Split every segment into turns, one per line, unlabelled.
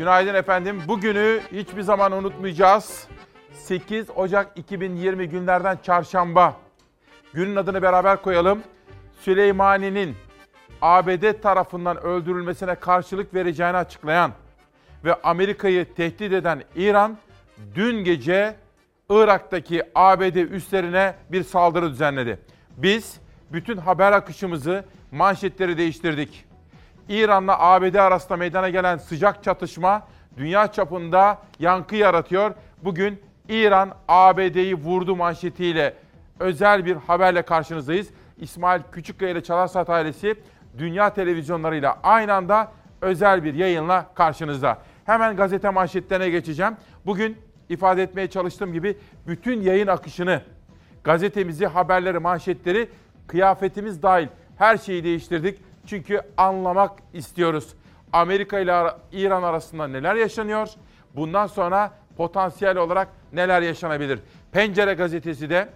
Günaydın efendim. Bugünü hiçbir zaman unutmayacağız. 8 Ocak 2020 günlerden çarşamba. Günün adını beraber koyalım. Süleymani'nin ABD tarafından öldürülmesine karşılık vereceğini açıklayan ve Amerika'yı tehdit eden İran dün gece Irak'taki ABD üslerine bir saldırı düzenledi. Biz bütün haber akışımızı, manşetleri değiştirdik. İran'la ABD arasında meydana gelen sıcak çatışma dünya çapında yankı yaratıyor. Bugün İran ABD'yi vurdu manşetiyle özel bir haberle karşınızdayız. İsmail Küçükkaya ile Çalar Saat ailesi dünya televizyonlarıyla aynı anda özel bir yayınla karşınızda. Hemen gazete manşetlerine geçeceğim. Bugün ifade etmeye çalıştığım gibi bütün yayın akışını, gazetemizi, haberleri, manşetleri, kıyafetimiz dahil her şeyi değiştirdik. Çünkü anlamak istiyoruz. Amerika ile İran arasında neler yaşanıyor? Bundan sonra potansiyel olarak neler yaşanabilir? Pencere gazetesi de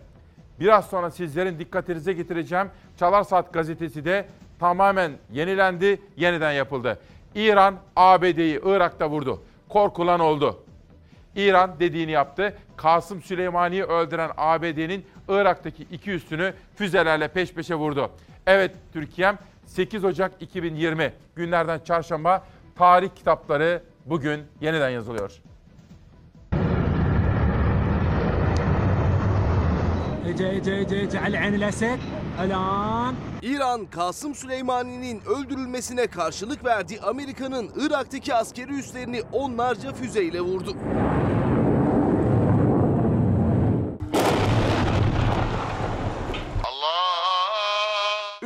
biraz sonra sizlerin dikkatinize getireceğim. Çalar Saat gazetesi de tamamen yenilendi, yeniden yapıldı. İran ABD'yi Irak'ta vurdu. Korkulan oldu. İran dediğini yaptı. Kasım Süleymani'yi öldüren ABD'nin Irak'taki iki üstünü füzelerle peş peşe vurdu. Evet Türkiye'm 8 Ocak 2020 günlerden çarşamba tarih kitapları bugün yeniden yazılıyor.
Ece ece ece ece al alan.
İran, Kasım Süleymani'nin öldürülmesine karşılık verdiği Amerika'nın Irak'taki askeri üslerini onlarca füzeyle vurdu.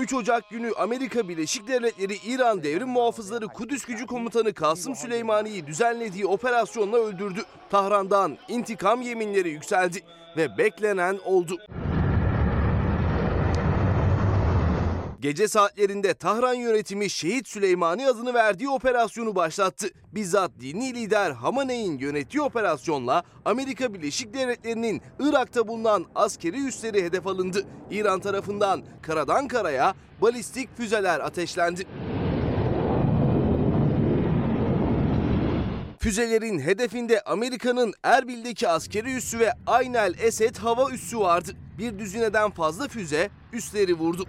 3 Ocak günü Amerika Birleşik Devletleri İran Devrim Muhafızları Kudüs Gücü Komutanı Kasım Süleymani'yi düzenlediği operasyonla öldürdü. Tahran'dan intikam yeminleri yükseldi ve beklenen oldu. Gece saatlerinde Tahran yönetimi Şehit Süleymani adını verdiği operasyonu başlattı. Bizzat dini lider Hamaney'in yönettiği operasyonla Amerika Birleşik Devletleri'nin Irak'ta bulunan askeri üsleri hedef alındı. İran tarafından karadan karaya balistik füzeler ateşlendi. Füzelerin hedefinde Amerika'nın Erbil'deki askeri üssü ve Aynel Esed hava üssü vardı. Bir düzineden fazla füze üsleri vurdu.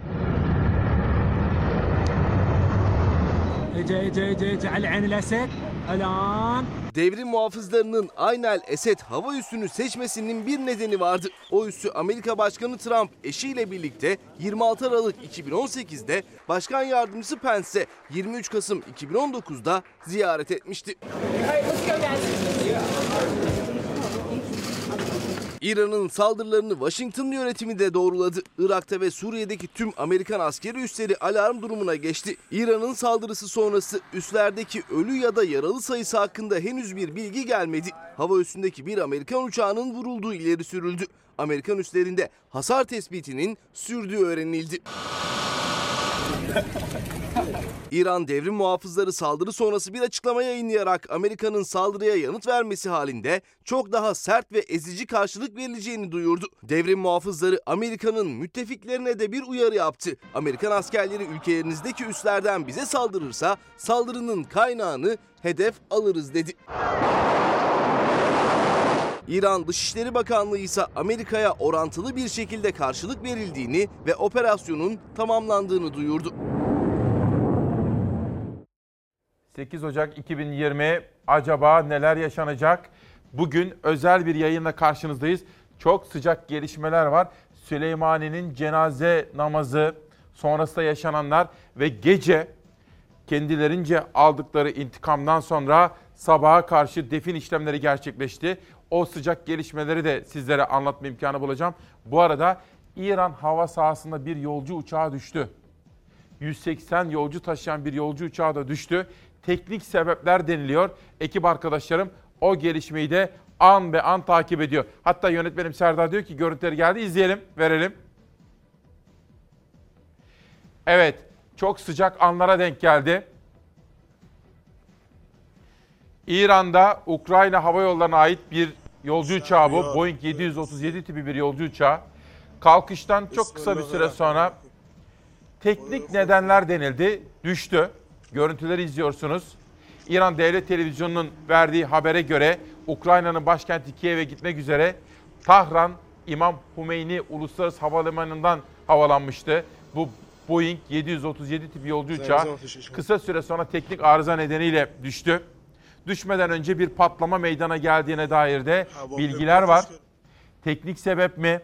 Ece Ece Ece Ece El Enil Esed. Elan.
Devrim muhafızlarının Aynel Esed hava üssünü seçmesinin bir nedeni vardı. O üssü Amerika Başkanı Trump eşiyle birlikte 26 Aralık 2018'de Başkan Yardımcısı Pence'e 23 Kasım 2019'da ziyaret etmişti. All right, let's İran'ın saldırılarını Washington yönetimi de doğruladı. Irak'ta ve Suriye'deki tüm Amerikan askeri üsleri alarm durumuna geçti. İran'ın saldırısı sonrası üslerdeki ölü ya da yaralı sayısı hakkında henüz bir bilgi gelmedi. Hava üstündeki bir Amerikan uçağının vurulduğu ileri sürüldü. Amerikan üslerinde hasar tespitinin sürdüğü öğrenildi. İran devrim muhafızları saldırı sonrası bir açıklama yayınlayarak Amerika'nın saldırıya yanıt vermesi halinde çok daha sert ve ezici karşılık verileceğini duyurdu. Devrim muhafızları Amerika'nın müttefiklerine de bir uyarı yaptı. Amerikan askerleri ülkelerinizdeki üslerden bize saldırırsa saldırının kaynağını hedef alırız dedi. İran Dışişleri Bakanlığı ise Amerika'ya orantılı bir şekilde karşılık verildiğini ve operasyonun tamamlandığını duyurdu.
8 Ocak 2020 acaba neler yaşanacak? Bugün özel bir yayınla karşınızdayız. Çok sıcak gelişmeler var. Süleymani'nin cenaze namazı, sonrasında yaşananlar ve gece kendilerince aldıkları intikamdan sonra sabaha karşı defin işlemleri gerçekleşti. O sıcak gelişmeleri de sizlere anlatma imkanı bulacağım. Bu arada İran hava sahasında bir yolcu uçağı düştü. 180 yolcu taşıyan bir yolcu uçağı da düştü. Teknik sebepler deniliyor. Ekip arkadaşlarım o gelişmeyi de an be an takip ediyor. Hatta yönetmenim Serdar diyor ki görüntüleri geldi izleyelim, verelim. Evet, çok sıcak anlara denk geldi. İran'da Ukrayna Hava Yolları'na ait bir yolcu uçağı bu. Boeing 737 tipi bir yolcu uçağı. Kalkıştan çok kısa bir süre sonra teknik nedenler denildi. Düştü. Görüntüleri izliyorsunuz. İran Devlet Televizyonu'nun verdiği habere göre Ukrayna'nın başkenti Kiev'e gitmek üzere Tahran İmam Hümeyni Uluslararası Havalimanı'ndan havalanmıştı. Bu Boeing 737 tipi yolcu uçağı kısa süre sonra teknik arıza nedeniyle düştü. Düşmeden önce bir patlama meydana geldiğine dair de bilgiler var. Teknik sebep mi?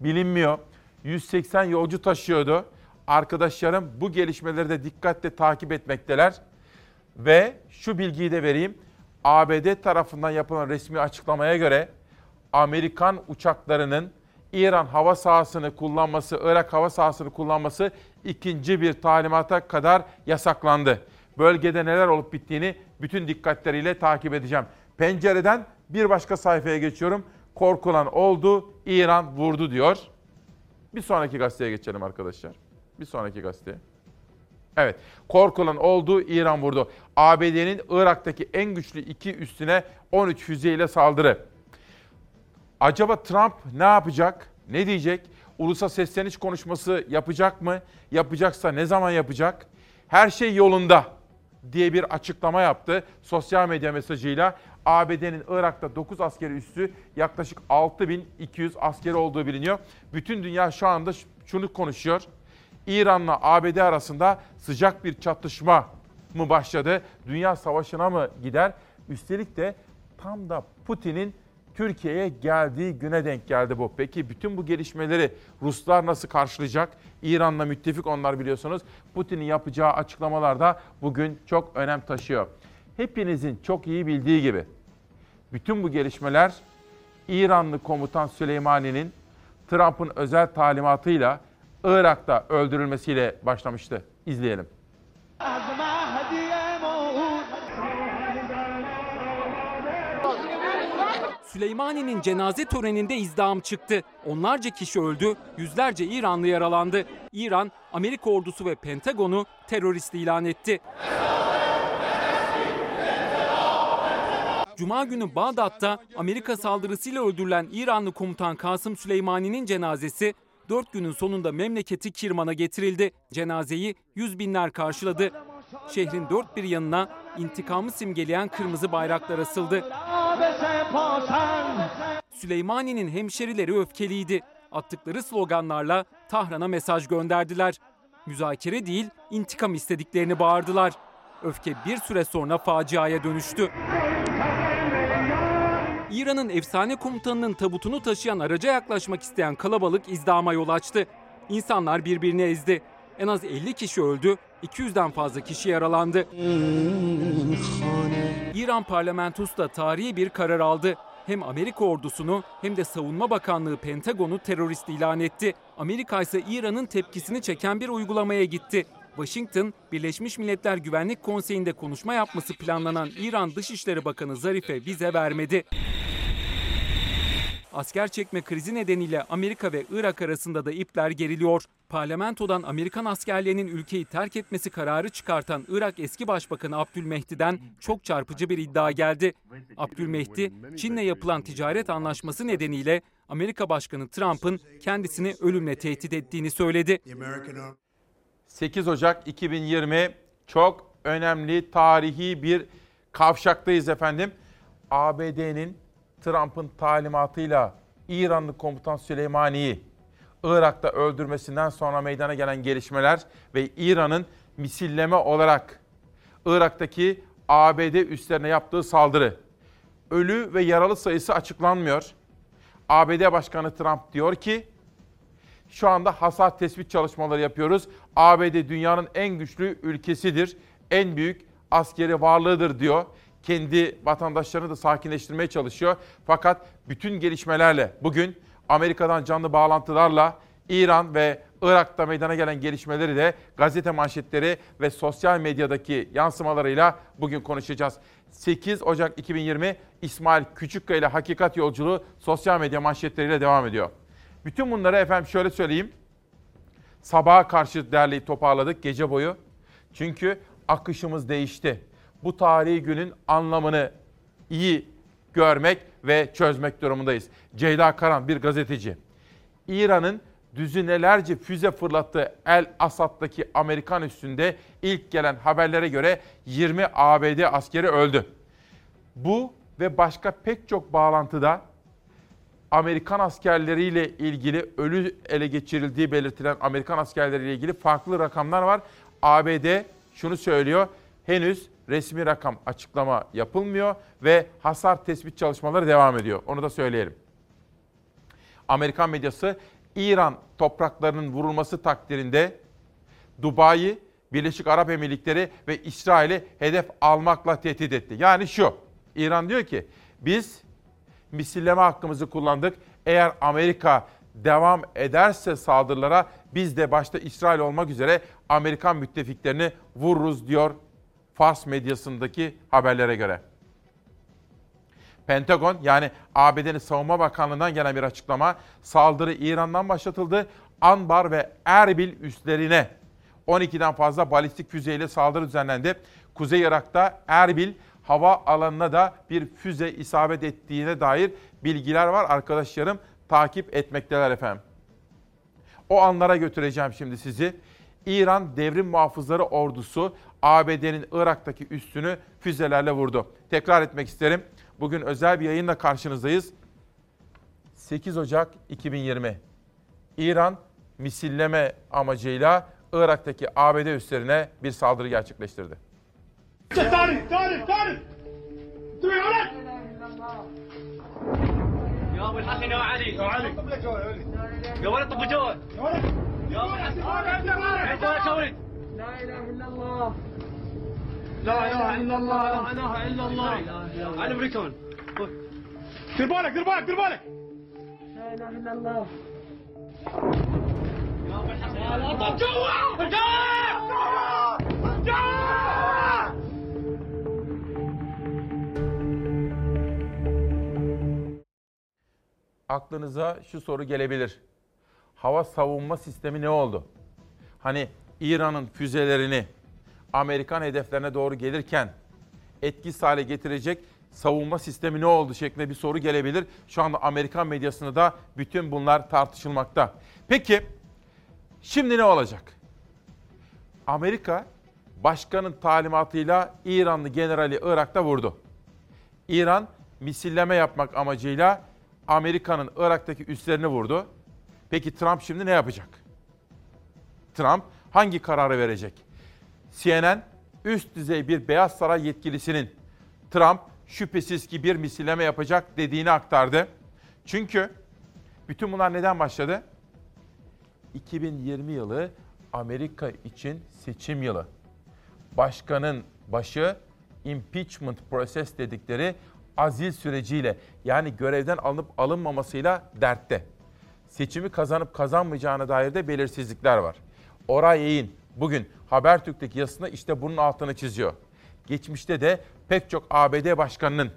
Bilinmiyor. 180 yolcu taşıyordu. Arkadaşlarım bu gelişmeleri de dikkatle takip etmekteler. Ve şu bilgiyi de vereyim. ABD tarafından yapılan resmi açıklamaya göre Amerikan uçaklarının İran hava sahasını kullanması, Irak hava sahasını kullanması ikinci bir talimata kadar yasaklandı. Bölgede neler olup bittiğini bütün dikkatleriyle takip edeceğim. Pencereden bir başka sayfaya geçiyorum. Korkulan oldu, İran vurdu diyor. Bir sonraki gazeteye geçelim arkadaşlar. Bir sonraki gazete. Evet, korkulan oldu, İran vurdu. ABD'nin Irak'taki en güçlü iki üstüne 13 füzeyle saldırı. Acaba Trump ne yapacak? Ne diyecek? Ulusa sesleniş konuşması yapacak mı? Yapacaksa ne zaman yapacak? Her şey yolunda diye bir açıklama yaptı sosyal medya mesajıyla. ABD'nin Irak'ta 9 askeri üssü yaklaşık 6200 askeri olduğu biliniyor. Bütün dünya şu anda şunu konuşuyor. İran'la ABD arasında sıcak bir çatışma mı başladı? Dünya savaşına mı gider? Üstelik de tam da Putin'in Türkiye'ye geldiği güne denk geldi bu. Peki bütün bu gelişmeleri Ruslar nasıl karşılayacak? İran'la müttefik onlar biliyorsunuz. Putin'in yapacağı açıklamalar da bugün çok önem taşıyor. Hepinizin çok iyi bildiği gibi bütün bu gelişmeler İranlı komutan Süleymani'nin Trump'ın özel talimatıyla Irak'ta öldürülmesiyle başlamıştı. İzleyelim.
Süleymani'nin cenaze töreninde izdiham çıktı. Onlarca kişi öldü, yüzlerce İranlı yaralandı. İran, Amerika ordusu ve Pentagon'u terörist ilan etti. Cuma günü Bağdat'ta Amerika saldırısıyla öldürülen İranlı komutan Kasım Süleymani'nin cenazesi 4 günün sonunda memleketi Kirman'a getirildi. Cenazeyi yüz binler karşıladı. Şehrin dört bir yanına intikamı simgeleyen kırmızı bayraklar asıldı. Süleymani'nin hemşerileri öfkeliydi. Attıkları sloganlarla Tahran'a mesaj gönderdiler. Müzakere değil, intikam istediklerini bağırdılar. Öfke bir süre sonra faciaya dönüştü. İran'ın efsane komutanının tabutunu taşıyan araca yaklaşmak isteyen kalabalık izdama yol açtı. İnsanlar birbirini ezdi. En az 50 kişi öldü, 200'den fazla kişi yaralandı. İran parlamentosu da tarihi bir karar aldı. Hem Amerika ordusunu hem de Savunma Bakanlığı Pentagon'u terörist ilan etti. Amerika ise İran'ın tepkisini çeken bir uygulamaya gitti. Washington, Birleşmiş Milletler Güvenlik Konseyi'nde konuşma yapması planlanan İran Dışişleri Bakanı Zarif'e vize vermedi. Asker çekme krizi nedeniyle Amerika ve Irak arasında da ipler geriliyor. Parlamentodan Amerikan askerlerinin ülkeyi terk etmesi kararı çıkartan Irak eski başbakanı Abdülmehdi'den çok çarpıcı bir iddia geldi. Abdülmehdi, Çin'le yapılan ticaret anlaşması nedeniyle Amerika Başkanı Trump'ın kendisini ölümle tehdit ettiğini söyledi.
8 Ocak 2020 çok önemli tarihi bir kavşaktayız efendim. ABD'nin Trump'ın talimatıyla İranlı komutan Süleymani'yi Irak'ta öldürmesinden sonra meydana gelen gelişmeler ve İran'ın misilleme olarak Irak'taki ABD üslerine yaptığı saldırı. Ölü ve yaralı sayısı açıklanmıyor. ABD Başkanı Trump diyor ki şu anda hasar tespit çalışmaları yapıyoruz. ABD dünyanın en güçlü ülkesidir. En büyük askeri varlığıdır diyor. Kendi vatandaşlarını da sakinleştirmeye çalışıyor. Fakat bütün gelişmelerle bugün Amerika'dan canlı bağlantılarla İran ve Irak'ta meydana gelen gelişmeleri de gazete manşetleri ve sosyal medyadaki yansımalarıyla bugün konuşacağız. 8 Ocak 2020 İsmail Küçükkaya ile Hakikat Yolculuğu sosyal medya manşetleriyle devam ediyor. Bütün bunları efendim şöyle söyleyeyim. Sabaha karşı derleyip toparladık gece boyu. Çünkü akışımız değişti. Bu tarihi günün anlamını iyi görmek ve çözmek durumundayız. Ceyda Karan bir gazeteci. İran'ın düzinelerce füze fırlattığı El Asad'daki Amerikan üstünde ilk gelen haberlere göre 20 ABD askeri öldü. Bu ve başka pek çok bağlantıda Amerikan askerleriyle ilgili ölü ele geçirildiği belirtilen Amerikan askerleriyle ilgili farklı rakamlar var. ABD şunu söylüyor. Henüz resmi rakam açıklama yapılmıyor ve hasar tespit çalışmaları devam ediyor. Onu da söyleyelim. Amerikan medyası İran topraklarının vurulması takdirinde Dubai'yi, Birleşik Arap Emirlikleri ve İsrail'i hedef almakla tehdit etti. Yani şu, İran diyor ki biz misilleme hakkımızı kullandık. Eğer Amerika devam ederse saldırılara biz de başta İsrail olmak üzere Amerikan müttefiklerini vururuz diyor Fars medyasındaki haberlere göre. Pentagon yani ABD'nin Savunma Bakanlığı'ndan gelen bir açıklama saldırı İran'dan başlatıldı. Anbar ve Erbil üslerine 12'den fazla balistik füzeyle saldırı düzenlendi. Kuzey Irak'ta Erbil hava alanına da bir füze isabet ettiğine dair bilgiler var. Arkadaşlarım takip etmekteler efendim. O anlara götüreceğim şimdi sizi. İran Devrim Muhafızları Ordusu ABD'nin Irak'taki üstünü füzelerle vurdu. Tekrar etmek isterim. Bugün özel bir yayınla karşınızdayız. 8 Ocak 2020. İran misilleme amacıyla Irak'taki ABD üslerine bir saldırı gerçekleştirdi.
تعرف تعرف تعرف انت يا ولد
يا ابو الحسن يا علي
يا علي
يا ولد طب جواد
يا ولد
يا ابو الحسن يا جواد يا ولد
لا اله الا الله لا اله الا الله
اله الا الله على امريكان
دير بالك دير بالك دير بالك
يا ابو الحسن يا طب جوا جوا
aklınıza şu soru gelebilir. Hava savunma sistemi ne oldu? Hani İran'ın füzelerini Amerikan hedeflerine doğru gelirken etkisiz hale getirecek savunma sistemi ne oldu şeklinde bir soru gelebilir. Şu anda Amerikan medyasında da bütün bunlar tartışılmakta. Peki şimdi ne olacak? Amerika başkanın talimatıyla İranlı generali Irak'ta vurdu. İran misilleme yapmak amacıyla Amerika'nın Irak'taki üslerini vurdu. Peki Trump şimdi ne yapacak? Trump hangi kararı verecek? CNN üst düzey bir Beyaz Saray yetkilisinin Trump şüphesiz ki bir misilleme yapacak dediğini aktardı. Çünkü bütün bunlar neden başladı? 2020 yılı Amerika için seçim yılı. Başkanın başı impeachment proses dedikleri azil süreciyle yani görevden alınıp alınmamasıyla dertte. Seçimi kazanıp kazanmayacağına dair de belirsizlikler var. Oray Eğin bugün Habertürk'teki yazısında işte bunun altını çiziyor. Geçmişte de pek çok ABD başkanının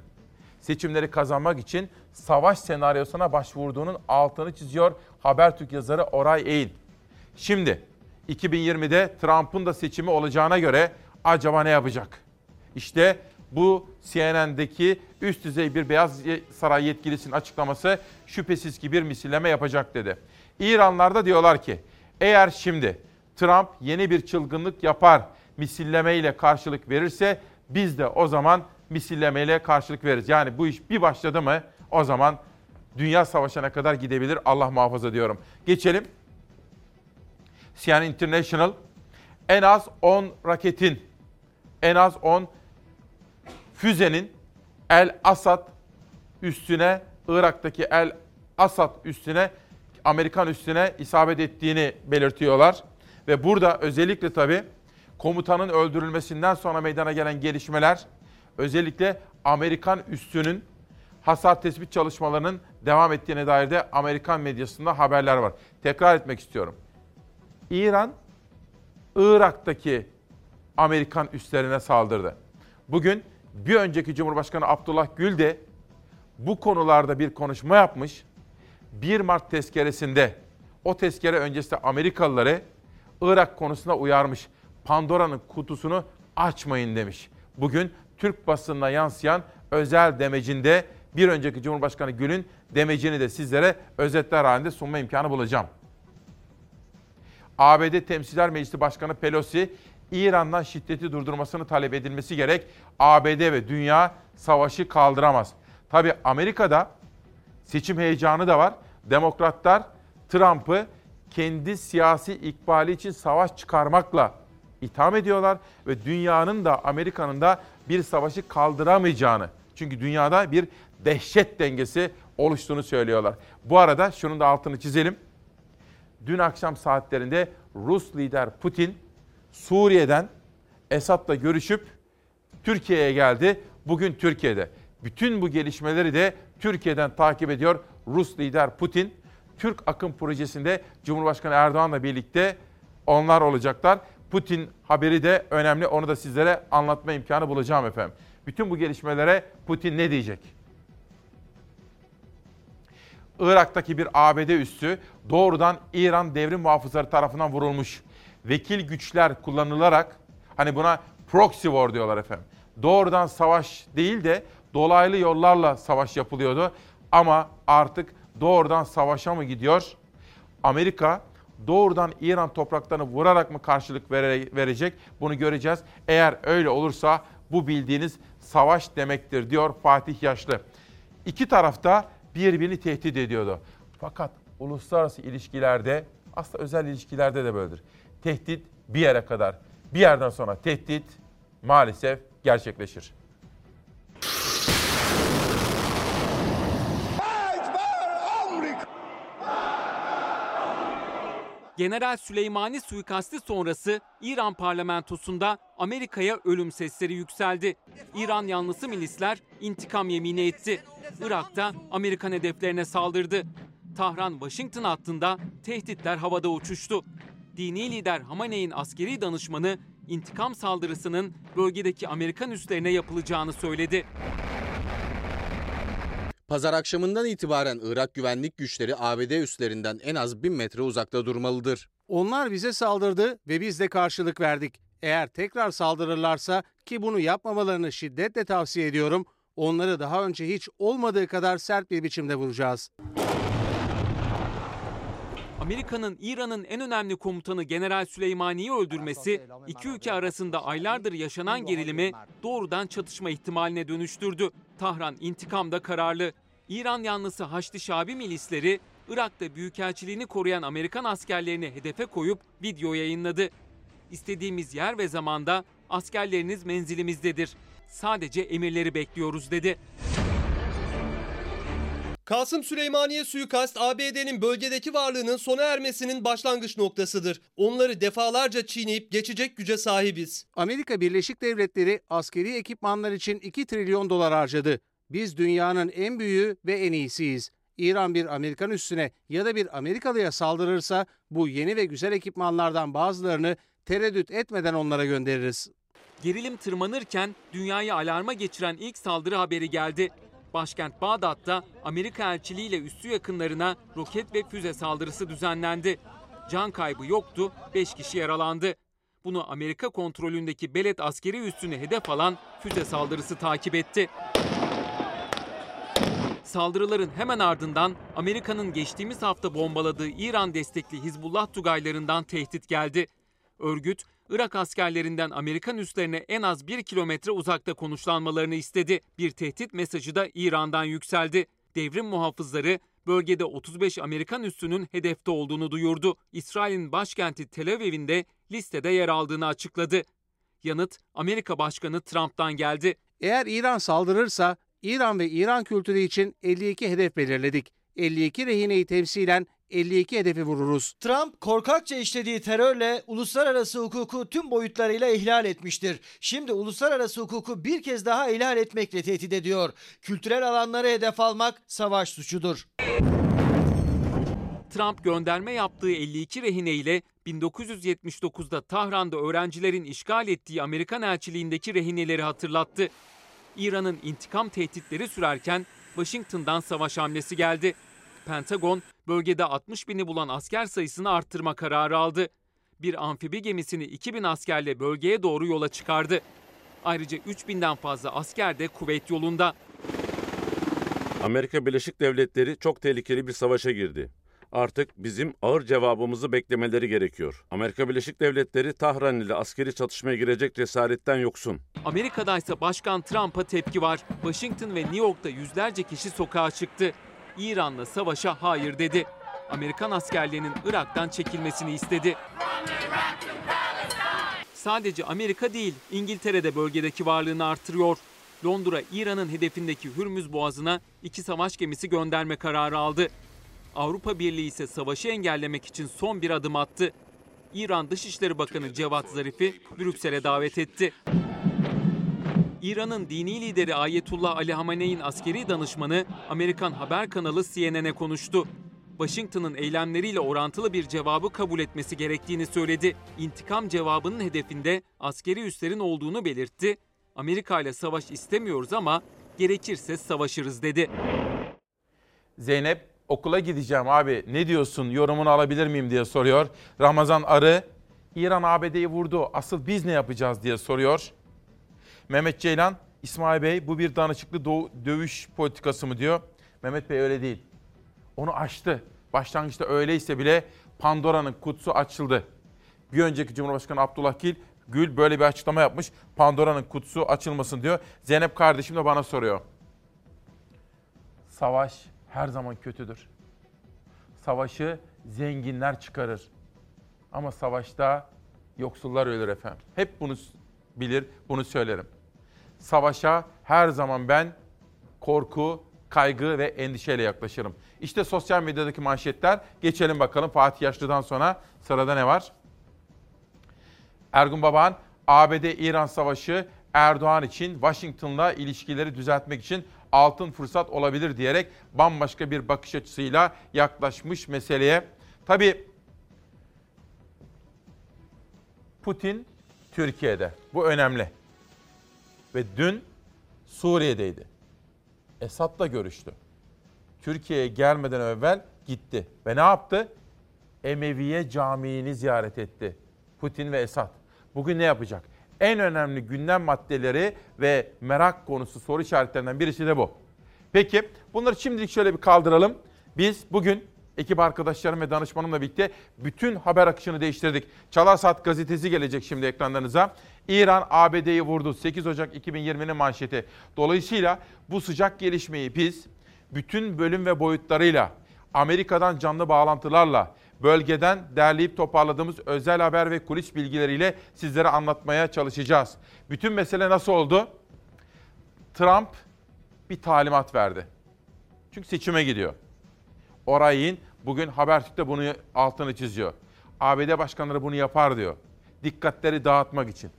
seçimleri kazanmak için savaş senaryosuna başvurduğunun altını çiziyor Habertürk yazarı Oray Eğin. Şimdi 2020'de Trump'ın da seçimi olacağına göre acaba ne yapacak? İşte bu CNN'deki üst düzey bir Beyaz Saray yetkilisinin açıklaması şüphesiz ki bir misilleme yapacak dedi. İranlar da diyorlar ki eğer şimdi Trump yeni bir çılgınlık yapar, misillemeyle karşılık verirse biz de o zaman misillemeyle karşılık veririz. Yani bu iş bir başladı mı o zaman dünya savaşına kadar gidebilir Allah muhafaza diyorum. Geçelim. CNN International en az 10 raketin, en az 10 füzenin El Asad üstüne, Irak'taki El Asad üstüne, Amerikan üstüne isabet ettiğini belirtiyorlar. Ve burada özellikle tabii komutanın öldürülmesinden sonra meydana gelen gelişmeler, özellikle Amerikan üssünün hasar tespit çalışmalarının devam ettiğine dair de Amerikan medyasında haberler var. Tekrar etmek istiyorum. İran, Irak'taki Amerikan üslerine saldırdı. Bugün bir önceki Cumhurbaşkanı Abdullah Gül de bu konularda bir konuşma yapmış. 1 Mart tezkeresinde o tezkere öncesinde Amerikalıları Irak konusunda uyarmış. Pandora'nın kutusunu açmayın demiş. Bugün Türk basınına yansıyan özel demecinde bir önceki Cumhurbaşkanı Gül'ün demecini de sizlere özetler halinde sunma imkanı bulacağım. ABD Temsilciler Meclisi Başkanı Pelosi, İran'dan şiddeti durdurmasını talep edilmesi gerek. ABD ve dünya savaşı kaldıramaz. Tabi Amerika'da seçim heyecanı da var. Demokratlar Trump'ı kendi siyasi ikbali için savaş çıkarmakla itham ediyorlar ve dünyanın da Amerika'nın da bir savaşı kaldıramayacağını çünkü dünyada bir dehşet dengesi oluştuğunu söylüyorlar. Bu arada şunun da altını çizelim. Dün akşam saatlerinde Rus lider Putin Suriye'den Esad'la görüşüp Türkiye'ye geldi. Bugün Türkiye'de. Bütün bu gelişmeleri de Türkiye'den takip ediyor Rus lider Putin. Türk Akım projesinde Cumhurbaşkanı Erdoğan'la birlikte onlar olacaklar. Putin haberi de önemli. Onu da sizlere anlatma imkanı bulacağım efendim. Bütün bu gelişmelere Putin ne diyecek? Irak'taki bir ABD üssü doğrudan İran devrim muhafızları tarafından vurulmuş. Vekil güçler kullanılarak hani buna proxy war diyorlar efendim. Doğrudan savaş değil de dolaylı yollarla savaş yapılıyordu. Ama artık doğrudan savaşa mı gidiyor? Amerika doğrudan İran topraklarını vurarak mı karşılık verecek? Bunu göreceğiz. Eğer öyle olursa bu bildiğiniz savaş demektir diyor Fatih Yaşlı. İki tarafta birbirini tehdit ediyordu. Fakat uluslararası ilişkilerde aslında özel ilişkilerde de böyledir. Tehdit bir yere kadar. Bir yerden sonra tehdit maalesef gerçekleşir.
General Süleymani suikasti sonrası İran parlamentosunda Amerika'ya ölüm sesleri yükseldi. İran yanlısı milisler intikam yemini etti. Irak'ta Amerikan hedeflerine saldırdı. Tahran-Washington hattında tehditler havada uçuştu. Dini lider Hamaney'in askeri danışmanı intikam saldırısının bölgedeki Amerikan üslerine yapılacağını söyledi.
Pazar akşamından itibaren Irak güvenlik güçleri ABD üslerinden en az 1000 metre uzakta durmalıdır.
Onlar bize saldırdı ve biz de karşılık verdik. Eğer tekrar saldırırlarsa ki bunu yapmamalarını şiddetle tavsiye ediyorum, onları daha önce hiç olmadığı kadar sert bir biçimde vuracağız.
Amerika'nın İran'ın en önemli komutanı General Süleymani'yi öldürmesi iki ülke arasında aylardır yaşanan gerilimi doğrudan çatışma ihtimaline dönüştürdü. Tahran intikamda kararlı. İran yanlısı Haçlı Şabi milisleri Irak'ta büyükelçiliğini koruyan Amerikan askerlerini hedefe koyup video yayınladı. İstediğimiz yer ve zamanda askerleriniz menzilimizdedir. Sadece emirleri bekliyoruz dedi.
Kasım Süleymaniye suikast ABD'nin bölgedeki varlığının sona ermesinin başlangıç noktasıdır. Onları defalarca çiğneyip geçecek güce sahibiz.
Amerika Birleşik Devletleri askeri ekipmanlar için 2 trilyon dolar harcadı. Biz dünyanın en büyüğü ve en iyisiyiz. İran bir Amerikan üssüne ya da bir Amerikalıya saldırırsa bu yeni ve güzel ekipmanlardan bazılarını tereddüt etmeden onlara göndeririz.
Gerilim tırmanırken dünyayı alarma geçiren ilk saldırı haberi geldi. Başkent Bağdat'ta Amerika elçiliğiyle üssü yakınlarına roket ve füze saldırısı düzenlendi. Can kaybı yoktu, 5 kişi yaralandı. Bunu Amerika kontrolündeki Beled askeri üssünü hedef alan füze saldırısı takip etti. Saldırıların hemen ardından Amerika'nın geçtiğimiz hafta bombaladığı İran destekli Hizbullah tugaylarından tehdit geldi. Örgüt, Irak askerlerinden Amerikan üslerine en az bir kilometre uzakta konuşlanmalarını istedi. Bir tehdit mesajı da İran'dan yükseldi. Devrim muhafızları bölgede 35 Amerikan üssünün hedefte olduğunu duyurdu. İsrail'in başkenti Tel Aviv'in de listede yer aldığını açıkladı. Yanıt Amerika Başkanı Trump'tan geldi.
Eğer İran saldırırsa İran ve İran kültürü için 52 hedef belirledik. 52 rehineyi temsilen 52 hedefi vururuz.
Trump korkakça işlediği terörle uluslararası hukuku tüm boyutlarıyla ihlal etmiştir. Şimdi uluslararası hukuku bir kez daha ihlal etmekle tehdit ediyor. Kültürel alanları hedef almak savaş suçudur.
Trump gönderme yaptığı 52 rehine ile 1979'da Tahran'da öğrencilerin işgal ettiği Amerikan elçiliğindeki rehineleri hatırlattı. İran'ın intikam tehditleri sürerken Washington'dan savaş hamlesi geldi. Pentagon bölgede 60 bini bulan asker sayısını arttırma kararı aldı. Bir amfibi gemisini 2000 askerle bölgeye doğru yola çıkardı. Ayrıca 3000'den fazla asker de kuvvet yolunda.
Amerika Birleşik Devletleri çok tehlikeli bir savaşa girdi. Artık bizim ağır cevabımızı beklemeleri gerekiyor. Amerika Birleşik Devletleri Tahran ile askeri çatışmaya girecek cesaretten yoksun.
Amerika'da ise Başkan Trump'a tepki var. Washington ve New York'ta yüzlerce kişi sokağa çıktı. İran'la savaşa hayır dedi. Amerikan askerlerinin Irak'tan çekilmesini istedi. Sadece Amerika değil, İngiltere de bölgedeki varlığını artırıyor. Londra, İran'ın hedefindeki Hürmüz Boğazı'na iki savaş gemisi gönderme kararı aldı. Avrupa Birliği ise savaşı engellemek için son bir adım attı. İran Dışişleri Bakanı Cevat Zarif'i Brüksel'e davet etti. İran'ın dini lideri Ayetullah Ali Hamene'in askeri danışmanı Amerikan haber kanalı CNN'e konuştu. Washington'ın eylemleriyle orantılı bir cevabı kabul etmesi gerektiğini söyledi. İntikam cevabının hedefinde askeri üslerin olduğunu belirtti. Amerika ile savaş istemiyoruz ama gerekirse savaşırız dedi.
Zeynep okula gideceğim abi ne diyorsun yorumunu alabilir miyim diye soruyor. Ramazan Arı İran ABD'yi vurdu asıl biz ne yapacağız diye soruyor. Mehmet Ceylan İsmail Bey bu bir danışıklı doğu- dövüş politikası mı diyor. Mehmet Bey öyle değil. Onu aştı. Başlangıçta öyleyse bile Pandora'nın kutusu açıldı. Bir önceki Cumhurbaşkanı Abdullah Gül, Gül böyle bir açıklama yapmış. Pandora'nın kutusu açılmasın diyor. Zeynep kardeşim de bana soruyor. Savaş her zaman kötüdür. Savaşı zenginler çıkarır. Ama savaşta yoksullar ölür efendim. Hep bunu bilir, bunu söylerim. Savaşa her zaman ben korku, kaygı ve endişeyle yaklaşırım. İşte sosyal medyadaki manşetler. Geçelim bakalım Fatih Yaşlı'dan sonra sırada ne var? Ergun Baban, ABD-İran savaşı Erdoğan için Washington'la ilişkileri düzeltmek için altın fırsat olabilir diyerek bambaşka bir bakış açısıyla yaklaşmış meseleye. Tabii Putin Türkiye'de. Bu önemli. Ve dün Suriye'deydi. Esad'la görüştü. Türkiye'ye gelmeden evvel gitti. Ve ne yaptı? Emeviye Camii'ni ziyaret etti. Putin ve Esad. Bugün ne yapacak? En önemli gündem maddeleri ve merak konusu soru işaretlerinden birisi de bu. Peki bunları şimdilik şöyle bir kaldıralım. Biz bugün ekip arkadaşlarım ve danışmanımla birlikte bütün haber akışını değiştirdik. Çalar gazetesi gelecek şimdi ekranlarınıza. İran ABD'yi vurdu. 8 Ocak 2020'nin manşeti. Dolayısıyla bu sıcak gelişmeyi biz bütün bölüm ve boyutlarıyla Amerika'dan canlı bağlantılarla bölgeden derleyip toparladığımız özel haber ve kulis bilgileriyle sizlere anlatmaya çalışacağız. Bütün mesele nasıl oldu? Trump bir talimat verdi. Çünkü seçime gidiyor. Oray'in bugün Habertürk'te bunu altını çiziyor. ABD başkanları bunu yapar diyor. Dikkatleri dağıtmak için.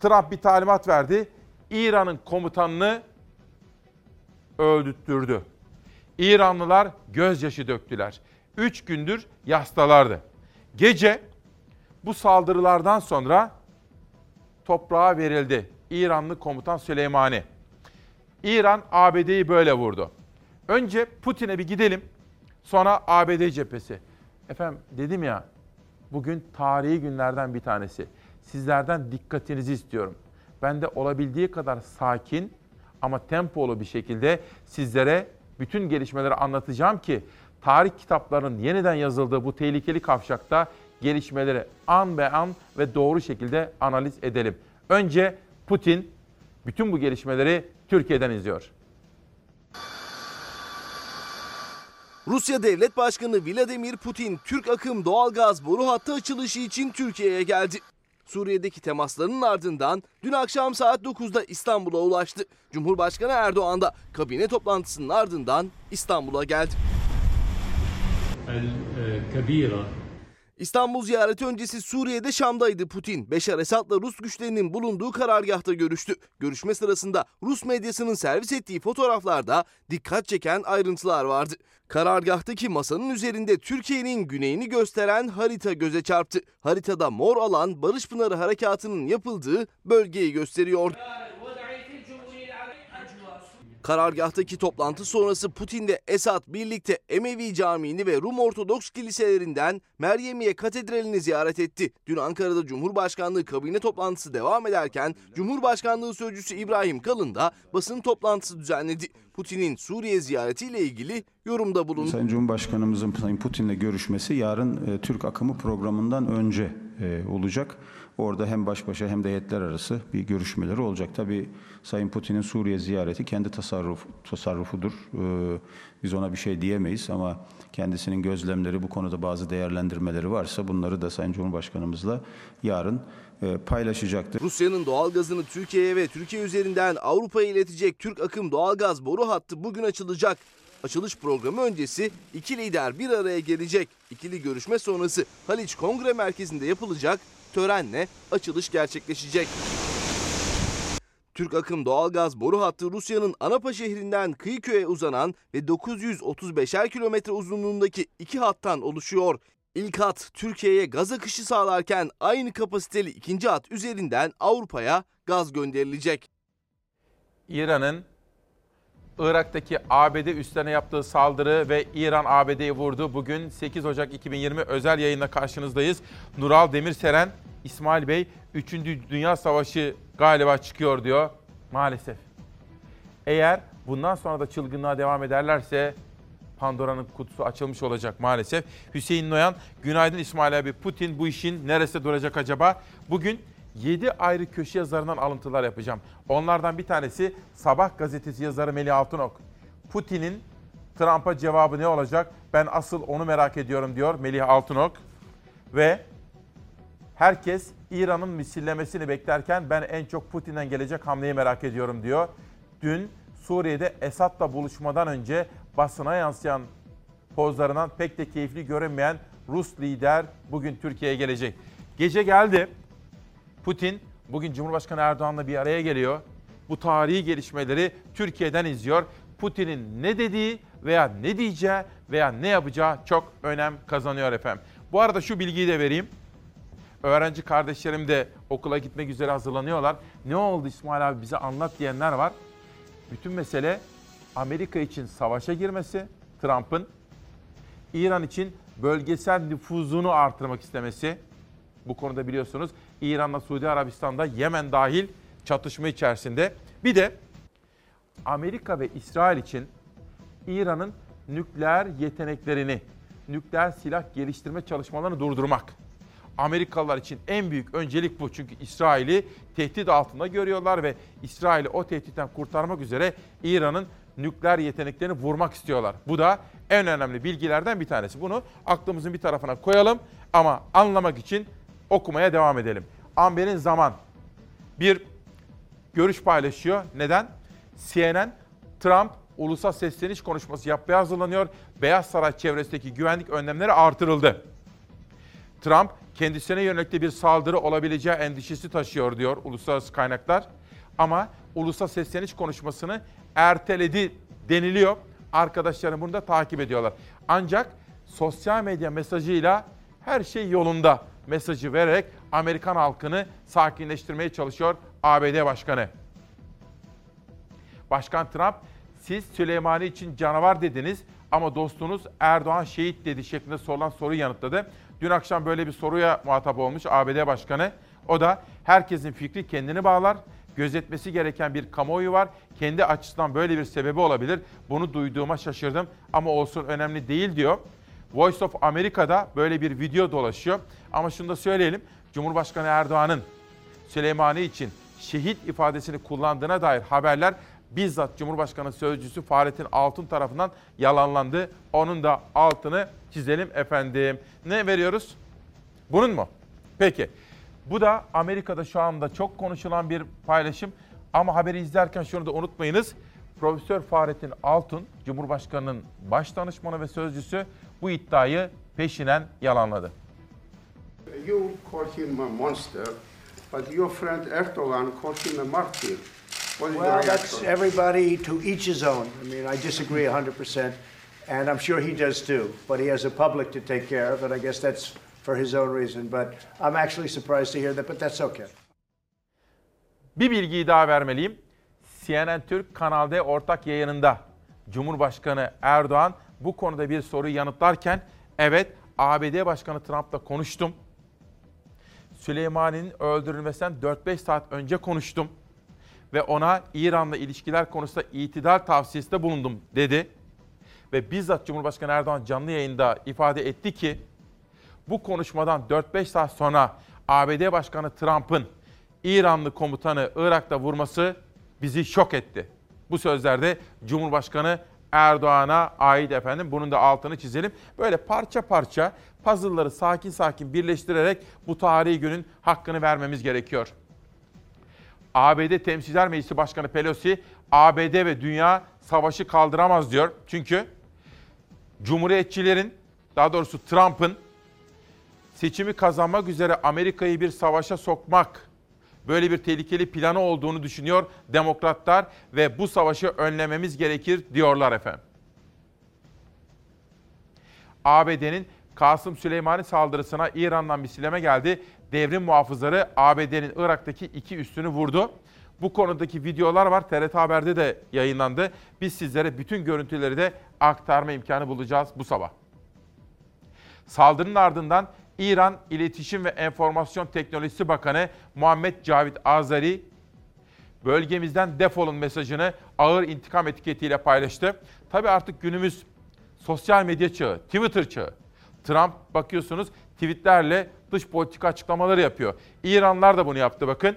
Trump bir talimat verdi. İran'ın komutanını öldürttürdü. İranlılar gözyaşı döktüler. Üç gündür yastalardı. Gece bu saldırılardan sonra toprağa verildi. İranlı komutan Süleymani. İran ABD'yi böyle vurdu. Önce Putin'e bir gidelim. Sonra ABD cephesi. Efendim dedim ya bugün tarihi günlerden bir tanesi. Sizlerden dikkatinizi istiyorum. Ben de olabildiği kadar sakin ama tempolu bir şekilde sizlere bütün gelişmeleri anlatacağım ki tarih kitaplarının yeniden yazıldığı bu tehlikeli kavşakta gelişmeleri an be an ve doğru şekilde analiz edelim. Önce Putin bütün bu gelişmeleri Türkiye'den izliyor.
Rusya Devlet Başkanı Vladimir Putin Türk akım doğalgaz boru hattı açılışı için Türkiye'ye geldi. Suriye'deki temaslarının ardından dün akşam saat 9'da İstanbul'a ulaştı. Cumhurbaşkanı Erdoğan da kabine toplantısının ardından İstanbul'a geldi. İstanbul ziyareti öncesi Suriye'de Şam'daydı Putin. Beşar Esad'la Rus güçlerinin bulunduğu karargahta görüştü. Görüşme sırasında Rus medyasının servis ettiği fotoğraflarda dikkat çeken ayrıntılar vardı. Karargahtaki masanın üzerinde Türkiye'nin güneyini gösteren harita göze çarptı. Haritada mor alan Barış Pınarı Harekatı'nın yapıldığı bölgeyi gösteriyordu. Karargahtaki toplantı sonrası Putin'de Esad birlikte Emevi Camii'ni ve Rum Ortodoks kiliselerinden Meryemiye Katedrali'ni ziyaret etti. Dün Ankara'da Cumhurbaşkanlığı kabine toplantısı devam ederken Cumhurbaşkanlığı Sözcüsü İbrahim Kalın da basın toplantısı düzenledi. Putin'in Suriye ziyaretiyle ilgili yorumda bulundu.
Sayın Cumhurbaşkanımızın Sayın Putin'le görüşmesi yarın e, Türk akımı programından önce e, olacak. Orada hem baş başa hem de heyetler arası bir görüşmeleri olacak. Tabii Sayın Putin'in Suriye ziyareti kendi tasarruf, tasarrufudur. Ee, biz ona bir şey diyemeyiz ama kendisinin gözlemleri bu konuda bazı değerlendirmeleri varsa bunları da Sayın Cumhurbaşkanımızla yarın e, paylaşacaktır.
Rusya'nın doğalgazını Türkiye'ye ve Türkiye üzerinden Avrupa'ya iletecek Türk akım doğalgaz boru hattı bugün açılacak. Açılış programı öncesi iki lider bir araya gelecek. İkili görüşme sonrası Haliç Kongre Merkezi'nde yapılacak törenle açılış gerçekleşecek. Türk akım doğalgaz boru hattı Rusya'nın Anapa şehrinden Kıyıköy'e uzanan ve 935'er kilometre uzunluğundaki iki hattan oluşuyor. İlk hat Türkiye'ye gaz akışı sağlarken aynı kapasiteli ikinci hat üzerinden Avrupa'ya gaz gönderilecek.
İran'ın Irak'taki ABD üslerine yaptığı saldırı ve İran ABD'yi vurdu. Bugün 8 Ocak 2020 özel yayında karşınızdayız. Nural Demirseren, İsmail Bey 3. Dünya Savaşı galiba çıkıyor diyor. Maalesef. Eğer bundan sonra da çılgınlığa devam ederlerse Pandora'nın kutusu açılmış olacak maalesef. Hüseyin Noyan, günaydın İsmail abi. Putin bu işin neresi duracak acaba? Bugün 7 ayrı köşe yazarından alıntılar yapacağım. Onlardan bir tanesi Sabah gazetesi yazarı Melih Altınok. Putin'in Trump'a cevabı ne olacak? Ben asıl onu merak ediyorum diyor Melih Altınok. Ve herkes İran'ın misillemesini beklerken ben en çok Putin'den gelecek hamleyi merak ediyorum diyor. Dün Suriye'de Esad'la buluşmadan önce basına yansıyan pozlarından pek de keyifli görünmeyen Rus lider bugün Türkiye'ye gelecek. Gece geldi. Putin bugün Cumhurbaşkanı Erdoğan'la bir araya geliyor. Bu tarihi gelişmeleri Türkiye'den izliyor. Putin'in ne dediği veya ne diyeceği veya ne yapacağı çok önem kazanıyor efendim. Bu arada şu bilgiyi de vereyim. Öğrenci kardeşlerim de okula gitmek üzere hazırlanıyorlar. Ne oldu İsmail abi bize anlat diyenler var. Bütün mesele Amerika için savaşa girmesi, Trump'ın İran için bölgesel nüfuzunu artırmak istemesi. Bu konuda biliyorsunuz İran'la Suudi Arabistan'da Yemen dahil çatışma içerisinde. Bir de Amerika ve İsrail için İran'ın nükleer yeteneklerini, nükleer silah geliştirme çalışmalarını durdurmak. Amerikalılar için en büyük öncelik bu. Çünkü İsrail'i tehdit altında görüyorlar ve İsrail'i o tehditten kurtarmak üzere İran'ın nükleer yeteneklerini vurmak istiyorlar. Bu da en önemli bilgilerden bir tanesi. Bunu aklımızın bir tarafına koyalım ama anlamak için okumaya devam edelim. Amber'in zaman bir görüş paylaşıyor. Neden? CNN, Trump ulusal sesleniş konuşması yapmaya hazırlanıyor. Beyaz Saray çevresindeki güvenlik önlemleri artırıldı. Trump kendisine yönelik de bir saldırı olabileceği endişesi taşıyor diyor uluslararası kaynaklar. Ama ulusal sesleniş konuşmasını erteledi deniliyor. Arkadaşlarım bunu da takip ediyorlar. Ancak sosyal medya mesajıyla her şey yolunda mesajı vererek Amerikan halkını sakinleştirmeye çalışıyor ABD Başkanı. Başkan Trump, siz Süleymani için canavar dediniz ama dostunuz Erdoğan şehit dedi şeklinde sorulan soruyu yanıtladı. Dün akşam böyle bir soruya muhatap olmuş ABD Başkanı. O da herkesin fikri kendini bağlar. Gözetmesi gereken bir kamuoyu var. Kendi açısından böyle bir sebebi olabilir. Bunu duyduğuma şaşırdım ama olsun önemli değil diyor. Voice of America'da böyle bir video dolaşıyor. Ama şunu da söyleyelim. Cumhurbaşkanı Erdoğan'ın Süleymani için şehit ifadesini kullandığına dair haberler bizzat Cumhurbaşkanı Sözcüsü Fahrettin Altun tarafından yalanlandı. Onun da altını çizelim efendim. Ne veriyoruz? Bunun mu? Peki. Bu da Amerika'da şu anda çok konuşulan bir paylaşım. Ama haberi izlerken şunu da unutmayınız. Profesör Fahrettin Altun, Cumhurbaşkanı'nın baş danışmanı ve sözcüsü bu iddiayı peşinen yalanladı.
You call him a monster, but your friend Erdogan called him a martyr. What is your
Well, that's everybody to each his own. I mean, I disagree 100%, and I'm sure he does too. But he has a public to take care of, and I guess that's for his own reason. But I'm actually surprised to hear that, but that's okay.
Bir bilgiyi daha vermeliyim. CNN Türk Kanal D ortak yayınında Cumhurbaşkanı Erdoğan bu konuda bir soruyu yanıtlarken evet ABD Başkanı Trump'la konuştum. Süleymani'nin öldürülmesinden 4-5 saat önce konuştum ve ona İran'la ilişkiler konusunda itidal tavsiyesinde bulundum dedi. Ve bizzat Cumhurbaşkanı Erdoğan canlı yayında ifade etti ki bu konuşmadan 4-5 saat sonra ABD Başkanı Trump'ın İranlı komutanı Irak'ta vurması bizi şok etti. Bu sözlerde Cumhurbaşkanı Erdoğan'a ait efendim. Bunun da altını çizelim. Böyle parça parça puzzle'ları sakin sakin birleştirerek bu tarihi günün hakkını vermemiz gerekiyor. ABD Temsilciler Meclisi Başkanı Pelosi, ABD ve dünya savaşı kaldıramaz diyor. Çünkü Cumhuriyetçilerin, daha doğrusu Trump'ın seçimi kazanmak üzere Amerika'yı bir savaşa sokmak, böyle bir tehlikeli planı olduğunu düşünüyor demokratlar ve bu savaşı önlememiz gerekir diyorlar efendim. ABD'nin Kasım Süleymani saldırısına İran'dan bir sileme geldi. Devrim muhafızları ABD'nin Irak'taki iki üstünü vurdu. Bu konudaki videolar var. TRT Haber'de de yayınlandı. Biz sizlere bütün görüntüleri de aktarma imkanı bulacağız bu sabah. Saldırının ardından İran İletişim ve Enformasyon Teknolojisi Bakanı Muhammed Cavit Azari bölgemizden defolun mesajını ağır intikam etiketiyle paylaştı. Tabi artık günümüz sosyal medya çağı, Twitter çağı. Trump bakıyorsunuz tweetlerle dış politika açıklamaları yapıyor. İranlar da bunu yaptı bakın.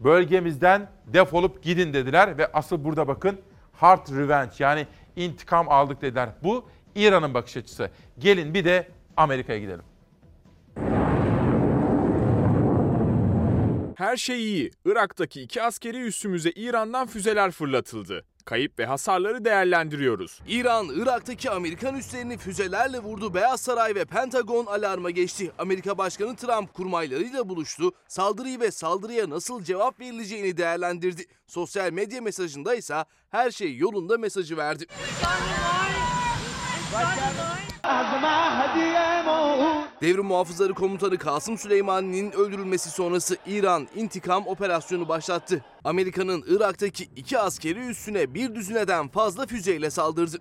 Bölgemizden defolup gidin dediler ve asıl burada bakın hard revenge yani intikam aldık dediler. Bu İran'ın bakış açısı. Gelin bir de Amerika'ya gidelim.
Her şey iyi. Irak'taki iki askeri üssümüze İran'dan füzeler fırlatıldı. Kayıp ve hasarları değerlendiriyoruz.
İran, Irak'taki Amerikan üslerini füzelerle vurdu. Beyaz Saray ve Pentagon alarma geçti. Amerika Başkanı Trump kurmaylarıyla buluştu. Saldırıyı ve saldırıya nasıl cevap verileceğini değerlendirdi. Sosyal medya mesajında ise her şey yolunda mesajı verdi. Devrim Muhafızları Komutanı Kasım Süleymani'nin öldürülmesi sonrası İran intikam operasyonu başlattı. Amerika'nın Irak'taki iki askeri üssüne bir düzineden fazla füzeyle saldırdı.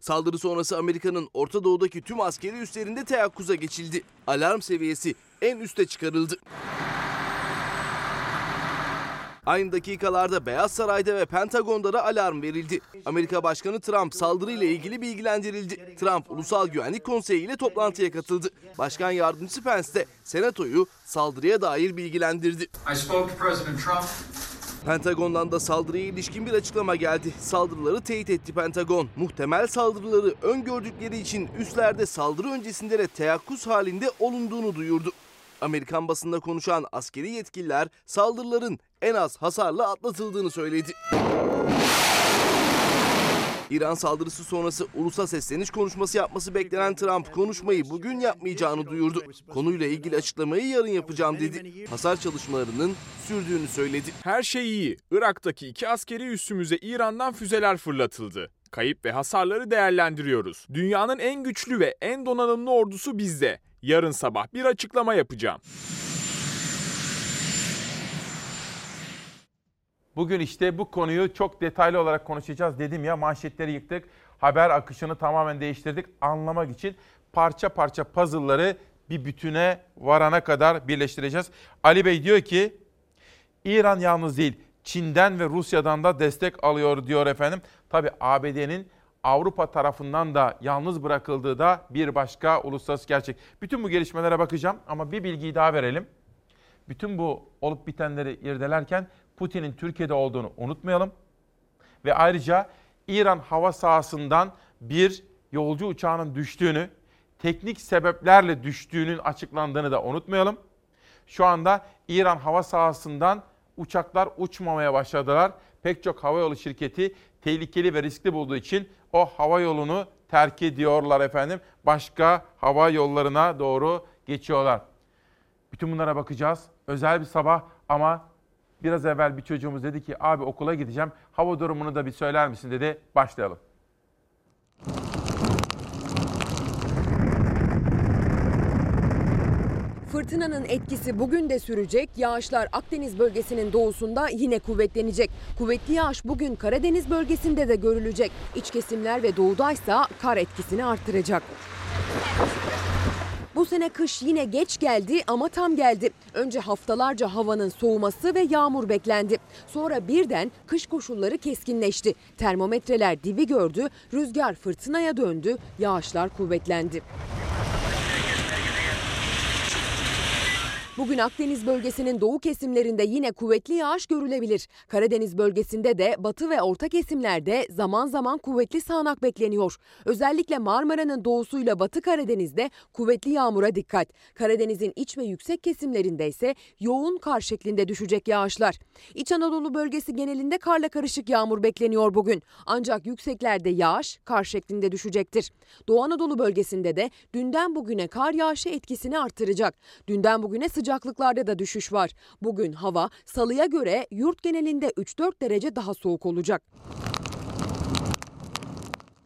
Saldırı sonrası Amerika'nın Orta Doğu'daki tüm askeri üslerinde teyakkuza geçildi. Alarm seviyesi en üste çıkarıldı. Aynı dakikalarda Beyaz Saray'da ve Pentagon'da da alarm verildi. Amerika Başkanı Trump saldırıyla ilgili bilgilendirildi. Trump Ulusal Güvenlik Konseyi ile toplantıya katıldı. Başkan Yardımcısı Pence de Senatoyu saldırıya dair bilgilendirdi. Pentagon'dan da saldırıya ilişkin bir açıklama geldi. Saldırıları teyit etti Pentagon. Muhtemel saldırıları öngördükleri için üslerde saldırı öncesinde de teyakkuz halinde olunduğunu duyurdu. Amerikan basında konuşan askeri yetkililer saldırıların en az hasarla atlatıldığını söyledi. İran saldırısı sonrası ulusa sesleniş konuşması yapması beklenen Trump konuşmayı bugün yapmayacağını duyurdu. Konuyla ilgili açıklamayı yarın yapacağım dedi. Hasar çalışmalarının sürdüğünü söyledi.
Her şey iyi. Irak'taki iki askeri üssümüze İran'dan füzeler fırlatıldı. Kayıp ve hasarları değerlendiriyoruz. Dünyanın en güçlü ve en donanımlı ordusu bizde. Yarın sabah bir açıklama yapacağım.
Bugün işte bu konuyu çok detaylı olarak konuşacağız. Dedim ya manşetleri yıktık. Haber akışını tamamen değiştirdik. Anlamak için parça parça puzzle'ları bir bütüne varana kadar birleştireceğiz. Ali Bey diyor ki İran yalnız değil Çin'den ve Rusya'dan da destek alıyor diyor efendim. Tabi ABD'nin Avrupa tarafından da yalnız bırakıldığı da bir başka uluslararası gerçek. Bütün bu gelişmelere bakacağım ama bir bilgiyi daha verelim. Bütün bu olup bitenleri irdelerken Putin'in Türkiye'de olduğunu unutmayalım. Ve ayrıca İran hava sahasından bir yolcu uçağının düştüğünü, teknik sebeplerle düştüğünün açıklandığını da unutmayalım. Şu anda İran hava sahasından uçaklar uçmamaya başladılar. Pek çok havayolu şirketi tehlikeli ve riskli bulduğu için o hava yolunu terk ediyorlar efendim. Başka hava yollarına doğru geçiyorlar. Bütün bunlara bakacağız. Özel bir sabah ama biraz evvel bir çocuğumuz dedi ki abi okula gideceğim. Hava durumunu da bir söyler misin dedi. Başlayalım.
Fırtınanın etkisi bugün de sürecek. Yağışlar Akdeniz bölgesinin doğusunda yine kuvvetlenecek. Kuvvetli yağış bugün Karadeniz bölgesinde de görülecek. İç kesimler ve doğudaysa kar etkisini artıracak. Bu sene kış yine geç geldi ama tam geldi. Önce haftalarca havanın soğuması ve yağmur beklendi. Sonra birden kış koşulları keskinleşti. Termometreler dibi gördü, rüzgar fırtınaya döndü, yağışlar kuvvetlendi. Bugün Akdeniz bölgesinin doğu kesimlerinde yine kuvvetli yağış görülebilir. Karadeniz bölgesinde de batı ve orta kesimlerde zaman zaman kuvvetli sağanak bekleniyor. Özellikle Marmara'nın doğusuyla batı Karadeniz'de kuvvetli yağmura dikkat. Karadeniz'in iç ve yüksek kesimlerinde ise yoğun kar şeklinde düşecek yağışlar. İç Anadolu bölgesi genelinde karla karışık yağmur bekleniyor bugün. Ancak yükseklerde yağış kar şeklinde düşecektir. Doğu Anadolu bölgesinde de dünden bugüne kar yağışı etkisini artıracak. Dünden bugüne sıcak sıcaklıklarda da düşüş var. Bugün hava salıya göre yurt genelinde 3-4 derece daha soğuk olacak.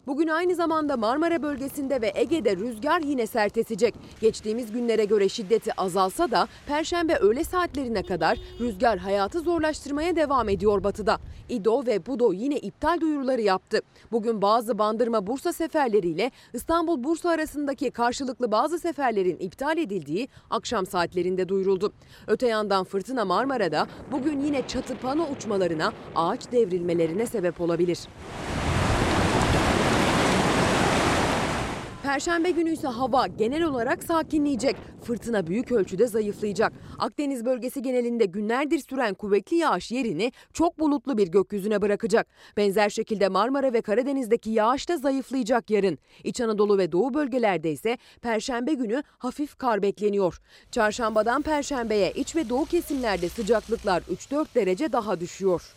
Bugün aynı zamanda Marmara bölgesinde ve Ege'de rüzgar yine sert esecek. Geçtiğimiz günlere göre şiddeti azalsa da Perşembe öğle saatlerine kadar rüzgar hayatı zorlaştırmaya devam ediyor batıda. İdo ve Budo yine iptal duyuruları yaptı. Bugün bazı Bandırma-Bursa seferleriyle İstanbul-Bursa arasındaki karşılıklı bazı seferlerin iptal edildiği akşam saatlerinde duyuruldu. Öte yandan fırtına Marmara'da bugün yine çatı pano uçmalarına, ağaç devrilmelerine sebep olabilir. Perşembe günü ise hava genel olarak sakinleyecek. Fırtına büyük ölçüde zayıflayacak. Akdeniz bölgesi genelinde günlerdir süren kuvvetli yağış yerini çok bulutlu bir gökyüzüne bırakacak. Benzer şekilde Marmara ve Karadeniz'deki yağış da zayıflayacak yarın. İç Anadolu ve Doğu bölgelerde ise Perşembe günü hafif kar bekleniyor. Çarşambadan Perşembeye iç ve Doğu kesimlerde sıcaklıklar 3-4 derece daha düşüyor.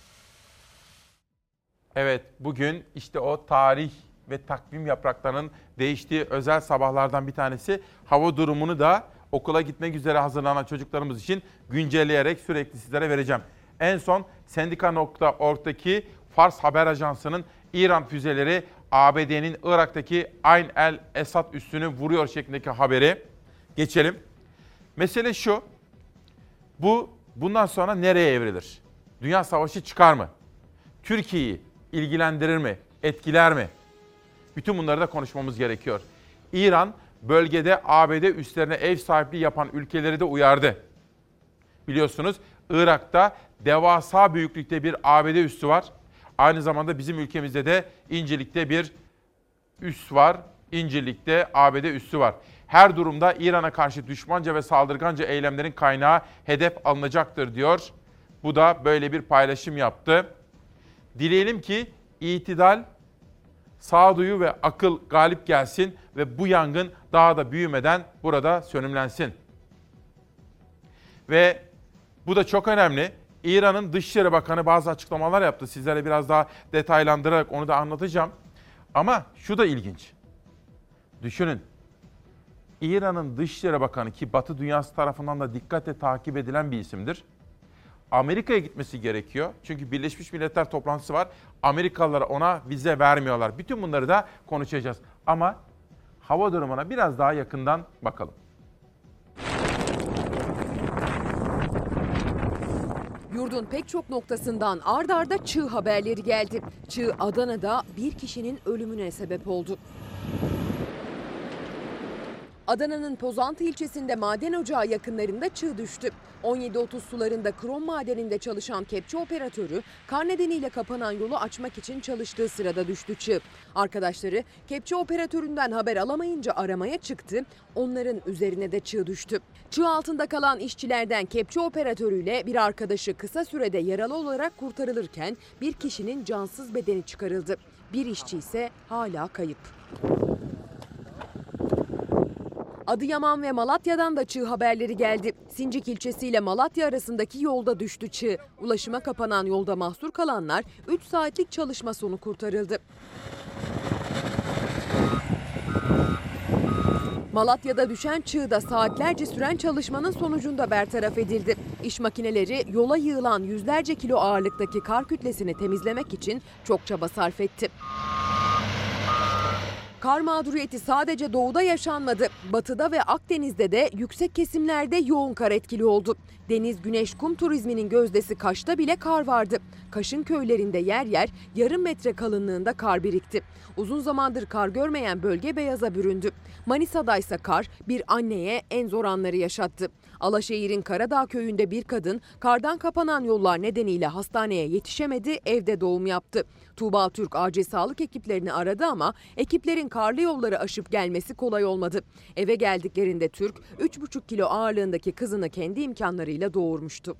Evet bugün işte o tarih ve takvim yapraklarının değiştiği özel sabahlardan bir tanesi. Hava durumunu da okula gitmek üzere hazırlanan çocuklarımız için güncelleyerek sürekli sizlere vereceğim. En son sendika.org'daki Fars Haber Ajansı'nın İran füzeleri ABD'nin Irak'taki Ayn el Esad üssünü vuruyor şeklindeki haberi geçelim. Mesele şu. Bu bundan sonra nereye evrilir? Dünya savaşı çıkar mı? Türkiye'yi ilgilendirir mi? Etkiler mi? Bütün bunları da konuşmamız gerekiyor. İran bölgede ABD üslerine ev sahipliği yapan ülkeleri de uyardı. Biliyorsunuz Irak'ta devasa büyüklükte bir ABD üssü var. Aynı zamanda bizim ülkemizde de İncirlik'te bir üs var. İncirlik'te ABD üssü var. Her durumda İran'a karşı düşmanca ve saldırganca eylemlerin kaynağı hedef alınacaktır diyor. Bu da böyle bir paylaşım yaptı. Dileyelim ki itidal sağduyu ve akıl galip gelsin ve bu yangın daha da büyümeden burada sönümlensin. Ve bu da çok önemli. İran'ın Dışişleri Bakanı bazı açıklamalar yaptı. Sizlere biraz daha detaylandırarak onu da anlatacağım. Ama şu da ilginç. Düşünün. İran'ın Dışişleri Bakanı ki Batı dünyası tarafından da dikkatle takip edilen bir isimdir. Amerika'ya gitmesi gerekiyor. Çünkü Birleşmiş Milletler toplantısı var. Amerikalılar ona vize vermiyorlar. Bütün bunları da konuşacağız. Ama hava durumuna biraz daha yakından bakalım.
Yurdun pek çok noktasından ard arda çığ haberleri geldi. Çığ Adana'da bir kişinin ölümüne sebep oldu. Adana'nın Pozantı ilçesinde maden ocağı yakınlarında çığ düştü. 17.30 sularında krom madeninde çalışan kepçe operatörü kar nedeniyle kapanan yolu açmak için çalıştığı sırada düştü çığ. Arkadaşları kepçe operatöründen haber alamayınca aramaya çıktı. Onların üzerine de çığ düştü. Çığ altında kalan işçilerden kepçe operatörüyle bir arkadaşı kısa sürede yaralı olarak kurtarılırken bir kişinin cansız bedeni çıkarıldı. Bir işçi ise hala kayıp. Adıyaman ve Malatya'dan da çığ haberleri geldi. Sincik ilçesi ile Malatya arasındaki yolda düştü çığ. Ulaşıma kapanan yolda mahsur kalanlar 3 saatlik çalışma sonu kurtarıldı. Malatya'da düşen çığda saatlerce süren çalışmanın sonucunda bertaraf edildi. İş makineleri yola yığılan yüzlerce kilo ağırlıktaki kar kütlesini temizlemek için çok çaba sarf etti. Kar mağduriyeti sadece doğuda yaşanmadı. Batıda ve Akdeniz'de de yüksek kesimlerde yoğun kar etkili oldu. Deniz, güneş, kum turizminin gözdesi Kaş'ta bile kar vardı. Kaş'ın köylerinde yer yer yarım metre kalınlığında kar birikti. Uzun zamandır kar görmeyen bölge beyaza büründü. Manisa'da ise kar bir anneye en zor anları yaşattı. Alaşehir'in Karadağ köyünde bir kadın kardan kapanan yollar nedeniyle hastaneye yetişemedi, evde doğum yaptı. Tuğba Türk acil sağlık ekiplerini aradı ama ekiplerin karlı yolları aşıp gelmesi kolay olmadı. Eve geldiklerinde Türk 3,5 kilo ağırlığındaki kızını kendi imkanlarıyla doğurmuştu.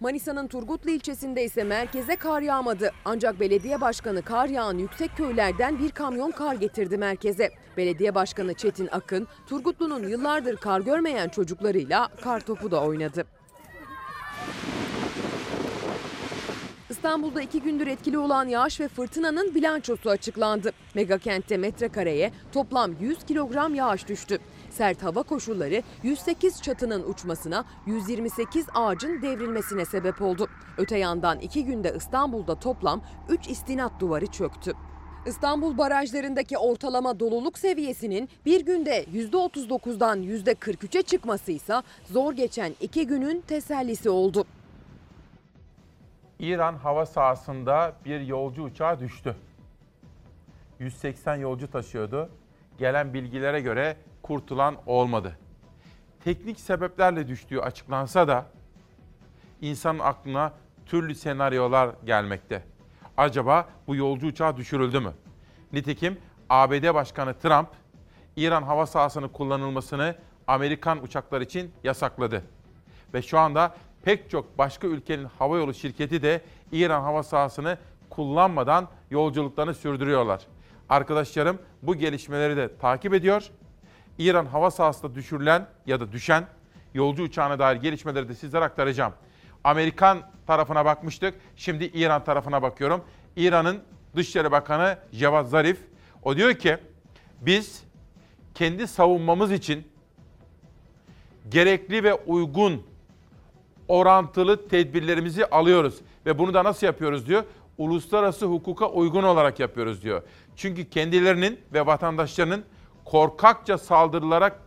Manisa'nın Turgutlu ilçesinde ise merkeze kar yağmadı. Ancak belediye başkanı kar yağan yüksek köylerden bir kamyon kar getirdi merkeze. Belediye başkanı Çetin Akın, Turgutlu'nun yıllardır kar görmeyen çocuklarıyla kar topu da oynadı. İstanbul'da iki gündür etkili olan yağış ve fırtınanın bilançosu açıklandı. Megakentte metrekareye toplam 100 kilogram yağış düştü. Sert hava koşulları 108 çatının uçmasına, 128 ağacın devrilmesine sebep oldu. Öte yandan iki günde İstanbul'da toplam 3 istinat duvarı çöktü. İstanbul barajlarındaki ortalama doluluk seviyesinin bir günde %39'dan %43'e çıkması ise zor geçen iki günün tesellisi oldu.
İran hava sahasında bir yolcu uçağı düştü. 180 yolcu taşıyordu. Gelen bilgilere göre kurtulan olmadı. Teknik sebeplerle düştüğü açıklansa da insanın aklına türlü senaryolar gelmekte. Acaba bu yolcu uçağı düşürüldü mü? Nitekim ABD Başkanı Trump İran hava sahasını kullanılmasını Amerikan uçaklar için yasakladı. Ve şu anda pek çok başka ülkenin havayolu şirketi de İran hava sahasını kullanmadan yolculuklarını sürdürüyorlar. Arkadaşlarım bu gelişmeleri de takip ediyor. İran hava sahasında düşürülen ya da düşen yolcu uçağına dair gelişmeleri de sizlere aktaracağım. Amerikan tarafına bakmıştık. Şimdi İran tarafına bakıyorum. İran'ın Dışişleri Bakanı Cevat Zarif o diyor ki biz kendi savunmamız için gerekli ve uygun orantılı tedbirlerimizi alıyoruz ve bunu da nasıl yapıyoruz diyor. Uluslararası hukuka uygun olarak yapıyoruz diyor. Çünkü kendilerinin ve vatandaşlarının korkakça saldırılara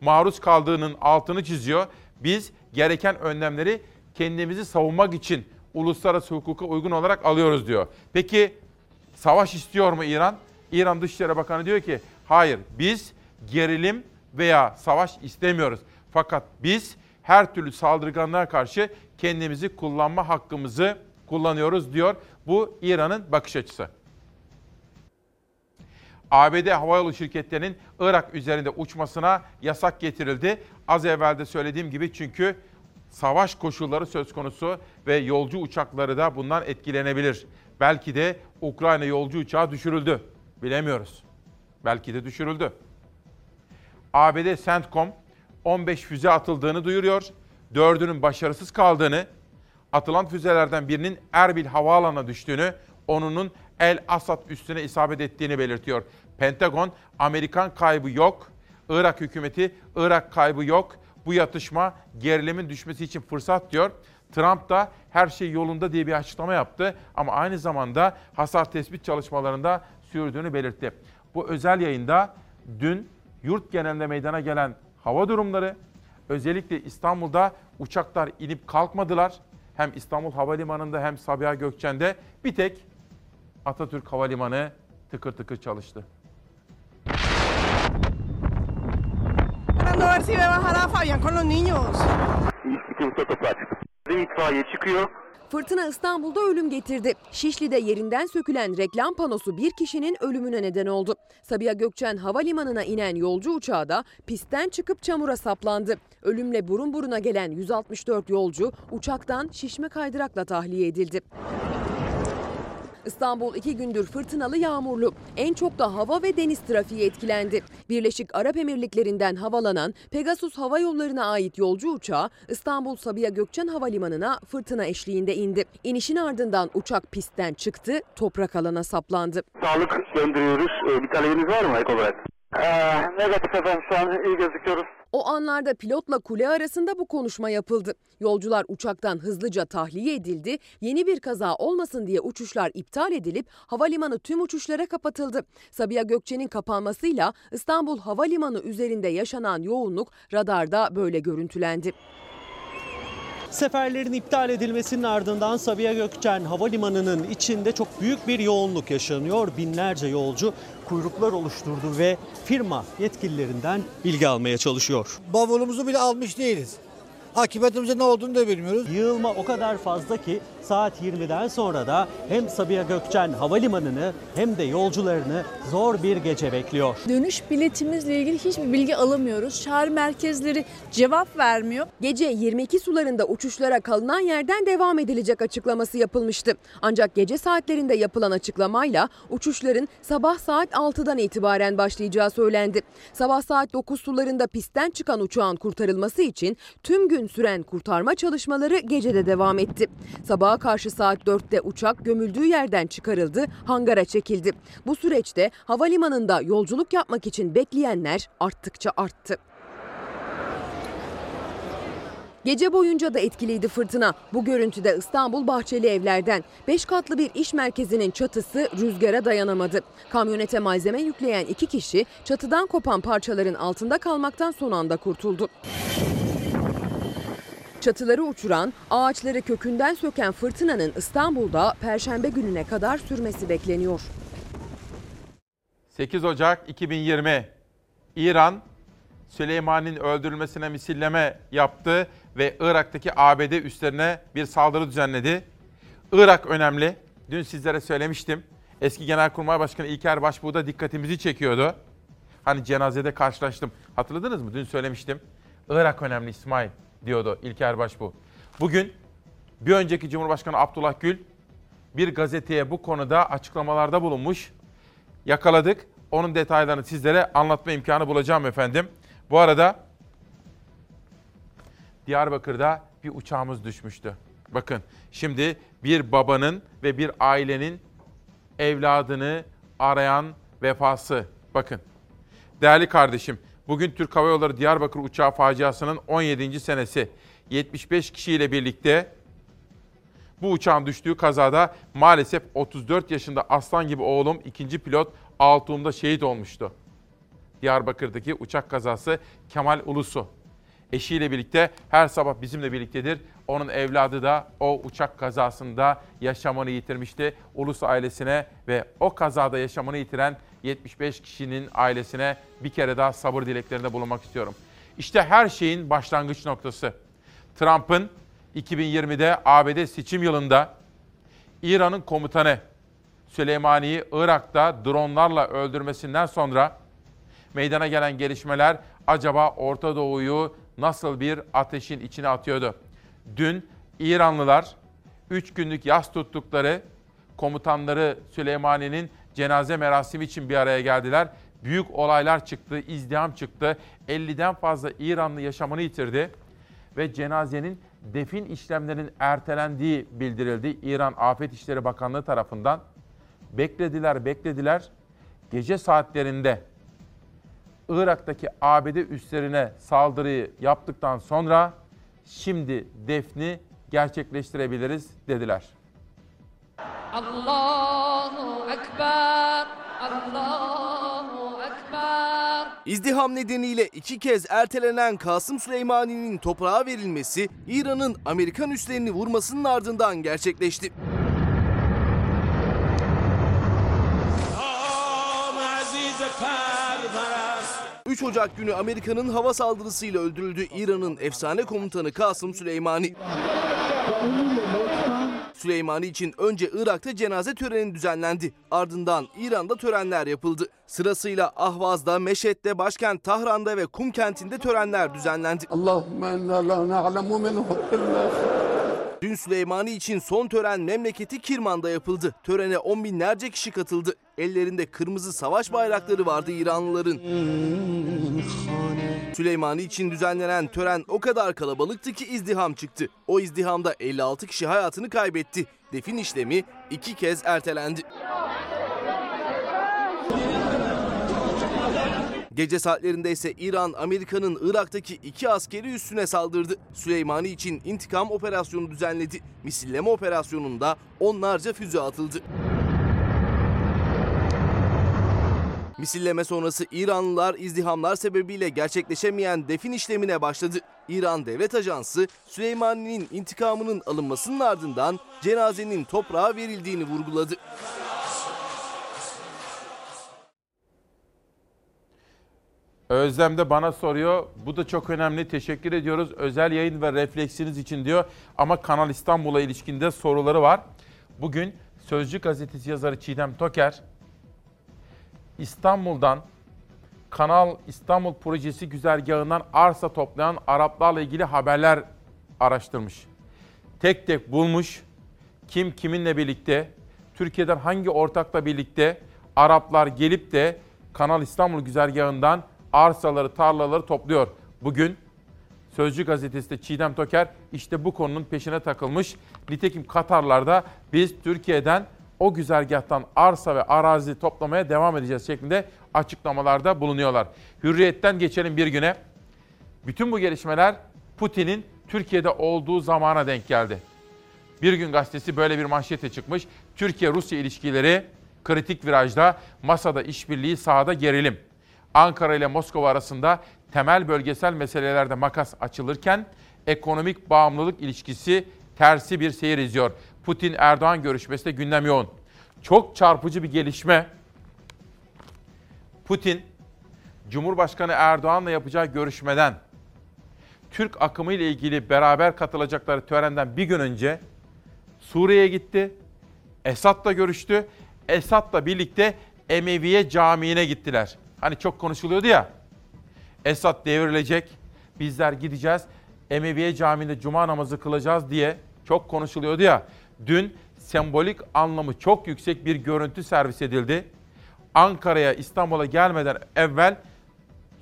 maruz kaldığının altını çiziyor. Biz gereken önlemleri kendimizi savunmak için uluslararası hukuka uygun olarak alıyoruz diyor. Peki savaş istiyor mu İran? İran Dışişleri Bakanı diyor ki hayır biz gerilim veya savaş istemiyoruz. Fakat biz her türlü saldırganlığa karşı kendimizi kullanma hakkımızı kullanıyoruz diyor. Bu İran'ın bakış açısı. ABD havayolu şirketlerinin Irak üzerinde uçmasına yasak getirildi. Az evvel de söylediğim gibi çünkü savaş koşulları söz konusu ve yolcu uçakları da bundan etkilenebilir. Belki de Ukrayna yolcu uçağı düşürüldü. Bilemiyoruz. Belki de düşürüldü. ABD CENTCOM 15 füze atıldığını duyuruyor. Dördünün başarısız kaldığını, atılan füzelerden birinin Erbil havaalanına düştüğünü, onunun El Asad üstüne isabet ettiğini belirtiyor. Pentagon, Amerikan kaybı yok, Irak hükümeti, Irak kaybı yok. Bu yatışma gerilimin düşmesi için fırsat diyor. Trump da her şey yolunda diye bir açıklama yaptı ama aynı zamanda hasar tespit çalışmalarında sürdüğünü belirtti. Bu özel yayında dün yurt genelinde meydana gelen hava durumları, özellikle İstanbul'da uçaklar inip kalkmadılar. Hem İstanbul Havalimanı'nda hem Sabiha Gökçen'de bir tek Atatürk Havalimanı tıkır tıkır çalıştı.
Fabián con los niños.
İtfaiye çıkıyor.
Fırtına İstanbul'da ölüm getirdi. Şişli'de yerinden sökülen reklam panosu bir kişinin ölümüne neden oldu. Sabiha Gökçen Havalimanı'na inen yolcu uçağı da pistten çıkıp çamura saplandı. Ölümle burun buruna gelen 164 yolcu uçaktan şişme kaydırakla tahliye edildi. İstanbul iki gündür fırtınalı yağmurlu. En çok da hava ve deniz trafiği etkilendi. Birleşik Arap Emirlikleri'nden havalanan Pegasus Hava Yolları'na ait yolcu uçağı İstanbul Sabiha Gökçen Havalimanı'na fırtına eşliğinde indi. İnişin ardından uçak pistten çıktı, toprak alana saplandı.
Sağlık gönderiyoruz. Ee, bir talebiniz var mı ek olarak?
Ee, negatif efendim şu an iyi gözüküyoruz.
O anlarda pilotla kule arasında bu konuşma yapıldı. Yolcular uçaktan hızlıca tahliye edildi. Yeni bir kaza olmasın diye uçuşlar iptal edilip havalimanı tüm uçuşlara kapatıldı. Sabiha Gökçen'in kapanmasıyla İstanbul Havalimanı üzerinde yaşanan yoğunluk radarda böyle görüntülendi.
Seferlerin iptal edilmesinin ardından Sabiha Gökçen Havalimanı'nın içinde çok büyük bir yoğunluk yaşanıyor. Binlerce yolcu kuyruklar oluşturdu ve firma yetkililerinden bilgi almaya çalışıyor.
Bavulumuzu bile almış değiliz. Akıbetimizin ne olduğunu da bilmiyoruz.
Yığılma o kadar fazla ki saat 20'den sonra da hem Sabiha Gökçen Havalimanı'nı hem de yolcularını zor bir gece bekliyor.
Dönüş biletimizle ilgili hiçbir bilgi alamıyoruz. Çağrı merkezleri cevap vermiyor.
Gece 22 sularında uçuşlara kalınan yerden devam edilecek açıklaması yapılmıştı. Ancak gece saatlerinde yapılan açıklamayla uçuşların sabah saat 6'dan itibaren başlayacağı söylendi. Sabah saat 9 sularında pistten çıkan uçağın kurtarılması için tüm gün süren kurtarma çalışmaları gecede devam etti. Sabaha karşı saat 4'te uçak gömüldüğü yerden çıkarıldı, hangara çekildi. Bu süreçte havalimanında yolculuk yapmak için bekleyenler arttıkça arttı. Gece boyunca da etkiliydi fırtına. Bu görüntüde İstanbul Bahçeli Evler'den 5 katlı bir iş merkezinin çatısı rüzgara dayanamadı. Kamyonete malzeme yükleyen iki kişi çatıdan kopan parçaların altında kalmaktan son anda kurtuldu. Çatıları uçuran, ağaçları kökünden söken fırtınanın İstanbul'da perşembe gününe kadar sürmesi bekleniyor.
8 Ocak 2020 İran Süleyman'ın öldürülmesine misilleme yaptı ve Irak'taki ABD üslerine bir saldırı düzenledi. Irak önemli. Dün sizlere söylemiştim. Eski Genelkurmay Başkanı İlker Başbuğ da dikkatimizi çekiyordu. Hani cenazede karşılaştım. Hatırladınız mı? Dün söylemiştim. Irak önemli İsmail diyordu İlker Başbuğ. Bugün bir önceki Cumhurbaşkanı Abdullah Gül bir gazeteye bu konuda açıklamalarda bulunmuş. Yakaladık. Onun detaylarını sizlere anlatma imkanı bulacağım efendim. Bu arada Diyarbakır'da bir uçağımız düşmüştü. Bakın şimdi bir babanın ve bir ailenin evladını arayan vefası. Bakın değerli kardeşim bugün Türk Hava Yolları Diyarbakır uçağı faciasının 17. senesi 75 kişiyle birlikte bu uçağın düştüğü kazada maalesef 34 yaşında aslan gibi oğlum ikinci pilot Altuğum'da şehit olmuştu. Diyarbakır'daki uçak kazası Kemal Ulusu. Eşiyle birlikte her sabah bizimle birliktedir. Onun evladı da o uçak kazasında yaşamını yitirmişti. Ulus ailesine ve o kazada yaşamını yitiren 75 kişinin ailesine bir kere daha sabır dileklerinde bulunmak istiyorum. İşte her şeyin başlangıç noktası. Trump'ın 2020'de ABD seçim yılında İran'ın komutanı Süleymani'yi Irak'ta dronlarla öldürmesinden sonra meydana gelen gelişmeler acaba Orta Doğu'yu nasıl bir ateşin içine atıyordu? Dün İranlılar 3 günlük yas tuttukları komutanları Süleymani'nin cenaze merasimi için bir araya geldiler. Büyük olaylar çıktı, izdiham çıktı. 50'den fazla İranlı yaşamını yitirdi ve cenazenin defin işlemlerinin ertelendiği bildirildi İran Afet İşleri Bakanlığı tarafından. Beklediler, beklediler. Gece saatlerinde Irak'taki ABD üslerine saldırıyı yaptıktan sonra şimdi defni gerçekleştirebiliriz dediler.
Allahu Ekber, Allahu Ekber.
İzdiham nedeniyle iki kez ertelenen Kasım Süleymani'nin toprağa verilmesi İran'ın Amerikan üslerini vurmasının ardından gerçekleşti. 3 Ocak günü Amerika'nın hava saldırısıyla öldürüldü İran'ın efsane komutanı Kasım Süleymani. Süleymani için önce Irak'ta cenaze töreni düzenlendi. Ardından İran'da törenler yapıldı. Sırasıyla Ahvaz'da, Meşet'te, başkent Tahran'da ve Kum kentinde törenler düzenlendi. Dün Süleymani için son tören memleketi Kirman'da yapıldı. Törene on binlerce kişi katıldı. Ellerinde kırmızı savaş bayrakları vardı İranlıların. Süleymani için düzenlenen tören o kadar kalabalıktı ki izdiham çıktı. O izdihamda 56 kişi hayatını kaybetti. Defin işlemi iki kez ertelendi. Gece saatlerinde ise İran, Amerika'nın Irak'taki iki askeri üssüne saldırdı. Süleymani için intikam operasyonu düzenledi. Misilleme operasyonunda onlarca füze atıldı. Misilleme sonrası İranlılar izdihamlar sebebiyle gerçekleşemeyen defin işlemine başladı. İran Devlet Ajansı Süleymani'nin intikamının alınmasının ardından cenazenin toprağa verildiğini vurguladı.
Özlem de bana soruyor. Bu da çok önemli. Teşekkür ediyoruz. Özel yayın ve refleksiniz için diyor. Ama Kanal İstanbul'a ilişkinde soruları var. Bugün Sözcü gazetesi yazarı Çiğdem Toker İstanbul'dan Kanal İstanbul projesi güzergahından arsa toplayan Araplarla ilgili haberler araştırmış. Tek tek bulmuş. Kim kiminle birlikte, Türkiye'den hangi ortakla birlikte Araplar gelip de Kanal İstanbul güzergahından arsaları, tarlaları topluyor. Bugün Sözcü gazetesinde Çiğdem Toker işte bu konunun peşine takılmış. Nitekim Katarlar'da biz Türkiye'den o güzergahtan arsa ve arazi toplamaya devam edeceğiz şeklinde açıklamalarda bulunuyorlar. Hürriyetten geçelim bir güne. Bütün bu gelişmeler Putin'in Türkiye'de olduğu zamana denk geldi. Bir gün gazetesi böyle bir manşete çıkmış. Türkiye-Rusya ilişkileri kritik virajda, masada işbirliği, sahada gerilim. Ankara ile Moskova arasında temel bölgesel meselelerde makas açılırken ekonomik bağımlılık ilişkisi tersi bir seyir izliyor. Putin-Erdoğan görüşmesi de gündem yoğun. Çok çarpıcı bir gelişme. Putin, Cumhurbaşkanı Erdoğan'la yapacağı görüşmeden Türk akımı ile ilgili beraber katılacakları törenden bir gün önce Suriye'ye gitti. Esad'la görüştü. Esad'la birlikte Emeviye Camii'ne gittiler. Hani çok konuşuluyordu ya. Esad devrilecek. Bizler gideceğiz. Emeviye Camii'nde cuma namazı kılacağız diye çok konuşuluyordu ya. Dün sembolik anlamı çok yüksek bir görüntü servis edildi. Ankara'ya, İstanbul'a gelmeden evvel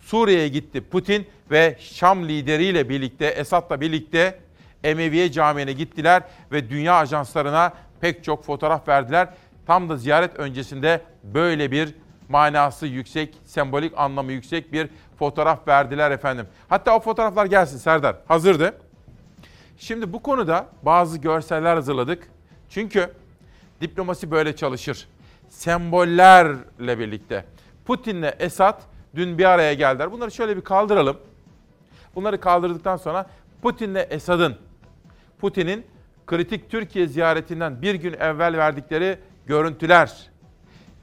Suriye'ye gitti Putin ve Şam lideriyle birlikte, Esad'la birlikte Emeviye Camii'ne gittiler ve dünya ajanslarına pek çok fotoğraf verdiler. Tam da ziyaret öncesinde böyle bir manası yüksek, sembolik anlamı yüksek bir fotoğraf verdiler efendim. Hatta o fotoğraflar gelsin Serdar. Hazırdı. Şimdi bu konuda bazı görseller hazırladık. Çünkü diplomasi böyle çalışır. Sembollerle birlikte. Putin'le Esad dün bir araya geldiler. Bunları şöyle bir kaldıralım. Bunları kaldırdıktan sonra Putin'le Esad'ın, Putin'in kritik Türkiye ziyaretinden bir gün evvel verdikleri görüntüler.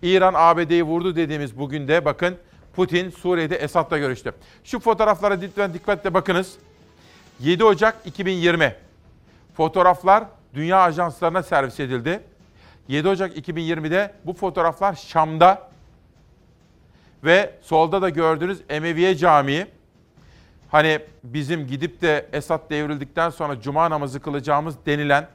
İran ABD'yi vurdu dediğimiz bugün de bakın Putin Suriye'de Esad'la görüştü. Şu fotoğraflara lütfen dikkatle bakınız. 7 Ocak 2020. Fotoğraflar dünya ajanslarına servis edildi. 7 Ocak 2020'de bu fotoğraflar Şam'da ve solda da gördüğünüz Emeviye Camii. Hani bizim gidip de Esad devrildikten sonra cuma namazı kılacağımız denilen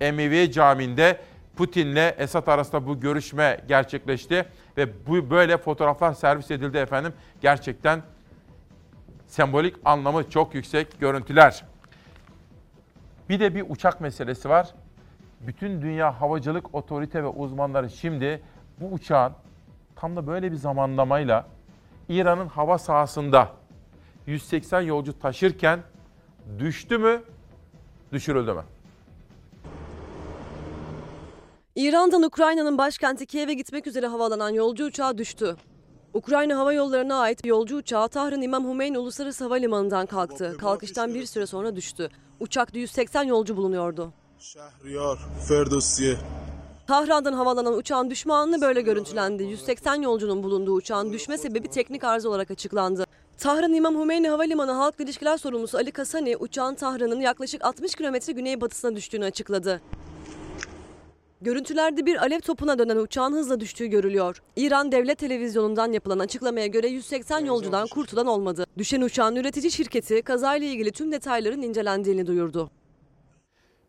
Emeviye Camii'nde Putin'le Esad arasında bu görüşme gerçekleşti ve bu böyle fotoğraflar servis edildi efendim. Gerçekten sembolik anlamı çok yüksek görüntüler. Bir de bir uçak meselesi var. Bütün dünya havacılık otorite ve uzmanları şimdi bu uçağın tam da böyle bir zamanlamayla İran'ın hava sahasında 180 yolcu taşırken düştü mü, düşürüldü mü?
İran'dan Ukrayna'nın başkenti Kiev'e gitmek üzere havalanan yolcu uçağı düştü. Ukrayna Hava Yolları'na ait yolcu uçağı Tahran İmam Hümeyni Uluslararası Havalimanı'ndan kalktı. Kalkıştan bir süre sonra düştü. Uçakta 180 yolcu bulunuyordu. Tahran'dan havalanan uçağın düşme anını böyle görüntülendi. 180 yolcunun bulunduğu uçağın düşme sebebi teknik arıza olarak açıklandı. Tahran İmam Hümeyni Havalimanı Halk İlişkiler Sorumlusu Ali Kasani, uçağın Tahran'ın yaklaşık 60 kilometre güneybatısına düştüğünü açıkladı. Görüntülerde bir alev topuna dönen uçağın hızla düştüğü görülüyor. İran Devlet Televizyonu'ndan yapılan açıklamaya göre 180 yolcudan kurtulan olmadı. Düşen uçağın üretici şirketi kazayla ilgili tüm detayların incelendiğini duyurdu.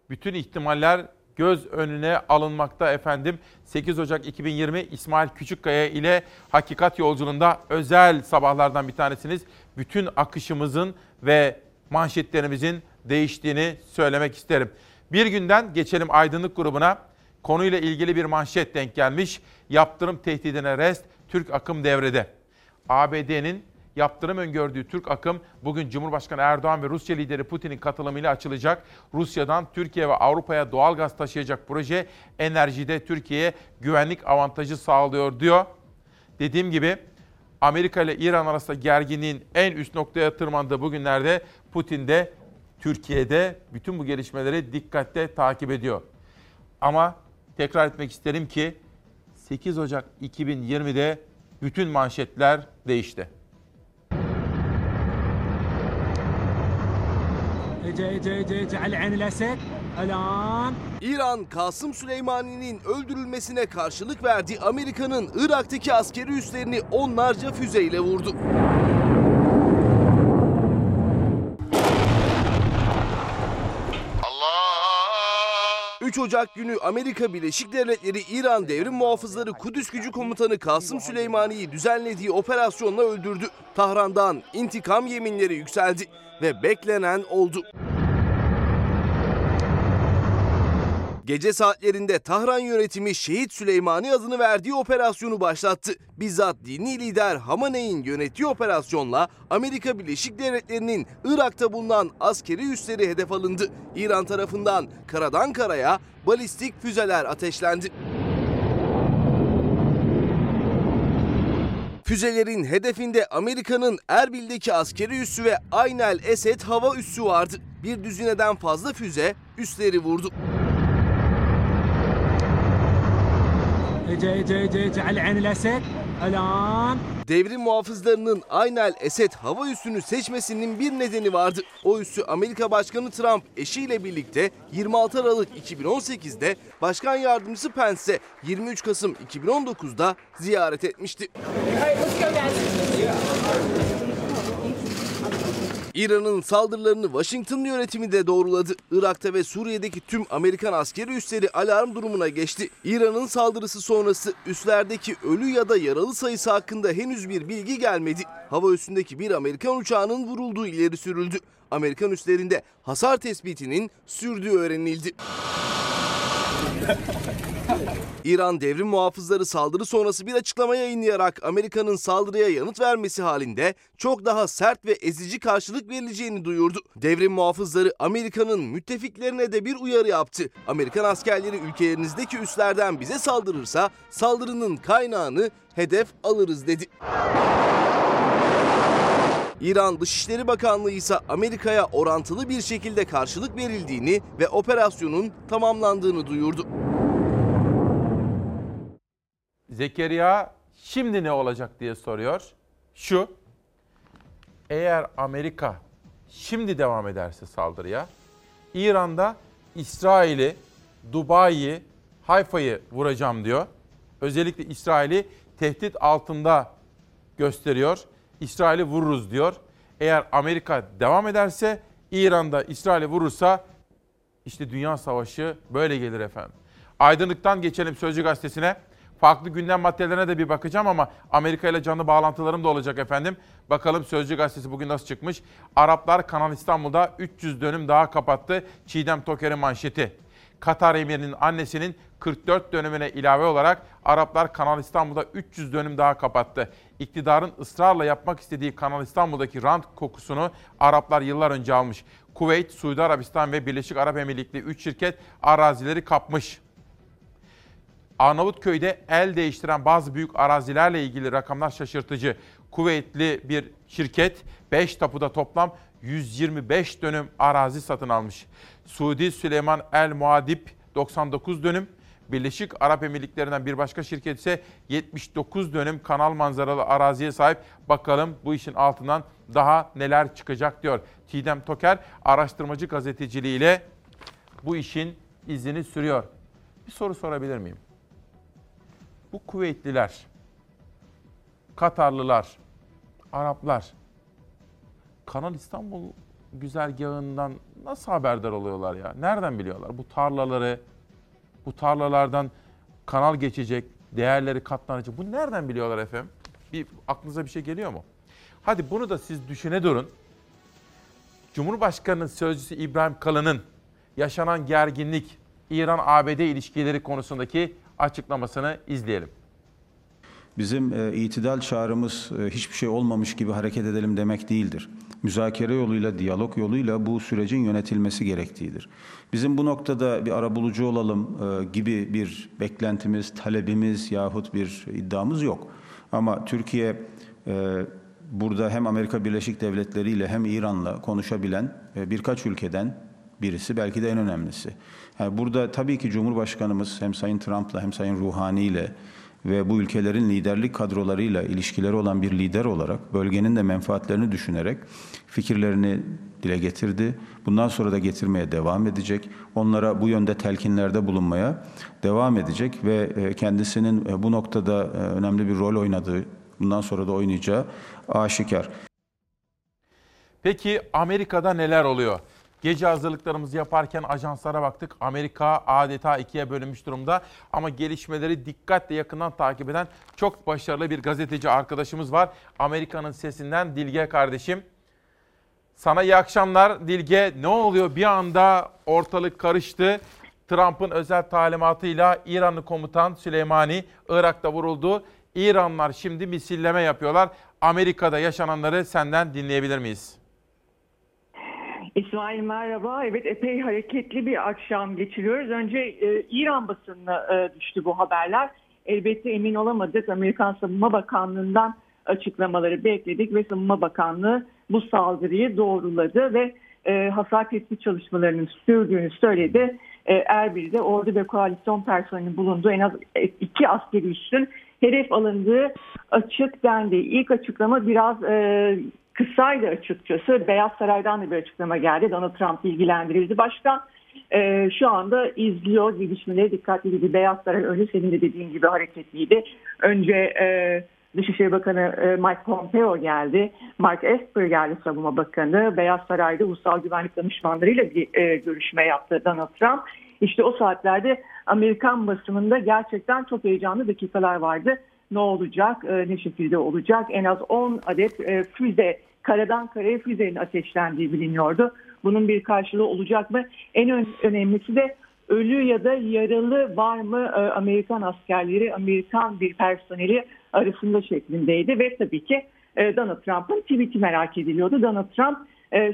Bütün ihtimaller göz önüne alınmakta efendim. 8 Ocak 2020 İsmail Küçükkaya ile Hakikat Yolculuğunda özel sabahlardan bir tanesiniz. Bütün akışımızın ve manşetlerimizin değiştiğini söylemek isterim. Bir günden geçelim aydınlık grubuna. Konuyla ilgili bir manşet denk gelmiş. Yaptırım tehdidine rest, Türk akım devrede. ABD'nin yaptırım öngördüğü Türk akım bugün Cumhurbaşkanı Erdoğan ve Rusya lideri Putin'in katılımıyla açılacak. Rusya'dan Türkiye ve Avrupa'ya doğal gaz taşıyacak proje enerjide Türkiye'ye güvenlik avantajı sağlıyor diyor. Dediğim gibi Amerika ile İran arasında gerginliğin en üst noktaya tırmandığı bugünlerde Putin de Türkiye'de bütün bu gelişmeleri dikkatle takip ediyor. Ama tekrar etmek isterim ki 8 Ocak 2020'de bütün manşetler değişti.
Ece ece ece ece al alan.
İran Kasım Süleymani'nin öldürülmesine karşılık verdiği Amerika'nın Irak'taki askeri üslerini onlarca füzeyle vurdu. 3 Ocak günü Amerika Birleşik Devletleri İran Devrim Muhafızları Kudüs Gücü Komutanı Kasım Süleymani'yi düzenlediği operasyonla öldürdü. Tahran'dan intikam yeminleri yükseldi ve beklenen oldu. Gece saatlerinde Tahran yönetimi Şehit Süleymani adını verdiği operasyonu başlattı. Bizzat dini lider Hamaney'in yönettiği operasyonla Amerika Birleşik Devletleri'nin Irak'ta bulunan askeri üsleri hedef alındı. İran tarafından karadan karaya balistik füzeler ateşlendi. Füzelerin hedefinde Amerika'nın Erbil'deki askeri üssü ve Aynel Esed hava üssü vardı. Bir düzineden fazla füze üsleri vurdu.
Ece Ece Ece Ece El Enil Esed Elan
Devrim muhafızlarının Aynel Esed hava üssünü seçmesinin bir nedeni vardı. O üssü Amerika Başkanı Trump eşiyle birlikte 26 Aralık 2018'de Başkan Yardımcısı Pence'e 23 Kasım 2019'da ziyaret etmişti. All İran'ın saldırılarını Washington yönetimi de doğruladı. Irak'ta ve Suriye'deki tüm Amerikan askeri üsleri alarm durumuna geçti. İran'ın saldırısı sonrası üslerdeki ölü ya da yaralı sayısı hakkında henüz bir bilgi gelmedi. Hava üstündeki bir Amerikan uçağının vurulduğu ileri sürüldü. Amerikan üslerinde hasar tespitinin sürdüğü öğrenildi. İran devrim muhafızları saldırı sonrası bir açıklama yayınlayarak Amerika'nın saldırıya yanıt vermesi halinde çok daha sert ve ezici karşılık verileceğini duyurdu. Devrim muhafızları Amerika'nın müttefiklerine de bir uyarı yaptı. Amerikan askerleri ülkelerinizdeki üslerden bize saldırırsa saldırının kaynağını hedef alırız dedi. İran Dışişleri Bakanlığı ise Amerika'ya orantılı bir şekilde karşılık verildiğini ve operasyonun tamamlandığını duyurdu.
Zekeriya şimdi ne olacak diye soruyor. Şu, eğer Amerika şimdi devam ederse saldırıya, İran'da İsrail'i, Dubai'yi, Hayfa'yı vuracağım diyor. Özellikle İsrail'i tehdit altında gösteriyor. İsrail'i vururuz diyor. Eğer Amerika devam ederse, İran'da İsrail'i vurursa işte dünya savaşı böyle gelir efendim. Aydınlıktan geçelim Sözcü Gazetesi'ne. Farklı gündem maddelerine de bir bakacağım ama Amerika ile canlı bağlantılarım da olacak efendim. Bakalım Sözcü Gazetesi bugün nasıl çıkmış? Araplar Kanal İstanbul'da 300 dönüm daha kapattı. Çiğdem Toker'in manşeti. Katar emirinin annesinin 44 dönümüne ilave olarak Araplar Kanal İstanbul'da 300 dönüm daha kapattı. İktidarın ısrarla yapmak istediği Kanal İstanbul'daki rant kokusunu Araplar yıllar önce almış. Kuveyt, Suudi Arabistan ve Birleşik Arap Emirlikleri 3 şirket arazileri kapmış. Arnavutköy'de el değiştiren bazı büyük arazilerle ilgili rakamlar şaşırtıcı. Kuveytli bir şirket 5 tapuda toplam 125 dönüm arazi satın almış. Suudi Süleyman El Muadip 99 dönüm, Birleşik Arap Emirlikleri'nden bir başka şirket ise 79 dönüm kanal manzaralı araziye sahip. Bakalım bu işin altından daha neler çıkacak diyor. Çiğdem Toker araştırmacı gazeteciliğiyle bu işin izini sürüyor. Bir soru sorabilir miyim? Bu Kuveytliler, Katarlılar, Araplar Kanal İstanbul güzergahından nasıl haberdar oluyorlar ya? Nereden biliyorlar? Bu tarlaları, bu tarlalardan kanal geçecek, değerleri katlanacak. Bu nereden biliyorlar efendim? Bir aklınıza bir şey geliyor mu? Hadi bunu da siz düşüne durun. Cumhurbaşkanının sözcüsü İbrahim Kalın'ın yaşanan gerginlik, İran-ABD ilişkileri konusundaki açıklamasını izleyelim.
Bizim e, itidal çağrımız e, hiçbir şey olmamış gibi hareket edelim demek değildir. Müzakere yoluyla, diyalog yoluyla bu sürecin yönetilmesi gerektiğidir. Bizim bu noktada bir arabulucu olalım e, gibi bir beklentimiz, talebimiz yahut bir iddiamız yok. Ama Türkiye e, burada hem Amerika Birleşik Devletleri ile hem İran'la konuşabilen e, birkaç ülkeden birisi belki de en önemlisi. Yani burada tabii ki Cumhurbaşkanımız hem Sayın Trump'la hem Sayın Ruhani ile ve bu ülkelerin liderlik kadrolarıyla ilişkileri olan bir lider olarak bölgenin de menfaatlerini düşünerek fikirlerini dile getirdi. Bundan sonra da getirmeye devam edecek. Onlara bu yönde telkinlerde bulunmaya devam edecek ve e, kendisinin e, bu noktada e, önemli bir rol oynadığı, bundan sonra da oynayacağı aşikar.
Peki Amerika'da neler oluyor? Gece hazırlıklarımızı yaparken ajanslara baktık. Amerika adeta ikiye bölünmüş durumda. Ama gelişmeleri dikkatle yakından takip eden çok başarılı bir gazeteci arkadaşımız var. Amerika'nın sesinden Dilge kardeşim. Sana iyi akşamlar Dilge. Ne oluyor? Bir anda ortalık karıştı. Trump'ın özel talimatıyla İranlı komutan Süleymani Irak'ta vuruldu. İranlar şimdi misilleme yapıyorlar. Amerika'da yaşananları senden dinleyebilir miyiz?
İsmail merhaba. Evet epey hareketli bir akşam geçiriyoruz. Önce e, İran basınına e, düştü bu haberler. Elbette emin olamadık. Amerikan Savunma Bakanlığı'ndan açıklamaları bekledik ve Savunma Bakanlığı bu saldırıyı doğruladı ve e, hasar tespit çalışmalarının sürdüğünü söyledi. E, Erbil'de ordu ve koalisyon personelinin bulunduğu en az iki askeri üssün hedef alındığı açık dendi. İlk açıklama biraz e, kısaydı açıkçası. Beyaz Saray'dan da bir açıklama geldi. Donald Trump ilgilendirildi. Başkan e, şu anda izliyor gelişmeleri dikkatli gibi. Beyaz Saray önce senin de dediğin gibi hareketliydi. Önce e, Dışişleri Bakanı e, Mike Pompeo geldi. Mark Esper geldi Savunma Bakanı. Beyaz Saray'da Ulusal Güvenlik Danışmanlarıyla bir e, görüşme yaptı Donald Trump. İşte o saatlerde Amerikan basınında gerçekten çok heyecanlı dakikalar vardı. Ne olacak, e, ne şekilde olacak? En az 10 adet e, füze, karadan karaya füzenin ateşlendiği biliniyordu. Bunun bir karşılığı olacak mı? En önemlisi de ölü ya da yaralı var mı e, Amerikan askerleri, Amerikan bir personeli arasında şeklindeydi ve tabii ki Donald Trump'ın tweet'i merak ediliyordu. Donald Trump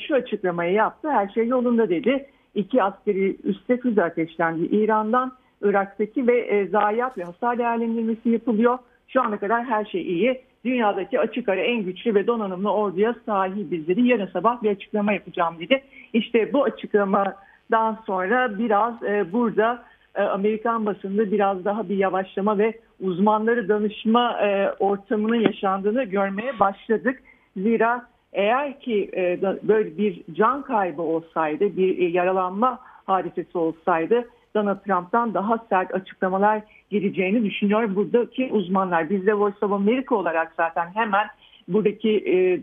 şu açıklamayı yaptı, her şey yolunda dedi. İki askeri üste füze ateşlendi İran'dan. Irak'taki ve zayiat ve hasar değerlendirmesi yapılıyor. Şu ana kadar her şey iyi. Dünyadaki açık ara en güçlü ve donanımlı orduya sahibiz dedi. Yarın sabah bir açıklama yapacağım dedi. İşte bu açıklamadan sonra biraz e, burada e, Amerikan basında biraz daha bir yavaşlama ve uzmanları danışma e, ortamının yaşandığını görmeye başladık. Zira eğer ki e, böyle bir can kaybı olsaydı, bir e, yaralanma hadisesi olsaydı Donald Trump'tan daha sert açıklamalar geleceğini düşünüyor buradaki uzmanlar. Biz de Voice of America olarak zaten hemen buradaki e,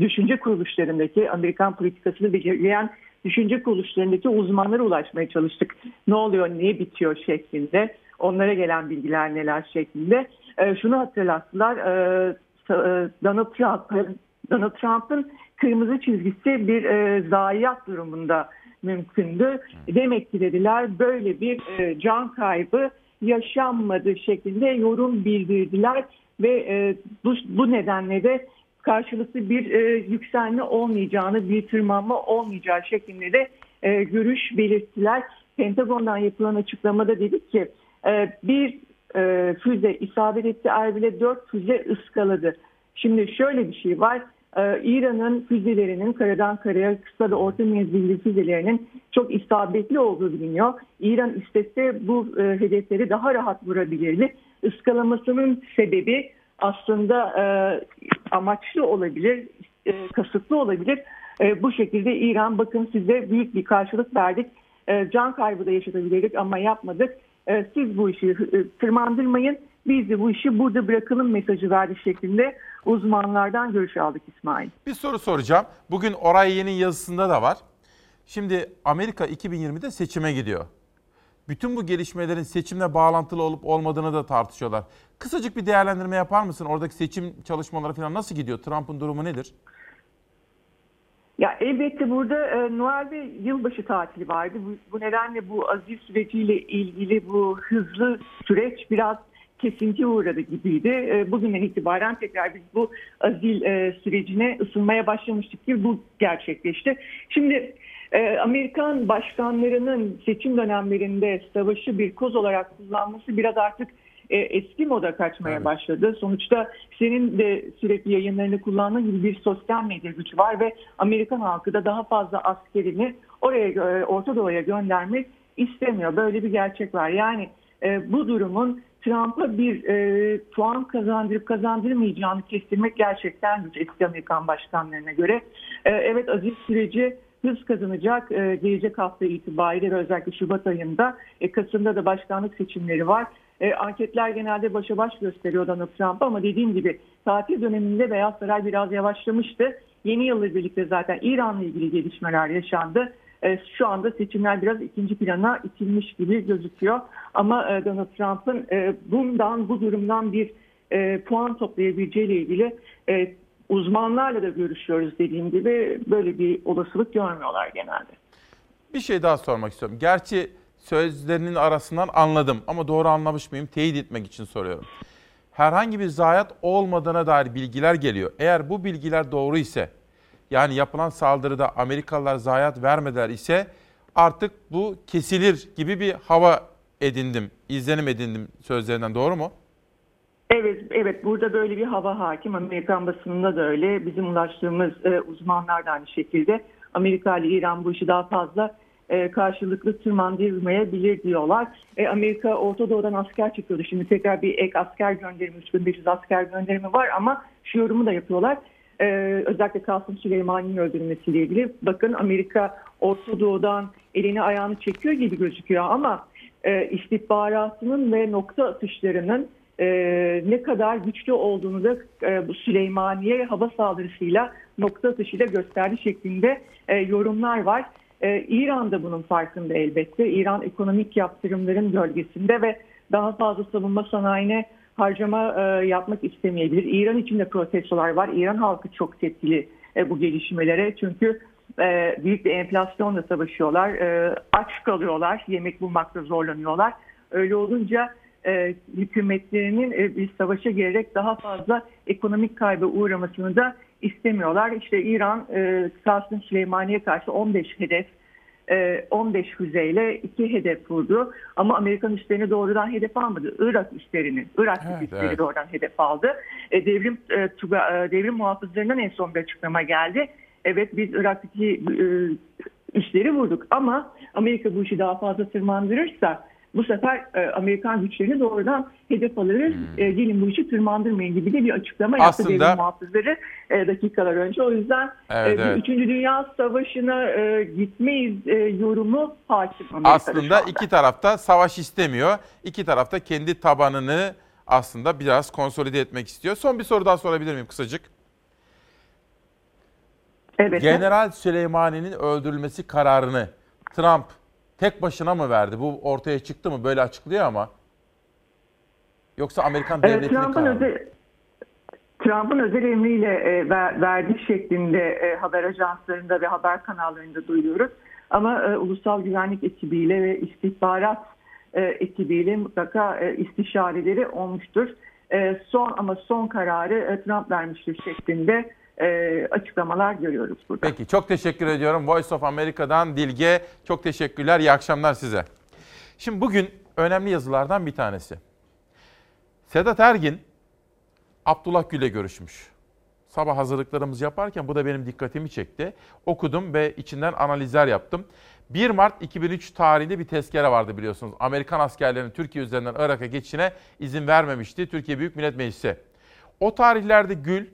düşünce kuruluşlarındaki Amerikan politikasını belirleyen düşünce kuruluşlarındaki uzmanlara ulaşmaya çalıştık. Ne oluyor, ne bitiyor şeklinde, onlara gelen bilgiler neler şeklinde. E, şunu hatırlattılar, e, e Donald Trump, Donald Trump'ın kırmızı çizgisi bir e, zayiat durumunda mümkündü. Demek ki dediler böyle bir e, can kaybı yaşanmadı şeklinde yorum bildirdiler ve e, bu, bu nedenle de karşılıklı bir e, yükselme olmayacağını, bir tırmanma olmayacağı şeklinde de görüş belirttiler. Pentagon'dan yapılan açıklamada dedik ki bir füze isabet etti Erbil'e dört füze ıskaladı. Şimdi şöyle bir şey var. Ee, İran'ın füzelerinin karadan karaya kısa ve orta menzilli füzelerinin çok isabetli olduğu biliniyor. İran istese bu e, hedefleri daha rahat vurabilirdi. Iskalamasının sebebi aslında e, amaçlı olabilir, e, kasıtlı olabilir. Bu şekilde İran bakın size büyük bir karşılık verdik. Can kaybı da yaşatabilirdik ama yapmadık. Siz bu işi e, tırmandırmayın biz de bu işi burada bırakalım mesajı verdi şeklinde uzmanlardan görüş aldık İsmail.
Bir soru soracağım. Bugün Oray Yen'in yazısında da var. Şimdi Amerika 2020'de seçime gidiyor. Bütün bu gelişmelerin seçimle bağlantılı olup olmadığını da tartışıyorlar. Kısacık bir değerlendirme yapar mısın? Oradaki seçim çalışmaları falan nasıl gidiyor? Trump'ın durumu nedir?
Ya elbette burada e, Noel ve yılbaşı tatili vardı. Bu, bu nedenle bu aziz süreciyle ilgili bu hızlı süreç biraz kesinti uğradı gibiydi. E, bugünden itibaren tekrar biz bu azil e, sürecine ısınmaya başlamıştık ki bu gerçekleşti. Şimdi e, Amerikan başkanlarının seçim dönemlerinde savaşı bir koz olarak kullanması biraz artık e, eski moda kaçmaya
Evet.
başladı. Sonuçta senin de sürekli yayınlarını kullandığın gibi bir sosyal medya gücü var ve Amerikan halkı da daha fazla askerini oraya Orta Doğu'ya göndermek istemiyor. Böyle bir gerçek var. Yani e, bu durumun Trump'a bir e, puan kazandırıp kazandırmayacağını kestirmek gerçekten güç eski Amerikan başkanlarına göre. E, evet aziz süreci hız kazanacak e, gelecek hafta itibariyle özellikle Şubat ayında. E, Kasım'da da başkanlık seçimleri var. E, anketler genelde başa baş gösteriyor Donald Trump ama dediğim gibi tatil döneminde Beyaz Saray biraz yavaşlamıştı. Yeni yılla birlikte zaten İran'la ilgili gelişmeler yaşandı. E, şu anda seçimler biraz ikinci plana itilmiş gibi gözüküyor. Ama e, Donald Trump'ın e, bundan, bu durumdan bir puan toplayabileceğiyle ilgili uzmanlarla da görüşüyoruz dediğim gibi böyle bir olasılık görmüyorlar genelde.
Bir şey daha sormak istiyorum. Gerçi sözlerinin arasından anladım ama doğru anlamış mıyım teyit etmek için soruyorum. Herhangi bir zayiat olmadığına dair bilgiler geliyor. Eğer bu bilgiler doğru ise yani yapılan saldırıda Amerikalılar zayiat vermediler ise artık bu kesilir gibi bir hava edindim, izlenim edindim sözlerinden doğru mu?
Evet, evet burada böyle bir hava hakim. Amerikan basınında da öyle. Bizim ulaştığımız e, uzmanlar da aynı şekilde. Amerika ile İran bu işi daha fazla e, karşılıklı tırmandırmayabilir diyorlar. E, Amerika Orta Doğu'dan asker çıkıyordu. Şimdi tekrar bir ek asker gönderimi, 3500 asker gönderimi var ama şu yorumu da yapıyorlar. E, özellikle Kasım Süleyman'ın öldürülmesiyle ilgili. Bakın Amerika Orta Doğu'dan elini ayağını çekiyor gibi gözüküyor ama e, istihbaratının ve nokta atışlarının e, ne kadar güçlü olduğunu da e, bu Süleymaniye hava saldırısıyla nokta atışıyla gösterdi şeklinde e, yorumlar var. E, İran da bunun farkında elbette. İran ekonomik yaptırımların gölgesinde ve daha fazla savunma sanayine harcama e, yapmak istemeyebilir. İran için de protestolar var. İran halkı çok tepkili e, bu gelişmelere çünkü e, büyük bir enflasyonla savaşıyorlar. E, aç kalıyorlar, yemek bulmakta zorlanıyorlar. Öyle olunca e, hükümetlerinin e, bir savaşa girerek daha fazla ekonomik kaybı uğramasını da istemiyorlar. İşte İran e, Kasım Süleymaniye karşı 15 hedef 15 füzeyle iki hedef vurdu. Ama Amerikan üslerini doğrudan hedef almadı. Irak üslerini, Irak
Evet,
üsleri
evet.
doğrudan hedef aldı. E, devrim e, e, devrim muhafızlarından en son bir açıklama geldi. Evet biz Irak'taki e, üsleri vurduk ama Amerika bu işi daha fazla tırmandırırsa bu sefer e, Amerikan güçlerini doğrudan hedef alırız. E, gelin bu işi tırmandırmayın gibi de bir açıklama yaptı
Aslında-
devrim muhafızları e, dakikalar önce. O yüzden
Evet,
e,
evet.
bir Üçüncü Dünya Savaşı'na e, gitmeyiz e, yorumu hakim Amerika'da
Aslında iki tarafta savaş istemiyor. İki tarafta kendi tabanını aslında biraz konsolide etmek istiyor. Son bir soru daha sorabilir miyim kısacık?
Evet.
General Süleymani'nin öldürülmesi kararını Trump tek başına mı verdi? Bu ortaya çıktı mı? Böyle açıklıyor ama. Yoksa Amerikan
E,
devletinin
Trump'ın
kararı
özel Trump'ın özel emriyle e, ver, verdiği şeklinde e, haber ajanslarında ve haber kanallarında duyuyoruz. Ama e, ulusal güvenlik ekibiyle ve istihbarat e, ekibiyle mutlaka e, istişareleri olmuştur. E, son ama son kararı e, Trump vermiştir şeklinde e, açıklamalar görüyoruz burada.
Peki çok teşekkür ediyorum. Voice of America'dan Dilge çok teşekkürler. İyi akşamlar size. Şimdi bugün önemli yazılardan bir tanesi. Sedat Ergin Abdullah Gül'le görüşmüş. Sabah hazırlıklarımızı yaparken bu da benim dikkatimi çekti. Okudum ve içinden analizler yaptım. 1 Mart 2003 tarihinde bir tezkere vardı biliyorsunuz. Amerikan askerlerinin Türkiye üzerinden Irak'a geçişine izin vermemişti Türkiye Büyük Millet Meclisi. O tarihlerde Gül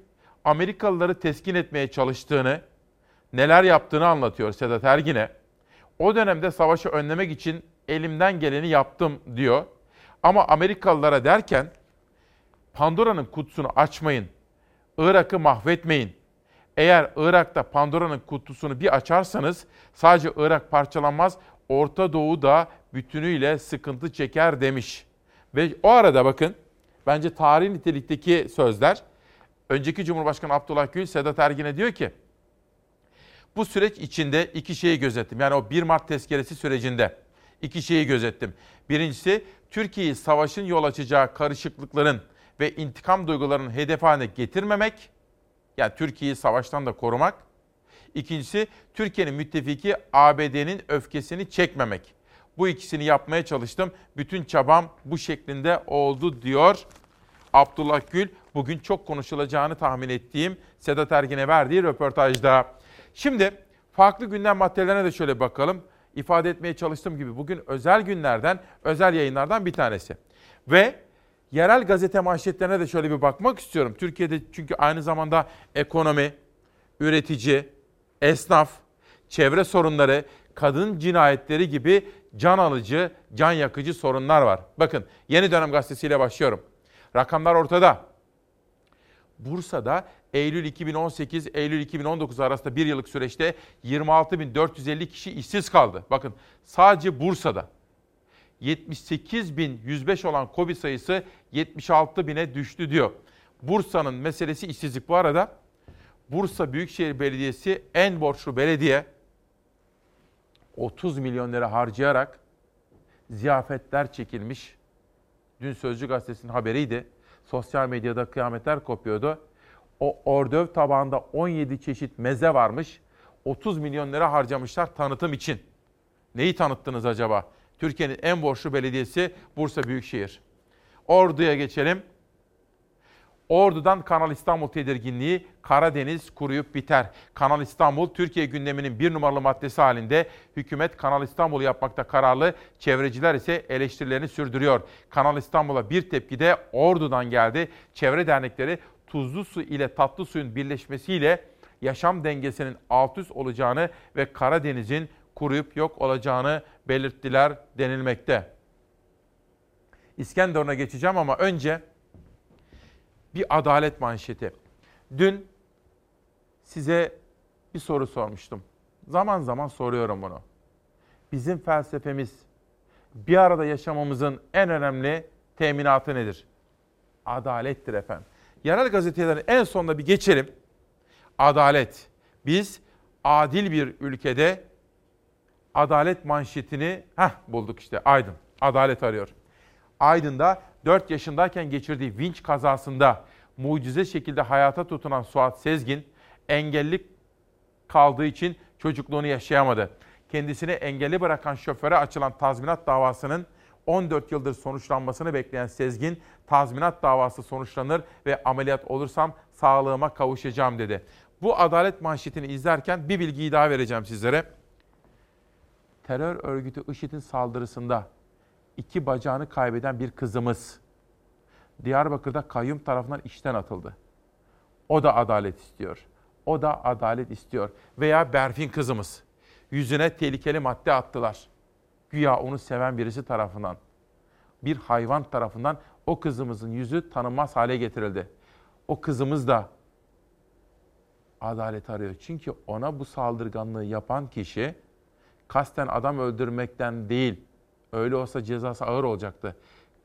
Amerikalıları teskin etmeye çalıştığını, neler yaptığını anlatıyor Sedat Ergin'e. O dönemde savaşı önlemek için elimden geleni yaptım diyor. Ama Amerikalılara derken Pandora'nın kutusunu açmayın. Irak'ı mahvetmeyin. Eğer Irak'ta Pandora'nın kutusunu bir açarsanız sadece Irak parçalanmaz, Orta Doğu da bütünüyle sıkıntı çeker demiş. Ve o arada bakın bence tarih nitelikteki sözler. Önceki Cumhurbaşkanı Abdullah Gül Sedat Ergin'e diyor ki bu süreç içinde iki şeyi gözettim. Yani o 1 Mart tezkeresi sürecinde İki şeyi gözettim. Birincisi Türkiye'yi savaşın yol açacağı karışıklıkların ve intikam duygularının hedef haline getirmemek. Yani Türkiye'yi savaştan da korumak. İkincisi Türkiye'nin müttefiki ABD'nin öfkesini çekmemek. Bu ikisini yapmaya çalıştım. Bütün çabam bu şeklinde oldu diyor Abdullah Gül. Bugün çok konuşulacağını tahmin ettiğim Sedat Ergin'e verdiği röportajda. Şimdi farklı gündem maddelerine de şöyle bakalım. İfade etmeye çalıştığım gibi bugün özel günlerden, özel yayınlardan bir tanesi. Ve yerel gazete manşetlerine de şöyle bir bakmak istiyorum. Türkiye'de çünkü aynı zamanda ekonomi, üretici, esnaf, çevre sorunları, kadın cinayetleri gibi can alıcı, can yakıcı sorunlar var. Bakın Yeni Dönem Gazetesi'yle başlıyorum. Rakamlar ortada. Bursa'da Eylül 2018 Eylül 2019 arasında bir yıllık süreçte 26.450 kişi işsiz kaldı. Bakın sadece Bursa'da 78.105 olan Covid sayısı 76.000'e düştü diyor. Bursa'nın meselesi işsizlik. Bu arada Bursa Büyükşehir Belediyesi en borçlu belediye 30 milyon lira harcayarak ziyafetler çekilmiş. Dün Sözcü Gazetesi'nin haberiydi. Sosyal medyada kıyametler kopuyordu. O ordöv tabağında 17 çeşit meze varmış. 30 milyon lira harcamışlar tanıtım için. Neyi tanıttınız acaba? Türkiye'nin en borçlu belediyesi Bursa Büyükşehir. Ordu'ya geçelim. Ordu'dan Kanal İstanbul tedirginliği Karadeniz kuruyup biter. Kanal İstanbul Türkiye gündeminin bir numaralı maddesi halinde hükümet Kanal İstanbul yapmakta kararlı. Çevreciler ise eleştirilerini sürdürüyor. Kanal İstanbul'a bir tepki de Ordu'dan geldi. Çevre dernekleri tuzlu su ile tatlı suyun birleşmesiyle yaşam dengesinin alt üst olacağını ve Karadeniz'in kuruyup yok olacağını belirttiler denilmekte. İskenderun'a geçeceğim ama önce bir adalet manşeti. Dün size bir soru sormuştum. Zaman zaman soruyorum bunu. Bizim felsefemiz bir arada yaşamamızın en önemli teminatı nedir? Adalettir efendim. Yerel gazetelerin en sonunda bir geçelim. Adalet. Biz adil bir ülkede adalet manşetini heh, bulduk işte Aydın. Adalet arıyor. Aydın'da 4 yaşındayken geçirdiği vinç kazasında mucize şekilde hayata tutunan Suat Sezgin engelli kaldığı için çocukluğunu yaşayamadı. Kendisini engelli bırakan şoföre açılan tazminat davasının 14 yıldır sonuçlanmasını bekleyen Sezgin, tazminat davası sonuçlanır ve ameliyat olursam sağlığıma kavuşacağım dedi. Bu adalet manşetini izlerken bir bilgiyi daha vereceğim sizlere. Terör örgütü IŞİD'in saldırısında iki bacağını kaybeden bir kızımız Diyarbakır'da kayyum tarafından işten atıldı. O da adalet istiyor. O da adalet istiyor. Veya Berfin kızımız. Yüzüne tehlikeli madde attılar. Güya onu seven birisi tarafından. Bir hayvan tarafından o kızımızın yüzü tanınmaz hale getirildi. O kızımız da adalet arıyor. Çünkü ona bu saldırganlığı yapan kişi kasten adam öldürmekten değil, öyle olsa cezası ağır olacaktı.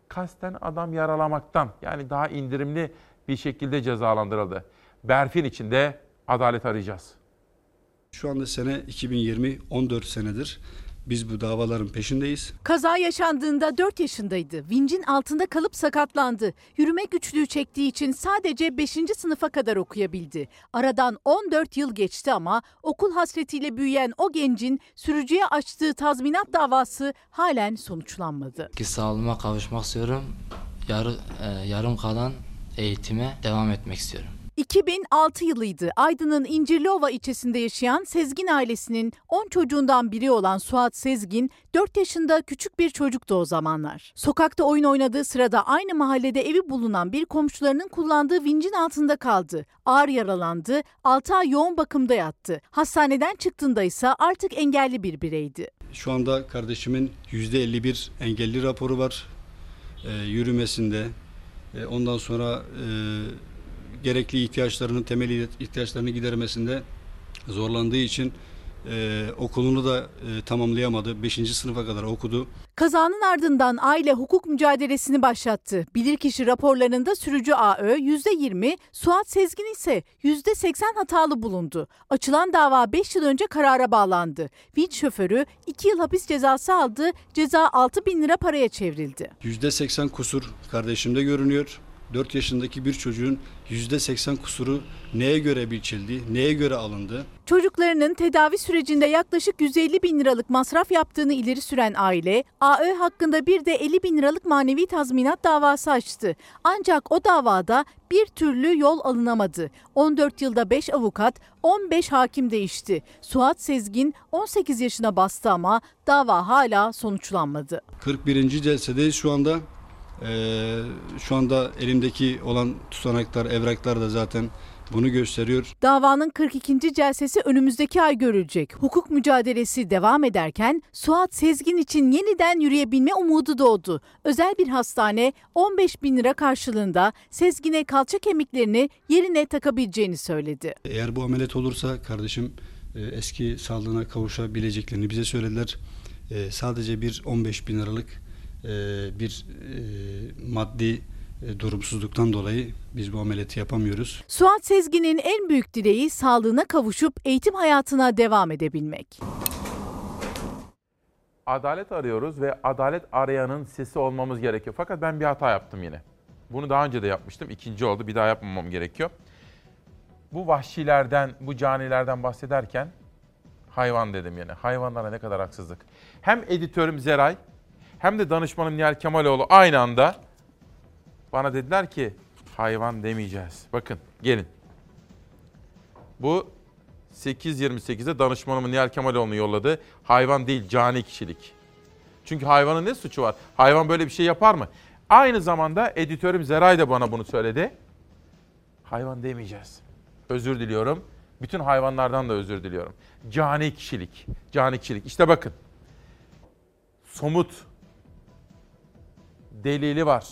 Kasten adam yaralamaktan yani daha indirimli bir şekilde cezalandırıldı. Berfin için de adalet arayacağız.
Şu anda sene 2020, 14 senedir biz bu davaların peşindeyiz.
Kaza yaşandığında 4 yaşındaydı. Vincin altında kalıp sakatlandı. Yürüme güçlüğü çektiği için sadece 5. sınıfa kadar okuyabildi. Aradan 14 yıl geçti ama okul hasretiyle büyüyen o gencin sürücüye açtığı tazminat davası halen sonuçlanmadı.
Ki sağlığıma kavuşmak istiyorum. Yarı, e, yarım kalan eğitime devam etmek istiyorum.
2006 yılıydı. Aydın'ın İncirliova ilçesinde yaşayan Sezgin ailesinin 10 çocuğundan biri olan Suat Sezgin 4 yaşında küçük bir çocuktu o zamanlar. Sokakta oyun oynadığı sırada aynı mahallede evi bulunan bir komşularının kullandığı vincin altında kaldı. Ağır yaralandı, 6 ay yoğun bakımda yattı. Hastaneden çıktığında ise artık engelli bir bireydi.
Şu anda kardeşimin %51 engelli raporu var. E, yürümesinde, e, ondan sonra e, gerekli ihtiyaçlarının, temel ihtiyaçlarını gidermesinde zorlandığı için e, okulunu da e, tamamlayamadı. 5. sınıfa kadar okudu.
Kazanın ardından aile hukuk mücadelesini başlattı. Bilirkişi raporlarında sürücü AÖ %20, Suat Sezgin ise %80 hatalı bulundu. Açılan dava 5 yıl önce karara bağlandı. Vinç şoförü 2 yıl hapis cezası aldı, ceza 6 bin lira paraya çevrildi.
%80 kusur kardeşimde görünüyor. 4 yaşındaki bir çocuğun %80 kusuru neye göre biçildi, neye göre alındı?
Çocuklarının tedavi sürecinde yaklaşık 150 bin liralık masraf yaptığını ileri süren aile, AÖ hakkında bir de 50 bin liralık manevi tazminat davası açtı. Ancak o davada bir türlü yol alınamadı. 14 yılda 5 avukat, 15 hakim değişti. Suat Sezgin 18 yaşına bastı ama dava hala sonuçlanmadı.
41. celsedeyiz şu anda. Ee, şu anda elimdeki olan tutanaklar, evraklar da zaten bunu gösteriyor.
Davanın 42. celsesi önümüzdeki ay görülecek. Hukuk mücadelesi devam ederken Suat Sezgin için yeniden yürüyebilme umudu doğdu. Özel bir hastane 15 bin lira karşılığında Sezgin'e kalça kemiklerini yerine takabileceğini söyledi.
Eğer bu ameliyat olursa kardeşim e, eski sağlığına kavuşabileceklerini bize söylediler. E, sadece bir 15 bin liralık bir maddi durumsuzluktan dolayı biz bu ameliyatı yapamıyoruz.
Suat Sezgin'in en büyük dileği sağlığına kavuşup eğitim hayatına devam edebilmek.
Adalet arıyoruz ve adalet arayanın sesi olmamız gerekiyor. Fakat ben bir hata yaptım yine. Bunu daha önce de yapmıştım. İkinci oldu. Bir daha yapmamam gerekiyor. Bu vahşilerden, bu canilerden bahsederken hayvan dedim yine. Hayvanlara ne kadar haksızlık. Hem editörüm Zeray hem de danışmanım Nihal Kemaloğlu aynı anda bana dediler ki hayvan demeyeceğiz. Bakın gelin. Bu 8.28'de danışmanımın Nihal Kemaloğlu'nu yolladı. Hayvan değil cani kişilik. Çünkü hayvanın ne suçu var? Hayvan böyle bir şey yapar mı? Aynı zamanda editörüm Zeray da bana bunu söyledi. Hayvan demeyeceğiz. Özür diliyorum. Bütün hayvanlardan da özür diliyorum. Cani kişilik. Cani kişilik. İşte bakın. Somut. Delili var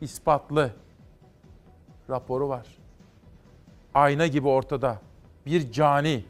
ispatlı raporu var. Ayna gibi ortada. Bir cani.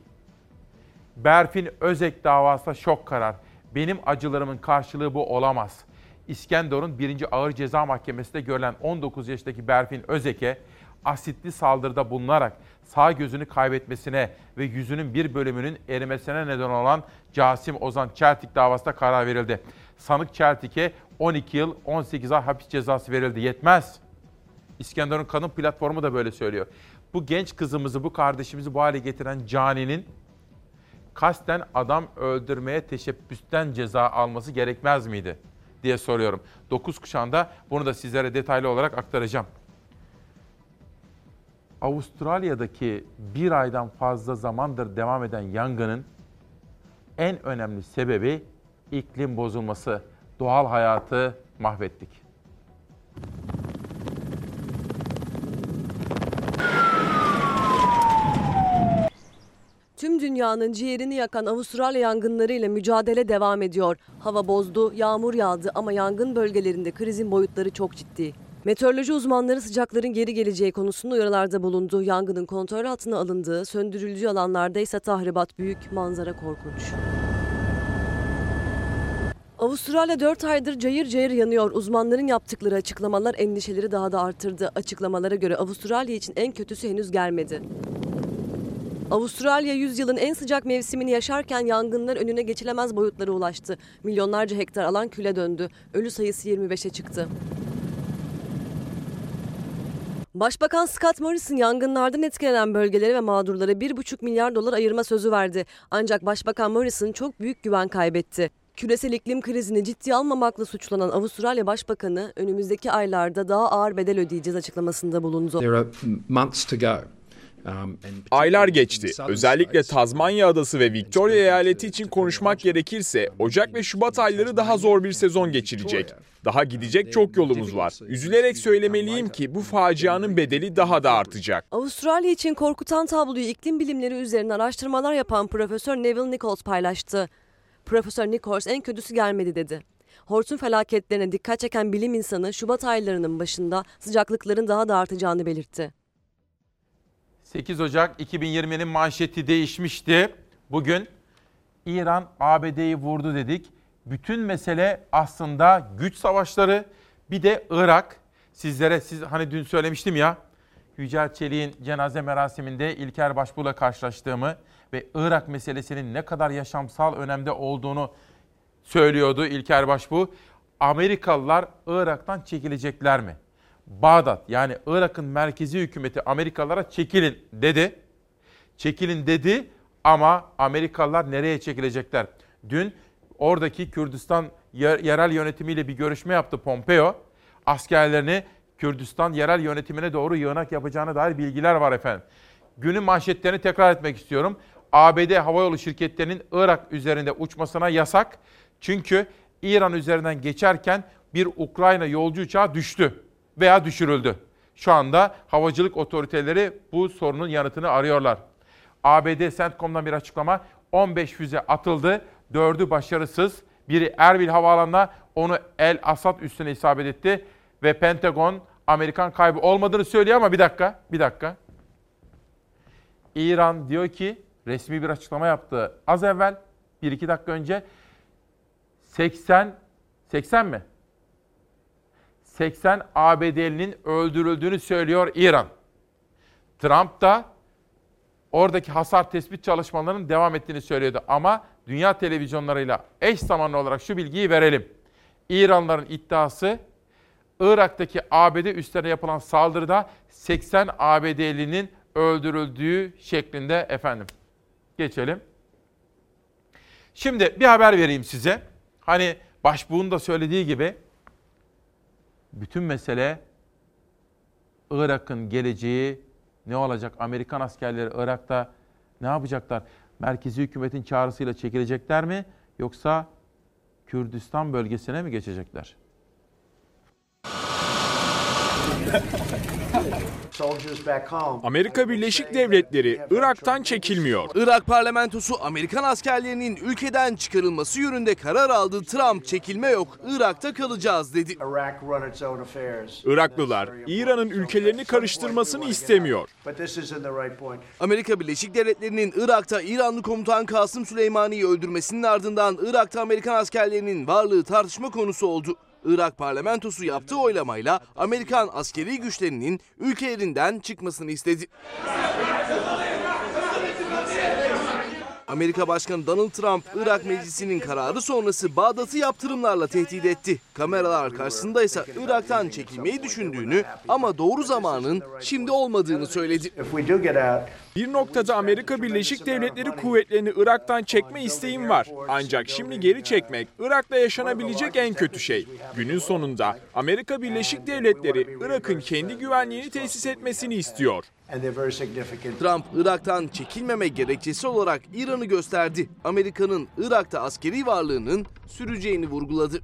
Berfin Özek davasında şok karar. Benim acılarımın karşılığı bu olamaz. İskenderun 1. Ağır Ceza Mahkemesi'nde görülen 19 yaşındaki Berfin Özek'e asitli saldırıda bulunarak sağ gözünü kaybetmesine ve yüzünün bir bölümünün erimesine neden olan Casim Ozan Çeltik davasında karar verildi. Sanık Çeltik'e 12 yıl 18 ay hapis cezası verildi. Yetmez. İskenderun Kanun Platformu da böyle söylüyor. Bu genç kızımızı, bu kardeşimizi bu hale getiren caninin kasten adam öldürmeye teşebbüsten ceza alması gerekmez miydi diye soruyorum. 9 kuşağında bunu da sizlere detaylı olarak aktaracağım. Avustralya'daki bir aydan fazla zamandır devam eden yangının en önemli sebebi iklim bozulması. Doğal hayatı mahvettik.
Tüm dünyanın ciğerini yakan Avustralya yangınlarıyla mücadele devam ediyor. Hava bozdu, yağmur yağdı ama yangın bölgelerinde krizin boyutları çok ciddi. Meteoroloji uzmanları sıcakların geri geleceği konusunda uyarılarda bulundu. Yangının kontrol altına alındığı, söndürüldüğü alanlarda ise tahribat büyük, manzara korkunç. Avustralya 4 aydır cayır cayır yanıyor. Uzmanların yaptıkları açıklamalar endişeleri daha da artırdı. Açıklamalara göre Avustralya için en kötüsü henüz gelmedi. Avustralya yüzyılın en sıcak mevsimini yaşarken yangınlar önüne geçilemez boyutlara ulaştı. Milyonlarca hektar alan küle döndü. Ölü sayısı 25'e çıktı. Başbakan Scott Morrison yangınlardan etkilenen bölgelere ve mağdurlara 1,5 milyar dolar ayırma sözü verdi. Ancak Başbakan Morrison çok büyük güven kaybetti. Küresel iklim krizini ciddiye almamakla suçlanan Avustralya Başbakanı önümüzdeki aylarda daha ağır bedel ödeyeceğiz açıklamasında bulundu.
Aylar geçti. Özellikle Tazmanya Adası ve Victoria eyaleti için konuşmak gerekirse Ocak ve Şubat ayları daha zor bir sezon geçirecek. Daha gidecek çok yolumuz var. Üzülerek söylemeliyim ki bu facianın bedeli daha da artacak.
Avustralya için korkutan tabloyu iklim bilimleri üzerine araştırmalar yapan Profesör Neville Nichols paylaştı. Profesör Nichols en kötüsü gelmedi dedi. Hortum felaketlerine dikkat çeken bilim insanı Şubat aylarının başında sıcaklıkların daha da artacağını belirtti.
8 Ocak 2020'nin manşeti değişmişti. Bugün İran ABD'yi vurdu dedik. Bütün mesele aslında güç savaşları bir de Irak. Sizlere siz hani dün söylemiştim ya Yücel Çelik'in cenaze merasiminde İlker Başbuğ'la karşılaştığımı ve Irak meselesinin ne kadar yaşamsal önemde olduğunu söylüyordu İlker Başbuğ. Amerikalılar Irak'tan çekilecekler mi? Bağdat yani Irak'ın merkezi hükümeti Amerikalılara çekilin dedi. Çekilin dedi ama Amerikalılar nereye çekilecekler? Dün oradaki Kürdistan yerel yönetimiyle bir görüşme yaptı Pompeo. Askerlerini Kürdistan yerel yönetimine doğru yığınak yapacağına dair bilgiler var efendim. Günün manşetlerini tekrar etmek istiyorum. ABD havayolu şirketlerinin Irak üzerinde uçmasına yasak. Çünkü İran üzerinden geçerken bir Ukrayna yolcu uçağı düştü veya düşürüldü. Şu anda havacılık otoriteleri bu sorunun yanıtını arıyorlar. ABD CENTCOM'dan bir açıklama 15 füze atıldı, 4'ü başarısız. Biri Erbil Havaalanı'na onu El Asad üstüne isabet etti ve Pentagon Amerikan kaybı olmadığını söylüyor ama bir dakika, bir dakika. İran diyor ki resmi bir açıklama yaptı az evvel, bir iki dakika önce 80, 80 mi? 80 ABD'linin öldürüldüğünü söylüyor İran. Trump da oradaki hasar tespit çalışmalarının devam ettiğini söylüyordu. Ama dünya televizyonlarıyla eş zamanlı olarak şu bilgiyi verelim. İranlıların iddiası Irak'taki ABD üslerine yapılan saldırıda 80 ABD'linin öldürüldüğü şeklinde efendim. Geçelim. Şimdi bir haber vereyim size. Hani başbuğun da söylediği gibi bütün mesele Irak'ın geleceği ne olacak? Amerikan askerleri Irak'ta ne yapacaklar? Merkezi hükümetin çağrısıyla çekilecekler mi? Yoksa Kürdistan bölgesine mi geçecekler?
Amerika Birleşik Devletleri Irak'tan çekilmiyor.
Irak parlamentosu Amerikan askerlerinin ülkeden çıkarılması yönünde karar aldı. Trump çekilme yok, Irak'ta kalacağız dedi.
Iraklılar İran'ın ülkelerini karıştırmasını istemiyor.
Amerika Birleşik Devletleri'nin Irak'ta İranlı komutan Kasım Süleymani'yi öldürmesinin ardından Irak'ta Amerikan askerlerinin varlığı tartışma konusu oldu. Irak parlamentosu yaptığı oylamayla Amerikan askeri güçlerinin ülkelerinden çıkmasını istedi. Amerika Başkanı Donald Trump, Irak Meclisi'nin kararı sonrası Bağdat'ı yaptırımlarla tehdit etti. Kameralar karşısında ise Irak'tan çekilmeyi düşündüğünü ama doğru zamanın şimdi olmadığını söyledi.
Bir noktada Amerika Birleşik Devletleri kuvvetlerini Irak'tan çekme isteğim var. Ancak şimdi geri çekmek Irak'ta yaşanabilecek en kötü şey. Günün sonunda Amerika Birleşik Devletleri Irak'ın kendi güvenliğini tesis etmesini istiyor.
Trump, Irak'tan çekilmeme gerekçesi olarak İran'ı gösterdi. Amerika'nın Irak'ta askeri varlığının süreceğini vurguladı.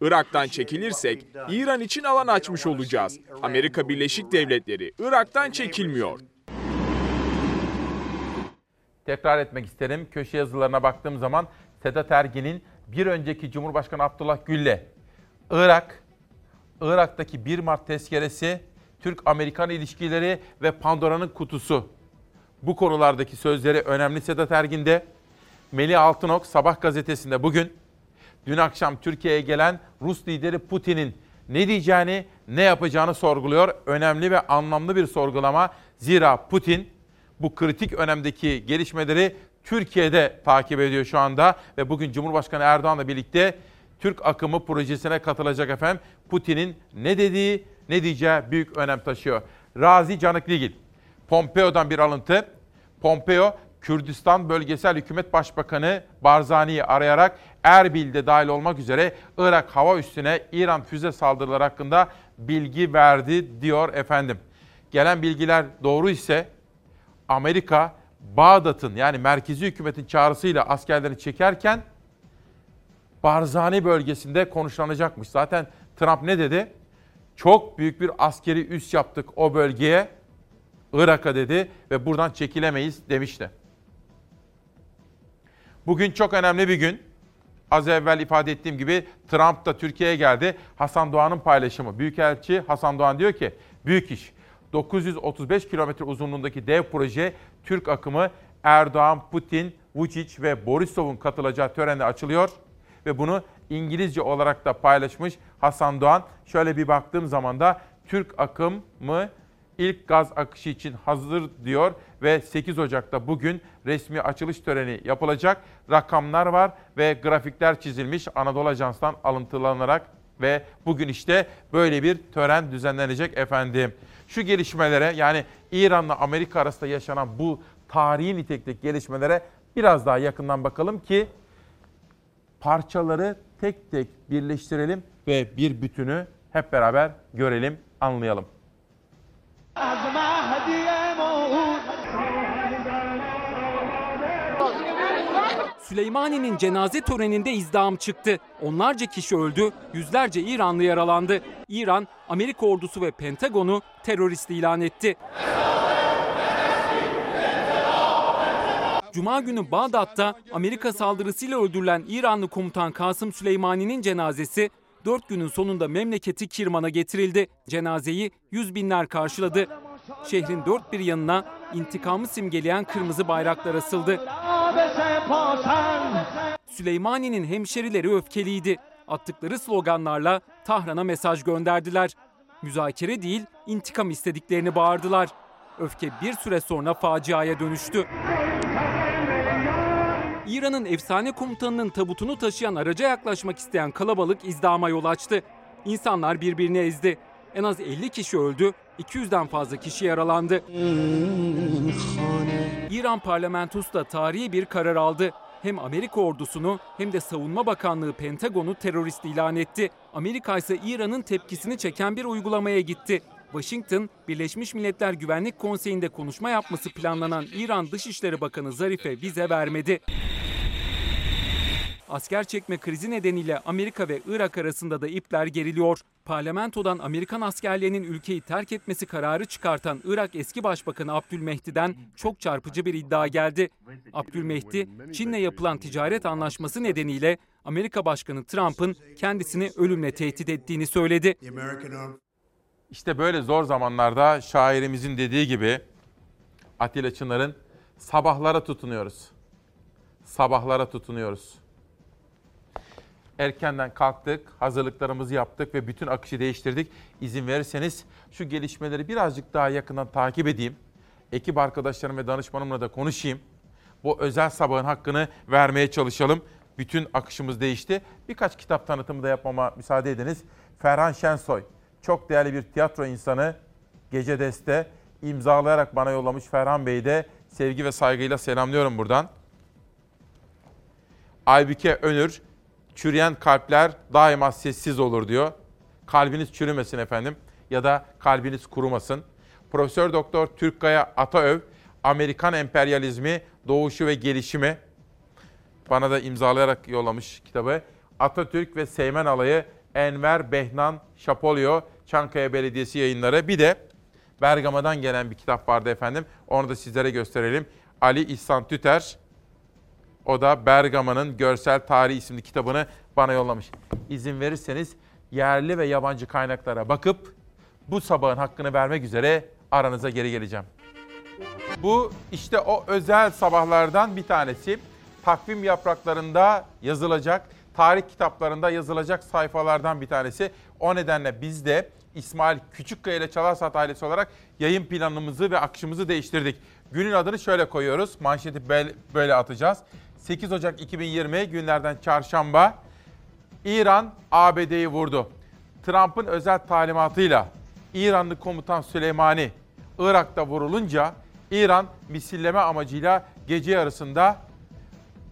Irak'tan çekilirsek İran için alan açmış olacağız. Amerika Birleşik Devletleri Irak'tan çekilmiyor.
Tekrar etmek isterim. Köşe yazılarına baktığım zaman Sedat Ergin'in bir önceki Cumhurbaşkanı Abdullah Gül'le Irak, Irak'taki 1 Mart tezkeresi, Türk-Amerikan ilişkileri ve Pandora'nın kutusu. Bu konulardaki sözleri önemli Sedat Ergin'de. Melih Altınok Sabah gazetesinde bugün dün akşam Türkiye'ye gelen Rus lideri Putin'in ne diyeceğini, ne yapacağını sorguluyor. Önemli ve anlamlı bir sorgulama. Zira Putin bu kritik önemdeki gelişmeleri Türkiye'de takip ediyor şu anda ve bugün Cumhurbaşkanı Erdoğan'la birlikte Türk akımı projesine katılacak efendim. Putin'in ne dediği, ne diyeceği büyük önem taşıyor. Razi Canıkligil, Pompeo'dan bir alıntı. Pompeo, Kürdistan Bölgesel Hükümet Başbakanı Barzani'yi arayarak Erbil'de dahil olmak üzere Irak hava üssüne İran füze saldırıları hakkında bilgi verdi diyor efendim. Gelen bilgiler doğru ise Amerika Bağdat'ın yani merkezi hükümetin çağrısıyla askerlerini çekerken Barzani bölgesinde konuşlanacakmış. Zaten Trump ne dedi? Çok büyük bir askeri üs yaptık o bölgeye, Irak'a dedi ve buradan çekilemeyiz demişti. Bugün çok önemli bir gün. Az evvel ifade ettiğim gibi Trump da Türkiye'ye geldi. Hasan Doğan'ın paylaşımı. Büyükelçi Hasan Doğan diyor ki, büyük iş. 935 kilometre uzunluğundaki dev proje Türk akımı Erdoğan, Putin, Vučić ve Borisov'un katılacağı törenle açılıyor ve bunu İngilizce olarak da paylaşmış Hasan Doğan. Şöyle bir baktığım zaman da Türk akımı ilk gaz akışı için hazır diyor ve 8 Ocak'ta bugün resmi açılış töreni yapılacak. Rakamlar var ve grafikler çizilmiş Anadolu Ajans'tan alıntılanarak ve bugün işte böyle bir tören düzenlenecek efendim. Şu gelişmelere yani İran'la Amerika arasında yaşanan bu tarihi nitelikteki gelişmelere biraz daha yakından bakalım ki parçaları tek tek birleştirelim ve bir bütünü hep beraber görelim, anlayalım.
Süleymani'nin cenaze töreninde izdiham çıktı. Onlarca kişi öldü, yüzlerce İranlı yaralandı. İran, Amerika ordusu ve Pentagon'u terörist ilan etti. Cuma günü Bağdat'ta Amerika saldırısıyla öldürülen İranlı komutan Kasım Süleymani'nin cenazesi 4 günün sonunda memleketi Kirman'a getirildi. Cenazeyi yüz binler karşıladı. Şehrin dört bir yanına intikamı simgeleyen kırmızı bayraklar asıldı. Süleymani'nin hemşerileri öfkeliydi. Attıkları sloganlarla Tahran'a mesaj gönderdiler. Müzakere değil, intikam istediklerini bağırdılar. Öfke bir süre sonra faciaya dönüştü. İran'ın efsane komutanının tabutunu taşıyan araca yaklaşmak isteyen kalabalık izdama yol açtı. İnsanlar birbirini ezdi. En az 50 kişi öldü, 200'den fazla kişi yaralandı. İran parlamentosu da tarihi bir karar aldı. Hem Amerika ordusunu hem de Savunma Bakanlığı Pentagon'u terörist ilan etti. Amerika ise İran'ın tepkisini çeken bir uygulamaya gitti. Washington, Birleşmiş Milletler Güvenlik Konseyi'nde konuşma yapması planlanan İran Dışişleri Bakanı Zarif'e vize vermedi. Asker çekme krizi nedeniyle Amerika ve Irak arasında da ipler geriliyor. Parlamentodan Amerikan askerlerinin ülkeyi terk etmesi kararı çıkartan Irak eski başbakanı Abdülmehdi'den çok çarpıcı bir iddia geldi. Abdülmehdi, Çin'le yapılan ticaret anlaşması nedeniyle Amerika Başkanı Trump'ın kendisini ölümle tehdit ettiğini söyledi.
İşte böyle zor zamanlarda şairimizin dediği gibi Atilla Çınar'ın sabahlara tutunuyoruz. Sabahlara tutunuyoruz. Erkenden kalktık, hazırlıklarımızı yaptık ve bütün akışı değiştirdik. İzin verirseniz şu gelişmeleri birazcık daha yakından takip edeyim. Ekip arkadaşlarım ve danışmanımla da konuşayım. Bu özel sabahın hakkını vermeye çalışalım. Bütün akışımız değişti. Birkaç kitap tanıtımı da yapmama müsaade ediniz. Ferhan Şensoy, çok değerli bir tiyatro insanı. Gece Deste imzalayarak bana yollamış Ferhan Bey'i de sevgi ve saygıyla selamlıyorum buradan. Aybüke Önür, çürüyen kalpler daima sessiz olur diyor. Kalbiniz çürümesin efendim ya da kalbiniz kurumasın. Profesör Doktor Türkkaya Ataöv, Amerikan emperyalizmi, doğuşu ve gelişimi bana da imzalayarak yollamış kitabı. Atatürk ve Seymen Alayı Enver Behnan Şapolyo Çankaya Belediyesi yayınları. Bir de Bergama'dan gelen bir kitap vardı efendim. Onu da sizlere gösterelim. Ali İhsan Tüter. O da Bergama'nın Görsel Tarihi isimli kitabını bana yollamış. İzin verirseniz yerli ve yabancı kaynaklara bakıp bu sabahın hakkını vermek üzere aranıza geri geleceğim. Bu işte o özel sabahlardan bir tanesi. Takvim yapraklarında yazılacak, tarih kitaplarında yazılacak sayfalardan bir tanesi. O nedenle biz de İsmail Küçükkaya ile Çalarsat ailesi olarak yayın planımızı ve akışımızı değiştirdik. Günün adını şöyle koyuyoruz. Manşeti böyle atacağız. 8 Ocak 2020 günlerden çarşamba İran ABD'yi vurdu. Trump'ın özel talimatıyla İranlı komutan Süleymani Irak'ta vurulunca İran misilleme amacıyla gece yarısında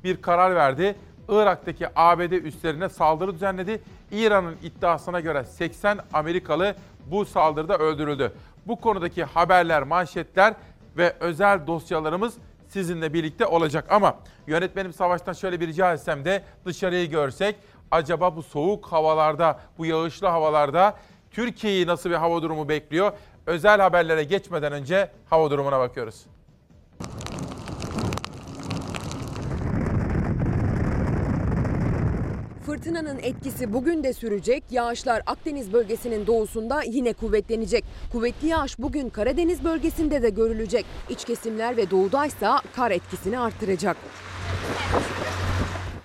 bir karar verdi. Irak'taki ABD üslerine saldırı düzenledi. İran'ın iddiasına göre 80 Amerikalı bu saldırıda öldürüldü. Bu konudaki haberler, manşetler ve özel dosyalarımız sizinle birlikte olacak. Ama yönetmenim Savaş'tan şöyle bir rica etsem de dışarıyı görsek acaba bu soğuk havalarda, bu yağışlı havalarda Türkiye'yi nasıl bir hava durumu bekliyor? Özel haberlere geçmeden önce hava durumuna bakıyoruz.
Fırtınanın etkisi bugün de sürecek. Yağışlar Akdeniz bölgesinin doğusunda yine kuvvetlenecek. Kuvvetli yağış bugün Karadeniz bölgesinde de görülecek. İç kesimler ve doğudaysa kar etkisini arttıracak.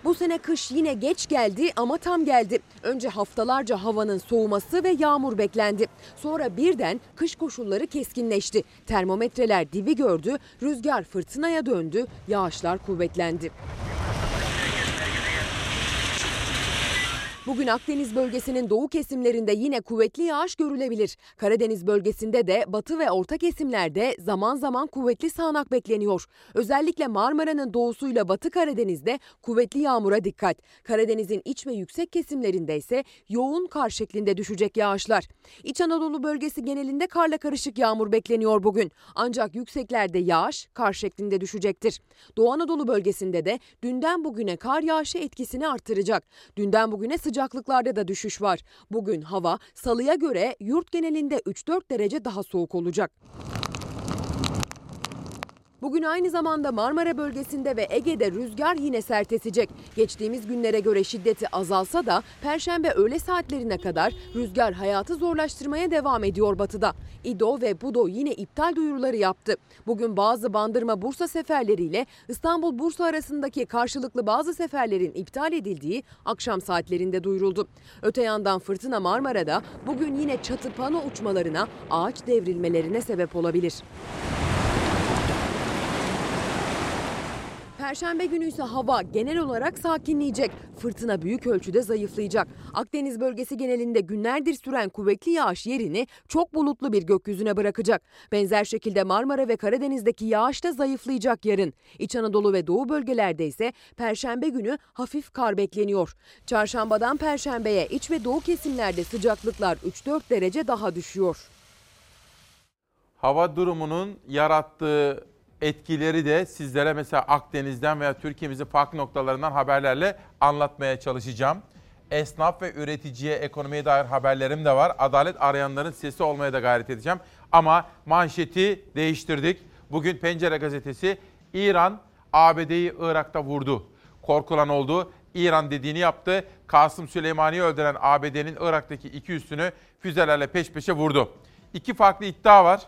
Bu sene kış yine geç geldi ama tam geldi. Önce haftalarca havanın soğuması ve yağmur beklendi. Sonra birden kış koşulları keskinleşti. Termometreler dibi gördü, rüzgar fırtınaya döndü, yağışlar kuvvetlendi. Bugün Akdeniz bölgesinin doğu kesimlerinde yine kuvvetli yağış görülebilir. Karadeniz bölgesinde de batı ve orta kesimlerde zaman zaman kuvvetli sağanak bekleniyor. Özellikle Marmara'nın doğusuyla batı Karadeniz'de kuvvetli yağmura dikkat. Karadeniz'in iç ve yüksek kesimlerinde ise yoğun kar şeklinde düşecek yağışlar. İç Anadolu bölgesi genelinde karla karışık yağmur bekleniyor bugün. Ancak yükseklerde yağış kar şeklinde düşecektir. Doğu Anadolu bölgesinde de dünden bugüne kar yağışı etkisini artıracak. Dünden bugüne sıcaklıklarda da düşüş var. Bugün hava salıya göre yurt genelinde 3-4 derece daha soğuk olacak. Bugün aynı zamanda Marmara bölgesinde ve Ege'de rüzgar yine sert esecek. Geçtiğimiz günlere göre şiddeti azalsa da Perşembe öğle saatlerine kadar rüzgar hayatı zorlaştırmaya devam ediyor batıda. İdo ve Budo yine iptal duyuruları yaptı. Bugün bazı Bandırma Bursa seferleriyle İstanbul Bursa arasındaki karşılıklı bazı seferlerin iptal edildiği akşam saatlerinde duyuruldu. Öte yandan fırtına Marmara'da bugün yine çatı pano uçmalarına, ağaç devrilmelerine sebep olabilir. Perşembe günü ise hava genel olarak sakinleyecek. Fırtına büyük ölçüde zayıflayacak. Akdeniz bölgesi genelinde günlerdir süren kuvvetli yağış yerini çok bulutlu bir gökyüzüne bırakacak. Benzer şekilde Marmara ve Karadeniz'deki yağış da zayıflayacak yarın. İç Anadolu ve Doğu bölgelerde ise Perşembe günü hafif kar bekleniyor. Çarşambadan Perşembeye iç ve doğu kesimlerde sıcaklıklar 3-4 derece daha düşüyor.
Hava durumunun yarattığı etkileri de sizlere mesela Akdeniz'den veya Türkiye'mizin farklı noktalarından haberlerle anlatmaya çalışacağım. Esnaf ve üreticiye, ekonomiye dair haberlerim de var. Adalet arayanların sesi olmaya da gayret edeceğim. Ama manşeti değiştirdik. Bugün Pencere gazetesi İran ABD'yi Irak'ta vurdu. Korkulan oldu. İran dediğini yaptı. Kasım Süleymani'yi öldüren ABD'nin Irak'taki iki üssünü füzelerle peş peşe vurdu. İki farklı iddia var.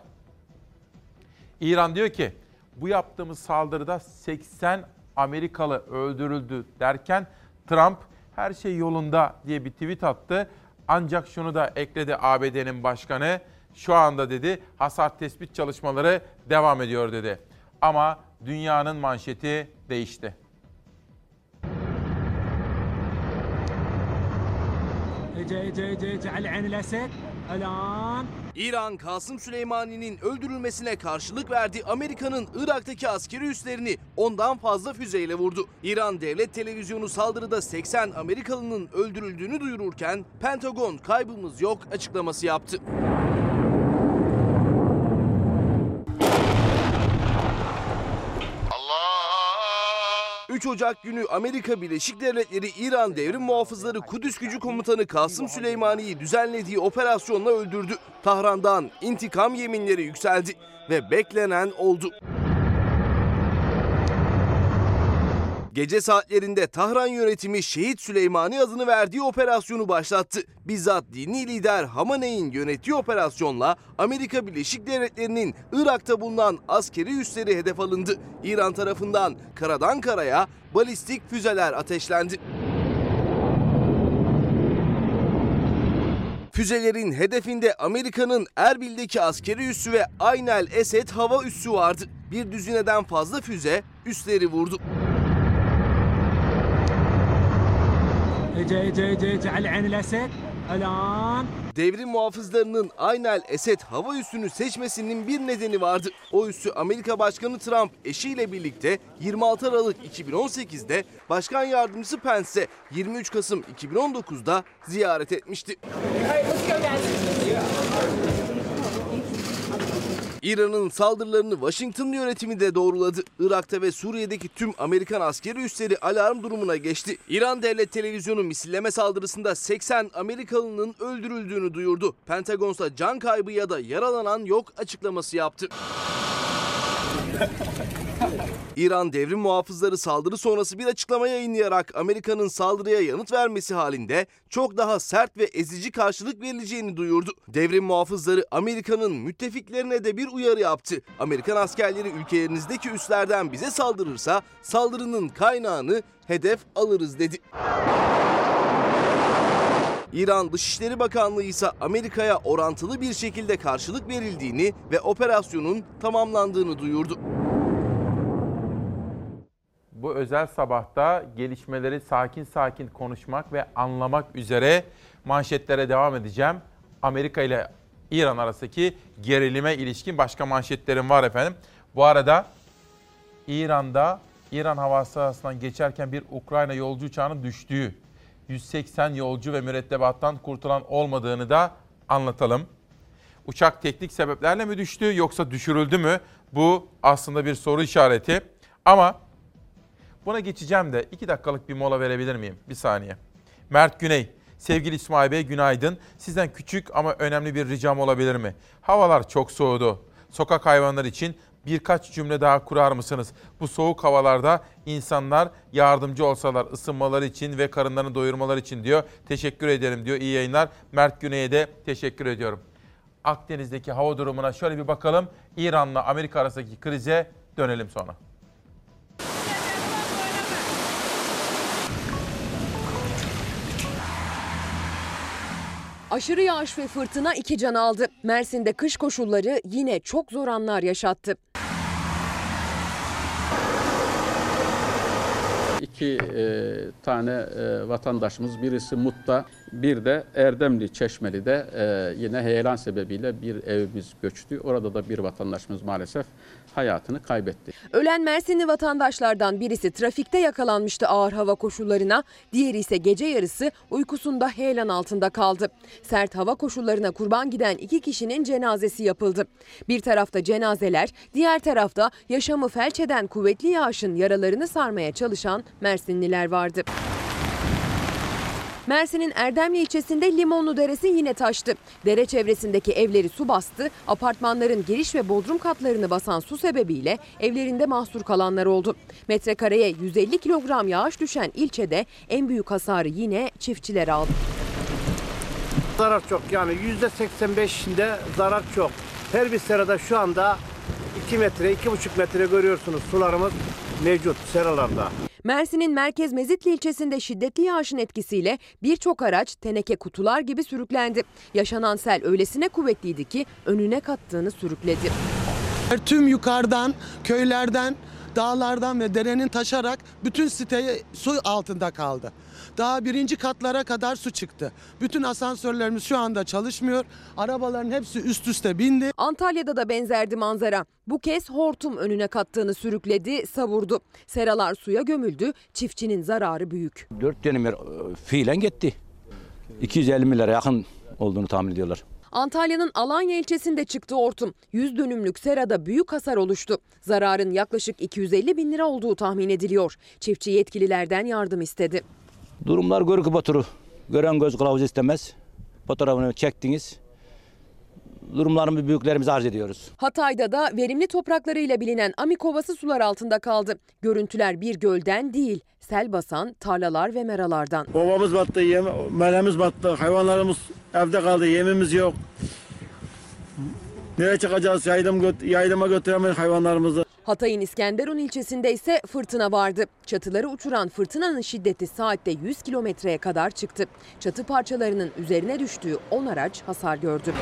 İran diyor ki bu yaptığımız saldırıda 80 Amerikalı öldürüldü derken Trump her şey yolunda diye bir tweet attı. Ancak şunu da ekledi ABD'nin başkanı. Şu anda dedi hasar tespit çalışmaları devam ediyor dedi. Ama dünyanın manşeti değişti.
اجا اجا اجا اجا على عين الاسد Alan.
İran Kasım Süleymani'nin öldürülmesine karşılık verdi. Amerika'nın Irak'taki askeri üslerini ondan fazla füzeyle vurdu. İran devlet televizyonu saldırıda 80 Amerikalının öldürüldüğünü duyururken Pentagon kaybımız yok açıklaması yaptı. 3 Ocak günü Amerika Birleşik Devletleri İran Devrim Muhafızları Kudüs Gücü Komutanı Kasım Süleymani'yi düzenlediği operasyonla öldürdü. Tahran'dan intikam yeminleri yükseldi ve beklenen oldu. Gece saatlerinde Tahran yönetimi Şehit Süleymani adını verdiği operasyonu başlattı. Bizzat dini lider Hamaney'in yönettiği operasyonla Amerika Birleşik Devletleri'nin Irak'ta bulunan askeri üsleri hedef alındı. İran tarafından karadan karaya balistik füzeler ateşlendi. Füzelerin hedefinde Amerika'nın Erbil'deki askeri üssü ve Aynel Esed hava üssü vardı. Bir düzineden fazla füze üsleri vurdu.
Ece Ece Ece Ece Ali Enil Esed. Alan.
Devrim muhafızlarının Aynel Esed hava üssünü seçmesinin bir nedeni vardı. O üssü Amerika Başkanı Trump eşiyle birlikte 26 Aralık 2018'de Başkan Yardımcısı Pence'e 23 Kasım 2019'da ziyaret etmişti. All. İran'ın saldırılarını Washington yönetimi de doğruladı. Irak'ta ve Suriye'deki tüm Amerikan askeri üsleri alarm durumuna geçti. İran Devlet Televizyonu misilleme saldırısında 80 Amerikalının öldürüldüğünü duyurdu. Pentagon'sa can kaybı ya da yaralanan yok açıklaması yaptı. İran devrim muhafızları saldırı sonrası bir açıklama yayınlayarak Amerika'nın saldırıya yanıt vermesi halinde çok daha sert ve ezici karşılık verileceğini duyurdu. Devrim muhafızları Amerika'nın müttefiklerine de bir uyarı yaptı. Amerikan askerleri ülkelerinizdeki üslerden bize saldırırsa saldırının kaynağını hedef alırız dedi. İran Dışişleri Bakanlığı ise Amerika'ya orantılı bir şekilde karşılık verildiğini ve operasyonun tamamlandığını duyurdu.
Bu özel sabahta gelişmeleri sakin sakin konuşmak ve anlamak üzere manşetlere devam edeceğim. Amerika ile İran arasındaki gerilime ilişkin başka manşetlerim var efendim. Bu arada İran'da İran hava sahasından geçerken bir Ukrayna yolcu uçağının düştüğü, 180 yolcu ve mürettebattan kurtulan olmadığını da anlatalım. Uçak teknik sebeplerle mi düştü yoksa düşürüldü mü? Bu aslında bir soru işareti. Ama buna geçeceğim de iki dakikalık bir mola verebilir miyim? Bir saniye. Mert Güney, sevgili İsmail Bey günaydın. Sizden küçük ama önemli bir ricam olabilir mi? Havalar çok soğudu. Sokak hayvanları için birkaç cümle daha kurar mısınız? Bu soğuk havalarda insanlar yardımcı olsalar ısınmaları için ve karınlarını doyurmaları için diyor. Teşekkür ederim diyor. İyi yayınlar. Mert Güney'e de teşekkür ediyorum. Akdeniz'deki hava durumuna şöyle bir bakalım. İran'la Amerika arasındaki krize dönelim sonra.
Aşırı yağış ve fırtına iki can aldı. Mersin'de kış koşulları yine çok zor anlar yaşattı.
İki e, tane e, vatandaşımız birisi Mut'ta bir de Erdemli Çeşmeli'de e, yine heyelan sebebiyle bir evimiz göçtü. Orada da bir vatandaşımız maalesef hayatını kaybetti.
Ölen Mersinli vatandaşlardan birisi trafikte yakalanmıştı ağır hava koşullarına, diğeri ise gece yarısı uykusunda heyelan altında kaldı. Sert hava koşullarına kurban giden iki kişinin cenazesi yapıldı. Bir tarafta cenazeler, diğer tarafta yaşamı felç eden kuvvetli yağışın yaralarını sarmaya çalışan Mersinliler vardı. Mersin'in Erdemli ilçesinde Limonlu Deresi yine taştı. Dere çevresindeki evleri su bastı. Apartmanların giriş ve bodrum katlarını basan su sebebiyle evlerinde mahsur kalanlar oldu. Metrekareye 150 kilogram yağış düşen ilçede en büyük hasarı yine çiftçiler aldı.
Zarar çok yani yüzde 85'inde zarar çok. Her bir serada şu anda 2 metre, 2,5 metre görüyorsunuz sularımız mevcut seralarda.
Mersin'in merkez Mezitli ilçesinde şiddetli yağışın etkisiyle birçok araç teneke kutular gibi sürüklendi. Yaşanan sel öylesine kuvvetliydi ki önüne kattığını sürükledi.
Tüm yukarıdan, köylerden, dağlardan ve derenin taşarak bütün siteye su altında kaldı. Daha birinci katlara kadar su çıktı. Bütün asansörlerimiz şu anda çalışmıyor. Arabaların hepsi üst üste bindi.
Antalya'da da benzerdi manzara. Bu kez hortum önüne kattığını sürükledi, savurdu. Seralar suya gömüldü, çiftçinin zararı büyük.
4 dönüm yer e, fiilen gitti. 250 milyara yakın olduğunu tahmin ediyorlar.
Antalya'nın Alanya ilçesinde çıktı hortum. 100 dönümlük serada büyük hasar oluştu. Zararın yaklaşık 250 bin lira olduğu tahmin ediliyor. Çiftçi yetkililerden yardım istedi.
Durumlar görgü baturu. Gören göz kılavuz istemez. Fotoğrafını çektiniz. Durumlarımızı büyüklerimize arz ediyoruz.
Hatay'da da verimli topraklarıyla bilinen Amikovası sular altında kaldı. Görüntüler bir gölden değil, sel basan tarlalar ve meralardan.
Ovamız battı, yem, meremiz battı, hayvanlarımız evde kaldı, yemimiz yok. Nereye çıkacağız? Yaydım, yaydıma götüremeyiz hayvanlarımızı.
Hatay'ın İskenderun ilçesinde ise fırtına vardı. Çatıları uçuran fırtınanın şiddeti saatte 100 kilometreye kadar çıktı. Çatı parçalarının üzerine düştüğü 10 araç hasar gördü.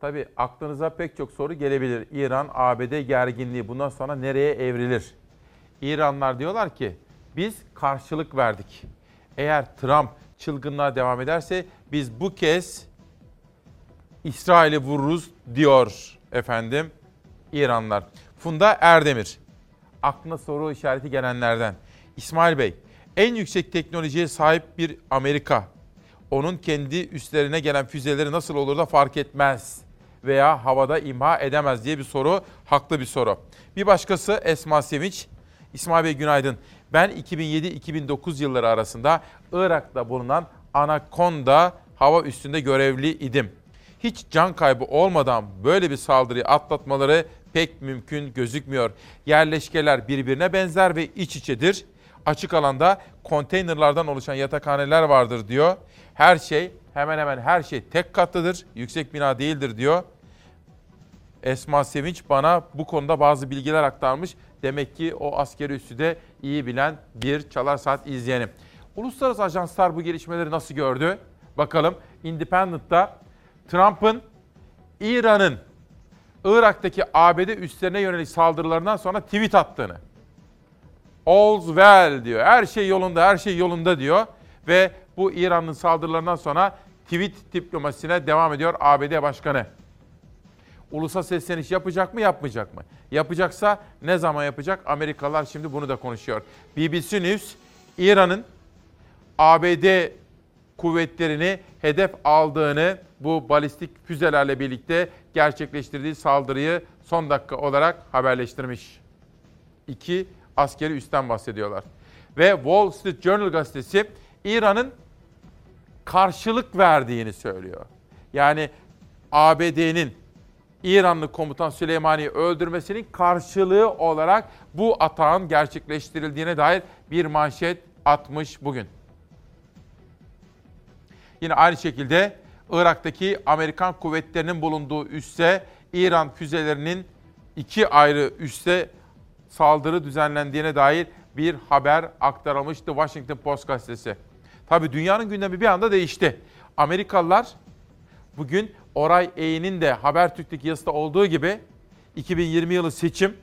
Tabii aklınıza pek çok soru gelebilir. İran, ABD gerginliği bundan sonra nereye evrilir? İranlar diyorlar ki biz karşılık verdik. Eğer Trump çılgınlığa devam ederse biz bu kez İsrail'i vururuz diyor efendim İranlar. Funda Erdemir. Aklına soru işareti gelenlerden. İsmail Bey, en yüksek teknolojiye sahip bir Amerika. Onun kendi üstlerine gelen füzeleri nasıl olur da fark etmez veya havada imha edemez diye bir soru. Haklı bir soru. Bir başkası Esma Sevinç. İsmail Bey günaydın. Ben 2007-2009 yılları arasında Irak'ta bulunan Anaconda hava üstünde görevli idim. Hiç can kaybı olmadan böyle bir saldırıyı atlatmaları pek mümkün gözükmüyor. Yerleşkeler birbirine benzer ve iç içedir. Açık alanda konteynerlardan oluşan yatakhaneler vardır diyor. Her şey hemen hemen her şey tek katlıdır. Yüksek bina değildir diyor. Esma Sevinç bana bu konuda bazı bilgiler aktarmış. Demek ki o askeri üssü de iyi bilen bir Çalar Saat izleyenim. Uluslararası ajanslar bu gelişmeleri nasıl gördü? Bakalım Independent'ta Trump'ın İran'ın Irak'taki ABD üslerine yönelik saldırılarından sonra tweet attığını. All's well diyor. Her şey yolunda, her şey yolunda diyor. Ve bu İran'ın saldırılarından sonra tweet diplomasisine devam ediyor ABD Başkanı. Ulusa sesleniş yapacak mı, yapmayacak mı? Yapacaksa ne zaman yapacak? Amerikalılar şimdi bunu da konuşuyor. BBC News, İran'ın ABD kuvvetlerini hedef aldığını bu balistik füzelerle birlikte gerçekleştirdiği saldırıyı son dakika olarak haberleştirmiş. İki askeri üstten bahsediyorlar. Ve Wall Street Journal gazetesi İran'ın karşılık verdiğini söylüyor. Yani ABD'nin İranlı komutan Süleymani'yi öldürmesinin karşılığı olarak bu atağın gerçekleştirildiğine dair bir manşet atmış bugün. Yine aynı şekilde Irak'taki Amerikan kuvvetlerinin bulunduğu üsse İran füzelerinin iki ayrı üsse saldırı düzenlendiğine dair bir haber aktarılmıştı Washington Post gazetesi. Tabi dünyanın gündemi bir anda değişti. Amerikalılar bugün Oray Eğin'in de Habertürk'teki yazıda olduğu gibi 2020 yılı seçim,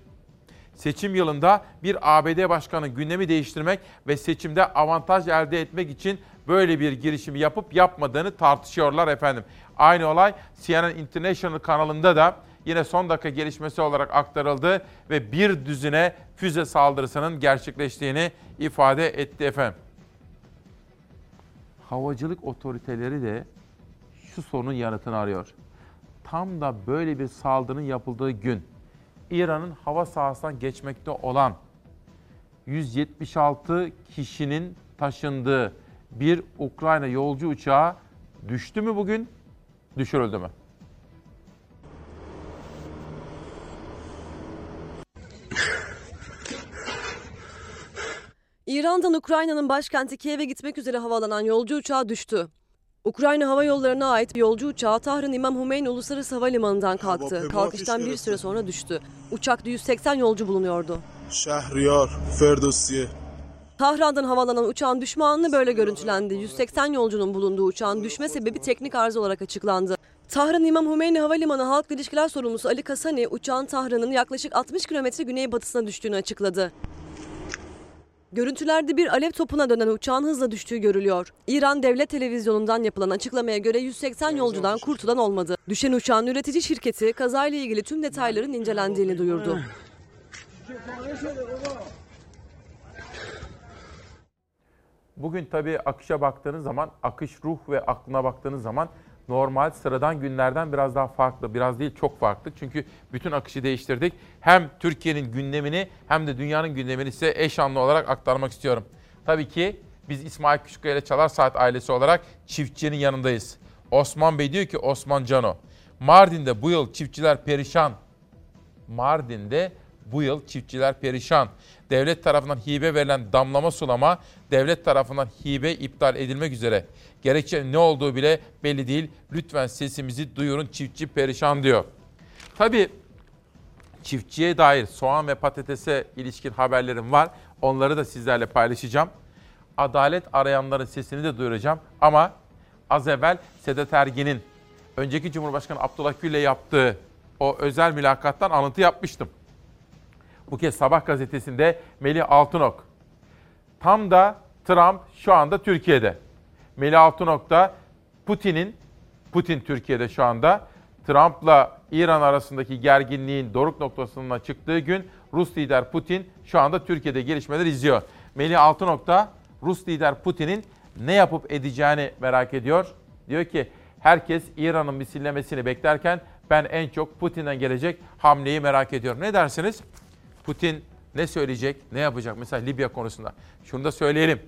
seçim yılında bir ABD başkanı gündemi değiştirmek ve seçimde avantaj elde etmek için böyle bir girişimi yapıp yapmadığını tartışıyorlar efendim. Aynı olay CNN International kanalında da yine son dakika gelişmesi olarak aktarıldı ve bir düzine füze saldırısının gerçekleştiğini ifade etti efendim. Havacılık otoriteleri de şu sorunun yanıtını arıyor. Tam da böyle bir saldırının yapıldığı gün İran'ın hava sahasından geçmekte olan 176 kişinin taşındığı bir Ukrayna yolcu uçağı düştü mü bugün, düşürüldü mü?
İran'dan Ukrayna'nın başkenti Kiev'e gitmek üzere havalanan yolcu uçağı düştü. Ukrayna Hava Yolları'na ait bir yolcu uçağı Tahran İmam Hümeyni Uluslararası Havalimanı'ndan kalktı. Kalkıştan bir süre sonra düştü. Uçakta 180 yolcu bulunuyordu.
Şehriyar, Ferdowsiye.
Tahran'dan havalanan uçağın düşme anını böyle görüntülendi. 180 yolcunun bulunduğu uçağın düşme sebebi teknik arıza olarak açıklandı. Tahran İmam Hümeyni Havalimanı Halkla İlişkiler Sorumlusu Ali Kasani, uçağın Tahran'ın yaklaşık 60 kilometre güneybatısına düştüğünü açıkladı. Görüntülerde bir alev topuna dönen uçağın hızla düştüğü görülüyor. İran Devlet Televizyonu'ndan yapılan açıklamaya göre 180 yolcudan kurtulan olmadı. Düşen uçağın üretici şirketi kazayla ilgili tüm detayların incelendiğini duyurdu.
Bugün tabii akışa baktığınız zaman, akış ruh ve aklına baktığınız zaman normal sıradan günlerden biraz daha farklı. Biraz değil çok farklı. Çünkü bütün akışı değiştirdik. Hem Türkiye'nin gündemini hem de dünyanın gündemini size eş anlı olarak aktarmak istiyorum. Tabii ki biz İsmail Küçükkaya ile Çalar Saat ailesi olarak çiftçinin yanındayız. Osman Bey diyor ki Osman Cano, Mardin'de bu yıl çiftçiler perişan. Mardin'de bu yıl çiftçiler perişan. Devlet tarafından hibe verilen damlama sulama devlet tarafından hibe iptal edilmek üzere. Gerekçe ne olduğu bile belli değil. Lütfen sesimizi duyurun çiftçi perişan diyor. Tabii çiftçiye dair soğan ve patatese ilişkin haberlerim var. Onları da sizlerle paylaşacağım. Adalet arayanların sesini de duyuracağım. Ama az evvel Sedat Ergin'in önceki Cumhurbaşkanı Abdullah Gül'le yaptığı o özel mülakattan alıntı yapmıştım. Bu kez Sabah gazetesinde Melih Altınok. Tam da Trump şu anda Türkiye'de. Melih Altınok da Putin'in, Putin Türkiye'de şu anda, Trump'la İran arasındaki gerginliğin doruk noktasına çıktığı gün Rus lider Putin şu anda Türkiye'de gelişmeler izliyor. Melih Altınok da Rus lider Putin'in ne yapıp edeceğini merak ediyor. Diyor ki herkes İran'ın misillemesini beklerken ben en çok Putin'den gelecek hamleyi merak ediyorum. Ne dersiniz? Putin ne söyleyecek, ne yapacak? Mesela Libya konusunda. Şunu da söyleyelim.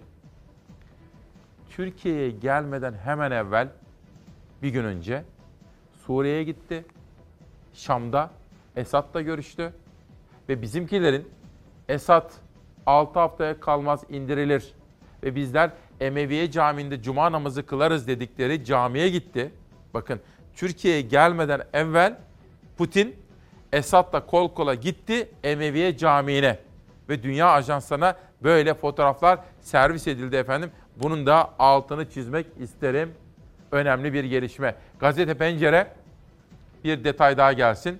Türkiye'ye gelmeden hemen evvel bir gün önce Suriye'ye gitti. Şam'da Esad'la görüştü. Ve bizimkilerin Esad 6 haftaya kalmaz indirilir ve bizler Emeviye Camii'nde cuma namazı kılarız dedikleri camiye gitti. Bakın Türkiye'ye gelmeden evvel Putin Esad'la kol kola gitti Emeviye Camii'ne ve dünya ajanslarına böyle fotoğraflar servis edildi efendim. Bunun da altını çizmek isterim. Önemli bir gelişme. Gazete Pencere bir detay daha gelsin.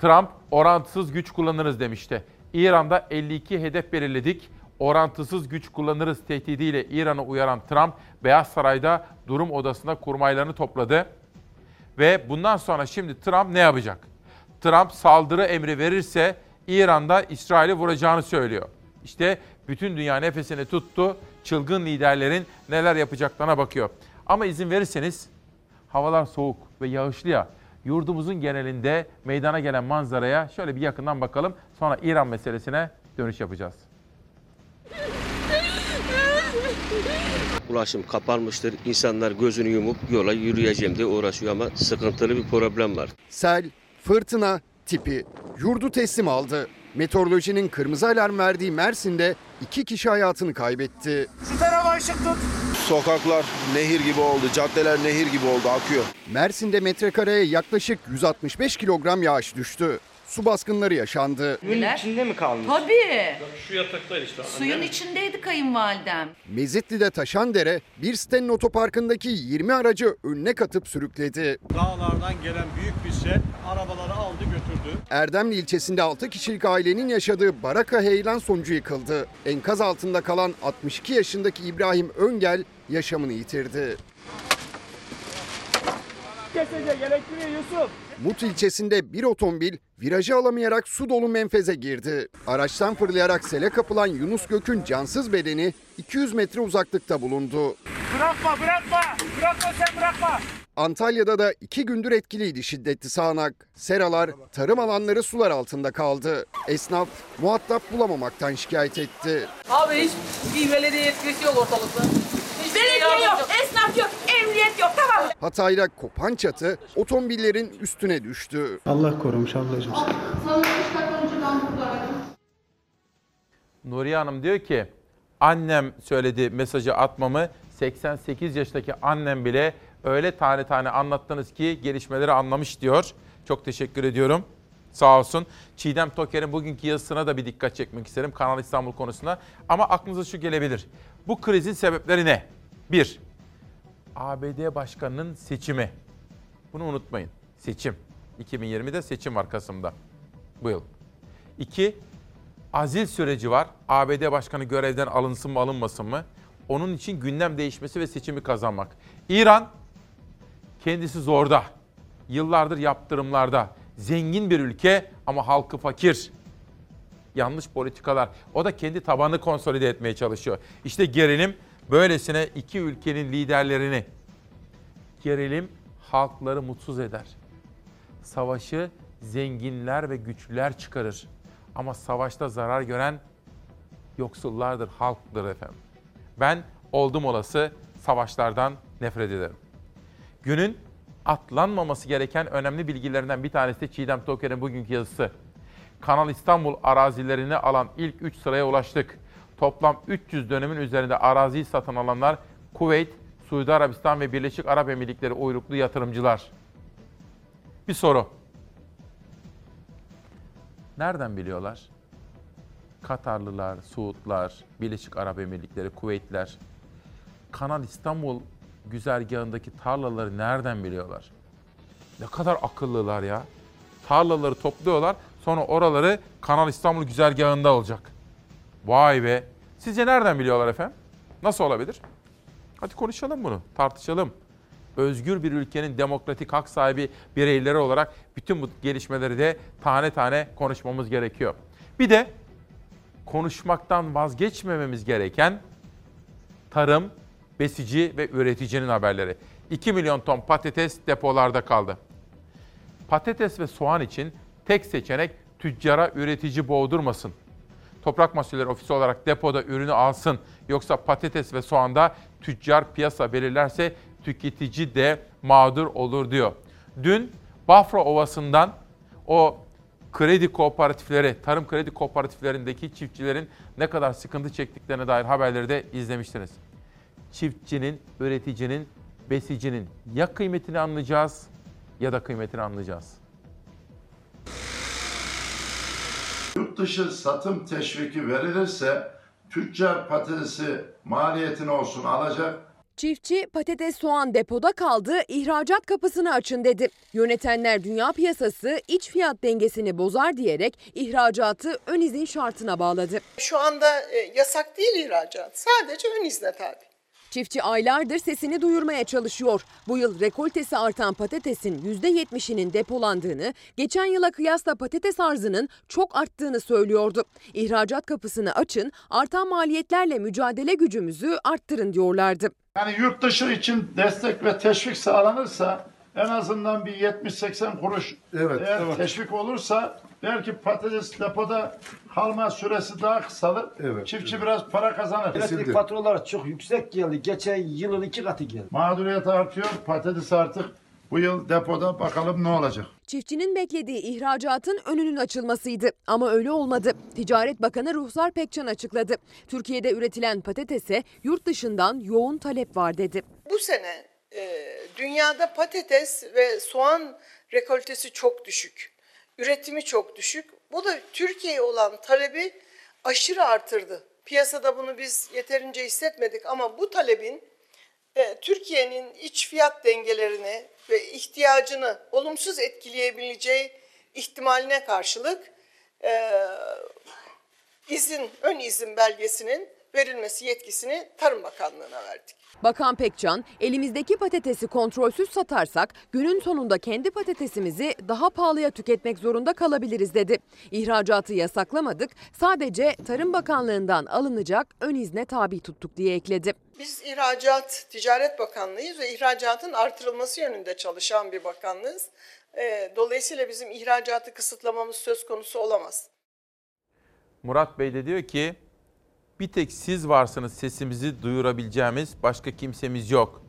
Trump orantısız güç kullanırız demişti. İran'da 52 hedef belirledik. Orantısız güç kullanırız tehdidiyle İran'ı uyaran Trump, Beyaz Saray'da durum odasında kurmaylarını topladı. Ve bundan sonra şimdi Trump ne yapacak? Trump saldırı emri verirse İran'da İsrail'i vuracağını söylüyor. İşte bütün dünya nefesini tuttu. Çılgın liderlerin neler yapacaklarına bakıyor. Ama izin verirseniz havalar soğuk ve yağışlı ya. Yurdumuzun genelinde meydana gelen manzaraya şöyle bir yakından bakalım. Sonra İran meselesine dönüş yapacağız.
Ulaşım kapanmıştır. İnsanlar gözünü yumup yola yürüyeceğim diye uğraşıyor ama sıkıntılı bir problem var.
Sel, fırtına, tipi yurdu teslim aldı. Meteorolojinin kırmızı alarm verdiği Mersin'de iki kişi hayatını kaybetti.
Şu tarafa ışık tut.
Sokaklar nehir gibi oldu, caddeler nehir gibi oldu, akıyor.
Mersin'de metrekareye yaklaşık 165 kilogram yağış düştü. Su baskınları yaşandı.
Suyun
içinde mi kalmış?
Tabii.
Şu yataklar işte.
Suyun içindeydi kayınvalidem.
Mezitli'de taşan dere bir sitenin otoparkındaki 20 aracı önüne katıp sürükledi.
Dağlardan gelen büyük bir sel arabaları aldı götürdü.
Erdemli ilçesinde 6 kişilik ailenin yaşadığı baraka heyelan sonucu yıkıldı. Enkaz altında kalan 62 yaşındaki İbrahim Öngel yaşamını yitirdi.
Kesecek elektriği Yusuf.
Mut ilçesinde bir otomobil virajı alamayarak su dolu menfeze girdi. Araçtan fırlayarak sele kapılan Yunus Gök'ün cansız bedeni 200 metre uzaklıkta bulundu.
Bırakma bırakma. Bırakma sen bırakma.
Antalya'da da iki gündür etkiliydi şiddetli sağanak. Seralar, tarım alanları sular altında kaldı. Esnaf muhatap bulamamaktan şikayet etti.
Abi hiç bir belediye yetkisi yok ortalıkta. Belediye yok, esnaf yok, emniyet yok tamam.
Hatay'da kopan çatı otomobillerin üstüne düştü.
Allah korumuş ablacığım.
Nuriye Hanım diyor ki annem söyledi mesajı atmamı 88 yaşındaki annem bile öyle tane tane anlattınız ki gelişmeleri anlamış diyor. Çok teşekkür ediyorum. Sağ olsun. Çiğdem Toker'in bugünkü yazısına da bir dikkat çekmek isterim Kanal İstanbul konusunda. Ama aklınıza şu gelebilir. Bu krizin sebepleri ne? Bir, ABD Başkanı'nın seçimi. Bunu unutmayın. Seçim. 2020'de seçim var Kasım'da. Bu yıl. İki, azil süreci var. ABD Başkanı görevden alınsın mı alınmasın mı? Onun için gündem değişmesi ve seçimi kazanmak. İran kendisi zorda. Yıllardır yaptırımlarda. Zengin bir ülke ama halkı fakir. Yanlış politikalar. O da kendi tabanını konsolide etmeye çalışıyor. İşte gerilim böylesine iki ülkenin liderlerini gerilim halkları mutsuz eder. Savaşı zenginler ve güçlüler çıkarır. Ama savaşta zarar gören yoksullardır, halktır efendim. Ben oldum olası savaşlardan nefret ederim. Günün atlanmaması gereken önemli bilgilerinden bir tanesi de Çiğdem Toker'in bugünkü yazısı. Kanal İstanbul arazilerini alan ilk 3 sıraya ulaştık. Toplam 300 dönemin üzerinde araziyi satın alanlar Kuveyt, Suudi Arabistan ve Birleşik Arap Emirlikleri uyruklu yatırımcılar. Bir soru. Nereden biliyorlar? Katarlılar, Suudlar, Birleşik Arap Emirlikleri, Kuveytler. Kanal İstanbul güzergahındaki tarlaları nereden biliyorlar? Ne kadar akıllılar ya. Tarlaları topluyorlar, sonra oraları Kanal İstanbul güzergahında olacak. Vay be. Sizce nereden biliyorlar efendim? Nasıl olabilir? Hadi konuşalım bunu, tartışalım. Özgür bir ülkenin demokratik hak sahibi bireyleri olarak bütün bu gelişmeleri de tane tane konuşmamız gerekiyor. Bir de konuşmaktan vazgeçmememiz gereken tarım, besici ve üreticinin haberleri. 2 milyon ton patates depolarda kaldı. Patates ve soğan için tek seçenek tüccara üretici boğdurmasın. Toprak Mahsulleri Ofisi olarak depoda ürünü alsın. Yoksa patates ve soğanda tüccar piyasa belirlerse tüketici de mağdur olur diyor. Dün Bafra Ovası'ndan o kredi kooperatifleri, tarım kredi kooperatiflerindeki çiftçilerin ne kadar sıkıntı çektiklerine dair haberleri de izlemiştiniz. Çiftçinin, üreticinin, besicinin ya kıymetini anlayacağız ya da kıymetini anlayacağız.
Yurt dışı satım teşviki verilirse tüccar patatesi maliyetini olsun alacak.
Çiftçi patates soğan depoda kaldı, ihracat kapısını açın dedi. Yönetenler dünya piyasası iç fiyat dengesini bozar diyerek ihracatı ön izin şartına bağladı.
Şu anda e, yasak değil ihracat. Sadece ön izne tabi.
Çiftçi aylardır sesini duyurmaya çalışıyor. Bu yıl rekoltesi artan patatesin %70'inin depolandığını, geçen yıla kıyasla patates arzının çok arttığını söylüyordu. İhracat kapısını açın, artan maliyetlerle mücadele gücümüzü arttırın diyorlardı.
Yani yurt dışı için destek ve teşvik sağlanırsa en azından bir 70-80 kuruş
Evet,
eğer
evet.
teşvik olursa belki patates depoda kalma süresi daha kısalır.
Evet,
Çiftçi biraz para kazanır.
Elektrik faturaları çok yüksek geldi. Geçen yılın iki katı geldi.
Mağduriyet artıyor. Patates artık bu yıl depoda bakalım ne olacak.
Çiftçinin beklediği ihracatın önünün açılmasıydı ama öyle olmadı. Ticaret Bakanı Ruhsar Pekcan açıkladı. Türkiye'de üretilen patatese yurt dışından yoğun talep var dedi.
Bu sene e, dünyada patates ve soğan rekoltesi çok düşük. Üretimi çok düşük. Bu da Türkiye'ye olan talebi aşırı artırdı. Piyasada bunu biz yeterince hissetmedik ama bu talebin e, Türkiye'nin iç fiyat dengelerini ve ihtiyacını olumsuz etkileyebileceği ihtimaline karşılık e, izin, ön izin belgesinin verilmesi yetkisini Tarım Bakanlığı'na verdik.
Bakan Pekcan, elimizdeki patatesi kontrolsüz satarsak günün sonunda kendi patatesimizi daha pahalıya tüketmek zorunda kalabiliriz dedi. İhracatı yasaklamadık, sadece Tarım Bakanlığı'ndan alınacak ön izne tabi tuttuk diye ekledi.
Biz ihracat, Ticaret Bakanlığıyız ve ihracatın artırılması yönünde çalışan bir bakanlığız. E, Dolayısıyla bizim ihracatı kısıtlamamız söz konusu olamaz.
Murat Bey de diyor ki bir tek siz varsınız sesimizi duyurabileceğimiz başka kimsemiz yok.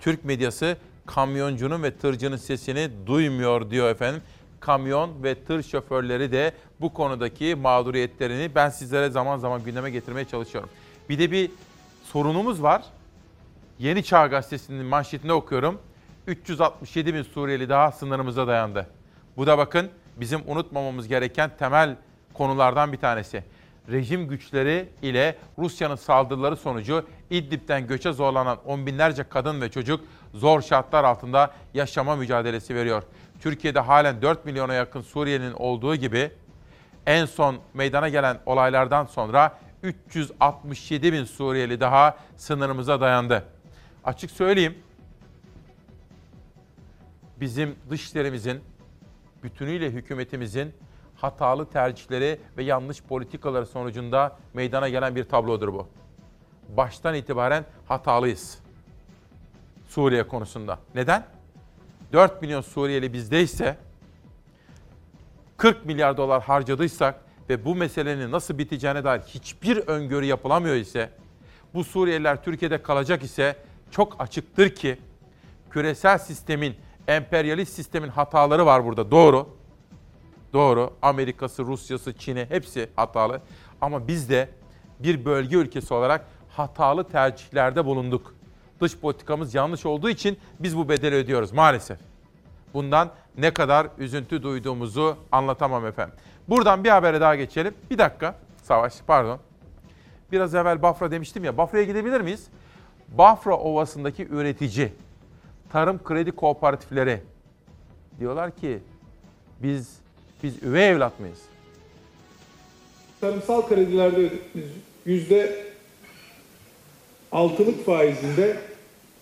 Türk medyası kamyoncunun ve tırcının sesini duymuyor diyor efendim. Kamyon ve tır şoförleri de bu konudaki mağduriyetlerini ben sizlere zaman zaman gündeme getirmeye çalışıyorum. Bir de bir sorunumuz var. Yeni Çağ Gazetesi'nin manşetinde okuyorum. 367 bin Suriyeli daha sınırımıza dayandı. Bu da bakın bizim unutmamamız gereken temel konulardan bir tanesi. Rejim güçleri ile Rusya'nın saldırıları sonucu İdlib'den göçe zorlanan on binlerce kadın ve çocuk zor şartlar altında yaşama mücadelesi veriyor. Türkiye'de halen 4 milyona yakın Suriyelinin olduğu gibi en son meydana gelen olaylardan sonra 367 bin Suriyeli daha sınırımıza dayandı. Açık söyleyeyim, bizim dışişlerimizin, bütünüyle hükümetimizin hatalı tercihleri ve yanlış politikaları sonucunda meydana gelen bir tablodur bu. Baştan itibaren hatalıyız. Suriye konusunda. Neden? 4 milyon Suriyeli bizdeyse 40 milyar dolar harcadıysak ve bu meselenin nasıl biteceğine dair hiçbir öngörü yapılamıyor ise bu Suriyeliler Türkiye'de kalacak ise çok açıktır ki küresel sistemin, emperyalist sistemin hataları var burada. Doğru. Doğru. Amerika'sı, Rusya'sı, Çin'i hepsi hatalı. Ama biz de bir bölge ülkesi olarak hatalı tercihlerde bulunduk. Dış politikamız yanlış olduğu için biz bu bedeli ödüyoruz maalesef. Bundan ne kadar üzüntü duyduğumuzu anlatamam efendim. Buradan bir habere daha geçelim. Bir dakika. Savaş pardon. Biraz evvel Bafra demiştim ya. Bafra'ya gidebilir miyiz? Bafra Ovası'ndaki üretici, tarım kredi kooperatifleri diyorlar ki biz biz üvey evlat mıyız?
Tarımsal kredilerde yüzde altılık faizinde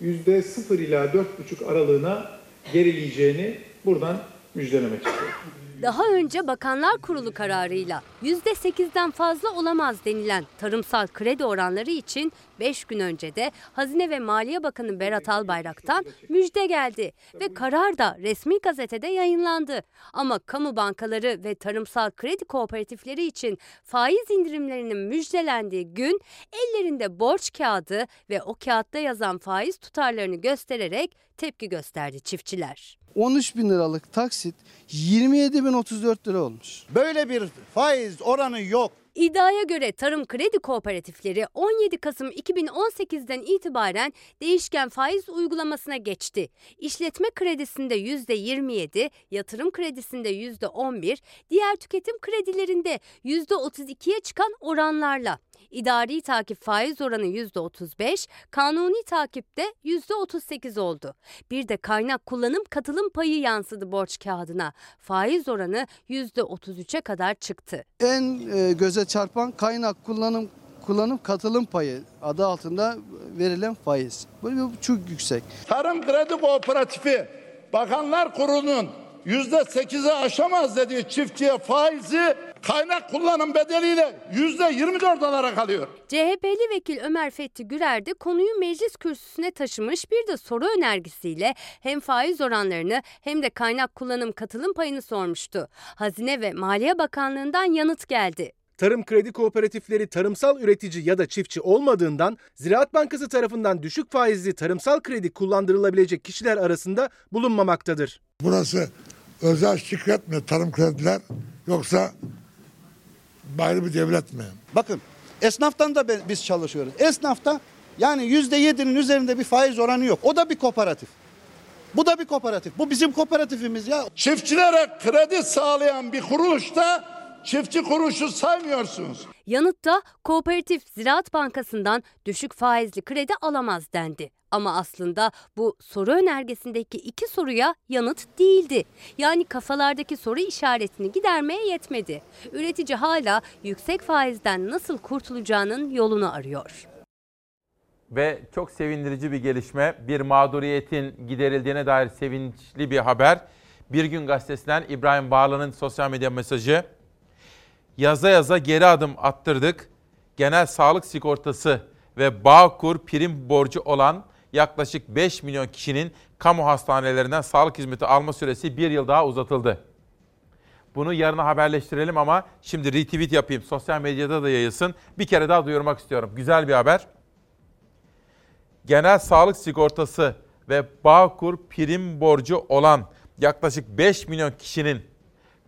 yüzde sıfır ila dört buçuk aralığına gerileyeceğini buradan müjdelemek istiyorum.
Daha önce Bakanlar Kurulu kararıyla %8'den fazla olamaz denilen tarımsal kredi oranları için 5 gün önce de Hazine ve Maliye Bakanı Berat Albayrak'tan müjde geldi ve karar da resmi gazetede yayınlandı. Ama kamu bankaları ve tarımsal kredi kooperatifleri için faiz indirimlerinin müjdelendiği gün ellerinde borç kağıdı ve o kağıtta yazan faiz tutarlarını göstererek tepki gösterdi çiftçiler.
13 bin liralık taksit 27 bin 34 lira olmuş.
Böyle bir faiz oranı yok.
İddiaya göre tarım kredi kooperatifleri 17 Kasım 2018'den itibaren değişken faiz uygulamasına geçti. İşletme kredisinde %27, yatırım kredisinde %11, diğer tüketim kredilerinde %32'ye çıkan oranlarla. İdari takip faiz oranı %35, kanuni takipte %38 oldu. Bir de kaynak kullanım katılım payı yansıdı borç kağıdına. Faiz oranı %33'e kadar çıktı.
En e, göze çarpan kaynak kullanım kullanım katılım payı adı altında verilen faiz. Bu, bu çok yüksek.
Tarım Kredi Kooperatifi Bakanlar Kurulu'nun yüzde sekize aşamaz dediği çiftçiye faizi kaynak kullanım bedeliyle yüzde yirmi dört olarak alıyor.
CHP'li vekil Ömer Fethi Gürer de konuyu meclis kürsüsüne taşımış bir de soru önergesiyle hem faiz oranlarını hem de kaynak kullanım katılım payını sormuştu. Hazine ve Maliye Bakanlığı'ndan yanıt geldi.
Tarım kredi kooperatifleri tarımsal üretici ya da çiftçi olmadığından Ziraat Bankası tarafından düşük faizli tarımsal kredi kullandırılabilecek kişiler arasında bulunmamaktadır.
Burası özel şirket mi tarım krediler yoksa ayrı bir devlet mi?
Bakın esnaftan da biz çalışıyoruz. Esnafta yani yüzde yedinin üzerinde bir faiz oranı yok. O da bir kooperatif. Bu da bir kooperatif. Bu bizim kooperatifimiz ya.
Çiftçilere kredi sağlayan bir kuruluşta çiftçi kuruluşu saymıyorsunuz.
Yanıtta Kooperatif Ziraat Bankası'ndan düşük faizli kredi alamaz dendi. Ama aslında bu soru önergesindeki iki soruya yanıt değildi. Yani kafalardaki soru işaretini gidermeye yetmedi. Üretici hala yüksek faizden nasıl kurtulacağının yolunu arıyor.
Ve çok sevindirici bir gelişme. Bir mağduriyetin giderildiğine dair sevinçli bir haber. Bir gün gazetesinden İbrahim Bağlı'nın sosyal medya mesajı. Yaza yaza geri adım attırdık. Genel sağlık sigortası ve Bağkur prim borcu olan yaklaşık 5 milyon kişinin kamu hastanelerinden sağlık hizmeti alma süresi bir yıl daha uzatıldı. Bunu yarına haberleştirelim ama şimdi retweet yapayım. Sosyal medyada da yayılsın. Bir kere daha duyurmak istiyorum. Güzel bir haber. Genel sağlık sigortası ve Bağkur prim borcu olan yaklaşık 5 milyon kişinin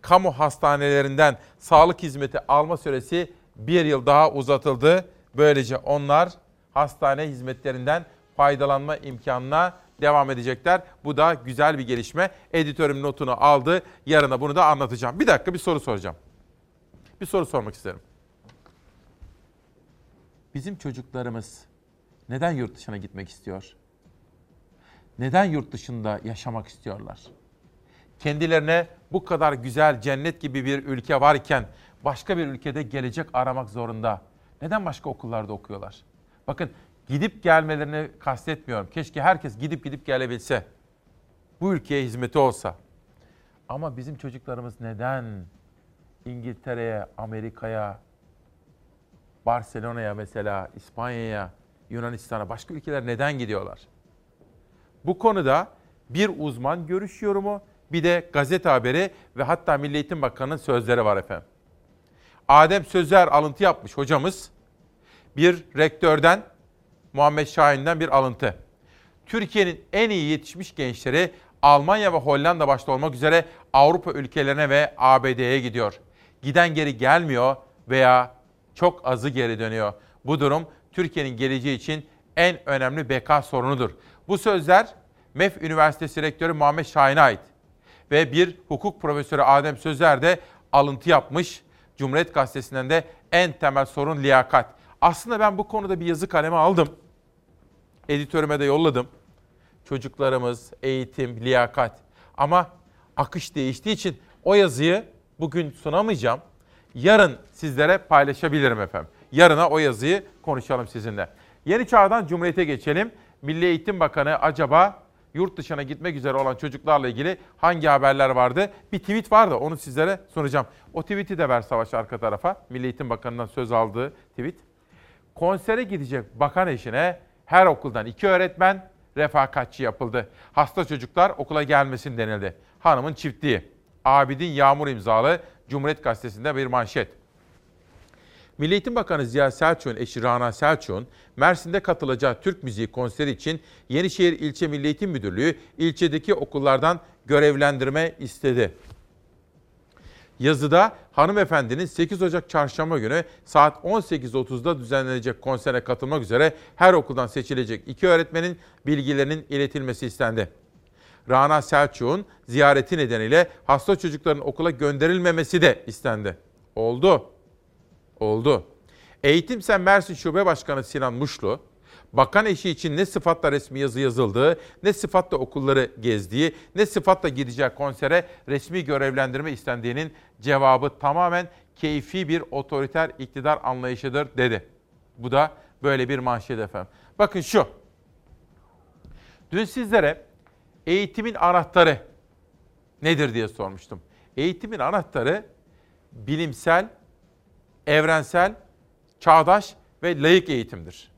kamu hastanelerinden sağlık hizmeti alma süresi bir yıl daha uzatıldı. Böylece onlar hastane hizmetlerinden faydalanma imkanına devam edecekler. Bu da güzel bir gelişme. Editörüm notunu aldı. Yarına bunu da anlatacağım. Bir dakika bir soru soracağım. Bir soru sormak isterim. Bizim çocuklarımız neden yurt dışına gitmek istiyor? Neden yurt dışında yaşamak istiyorlar? Kendilerine bu kadar güzel cennet gibi bir ülke varken başka bir ülkede gelecek aramak zorunda. Neden başka okullarda okuyorlar? Bakın gidip gelmelerini kastetmiyorum. Keşke herkes gidip gidip gelebilse. Bu ülkeye hizmeti olsa. Ama bizim çocuklarımız neden İngiltere'ye, Amerika'ya, Barcelona'ya mesela, İspanya'ya, Yunanistan'a, başka ülkeler neden gidiyorlar? Bu konuda bir uzman görüş yorumu, bir de gazete haberi ve hatta Milli Eğitim Bakanı'nın sözleri var efendim. Adem Sözer alıntı yapmış hocamız. Bir rektörden, Muhammed Şahin'den bir alıntı. Türkiye'nin en iyi yetişmiş gençleri Almanya ve Hollanda başta olmak üzere Avrupa ülkelerine ve ABD'ye gidiyor. Giden geri gelmiyor veya çok azı geri dönüyor. Bu durum Türkiye'nin geleceği için en önemli beka sorunudur. Bu sözler MEF Üniversitesi Rektörü Muhammed Şahin'e ait. Ve bir hukuk profesörü Adem Sözer de alıntı yapmış. Cumhuriyet Gazetesi'nden de en temel sorun liyakat. Aslında ben bu konuda bir yazı kaleme aldım. Editörüme de yolladım. Çocuklarımız, eğitim, liyakat. Ama akış değiştiği için o yazıyı bugün sunamayacağım. Yarın sizlere paylaşabilirim efendim. Yarına o yazıyı konuşalım sizinle. Yeni çağdan Cumhuriyet'e geçelim. Milli Eğitim Bakanı acaba yurt dışına gitmek üzere olan çocuklarla ilgili hangi haberler vardı? Bir tweet vardı onu sizlere sunacağım. O tweet'i de ver Savaş arka tarafa. Milli Eğitim Bakanı'ndan söz aldığı tweet. Konsere gidecek bakan eşine her okuldan iki öğretmen refakatçi yapıldı. Hasta çocuklar okula gelmesin denildi. Hanımın çiftliği. Abidin Yağmur imzalı Cumhuriyet Gazetesi'nde bir manşet. Milli Eğitim Bakanı Ziya Selçuk'un eşi Rana Selçuk'un Mersin'de katılacağı Türk Müziği konseri için Yenişehir İlçe Milli Eğitim Müdürlüğü ilçedeki okullardan görevlendirme istedi. Yazıda hanımefendinin 8 Ocak çarşamba günü saat 18.30'da düzenlenecek konsere katılmak üzere her okuldan seçilecek iki öğretmenin bilgilerinin iletilmesi istendi. Rana Selçuk'un ziyareti nedeniyle hasta çocukların okula gönderilmemesi de istendi. Oldu. Oldu. Eğitim Sen Mersin Şube Başkanı Sinan Muşlu, bakan eşi için ne sıfatla resmi yazı yazıldığı, ne sıfatla okulları gezdiği, ne sıfatla gideceği konsere resmi görevlendirme istendiğinin cevabı tamamen keyfi bir otoriter iktidar anlayışıdır dedi. Bu da böyle bir manşet efendim. Bakın şu. Dün sizlere eğitimin anahtarı nedir diye sormuştum. Eğitimin anahtarı bilimsel, evrensel, çağdaş ve layık eğitimdir.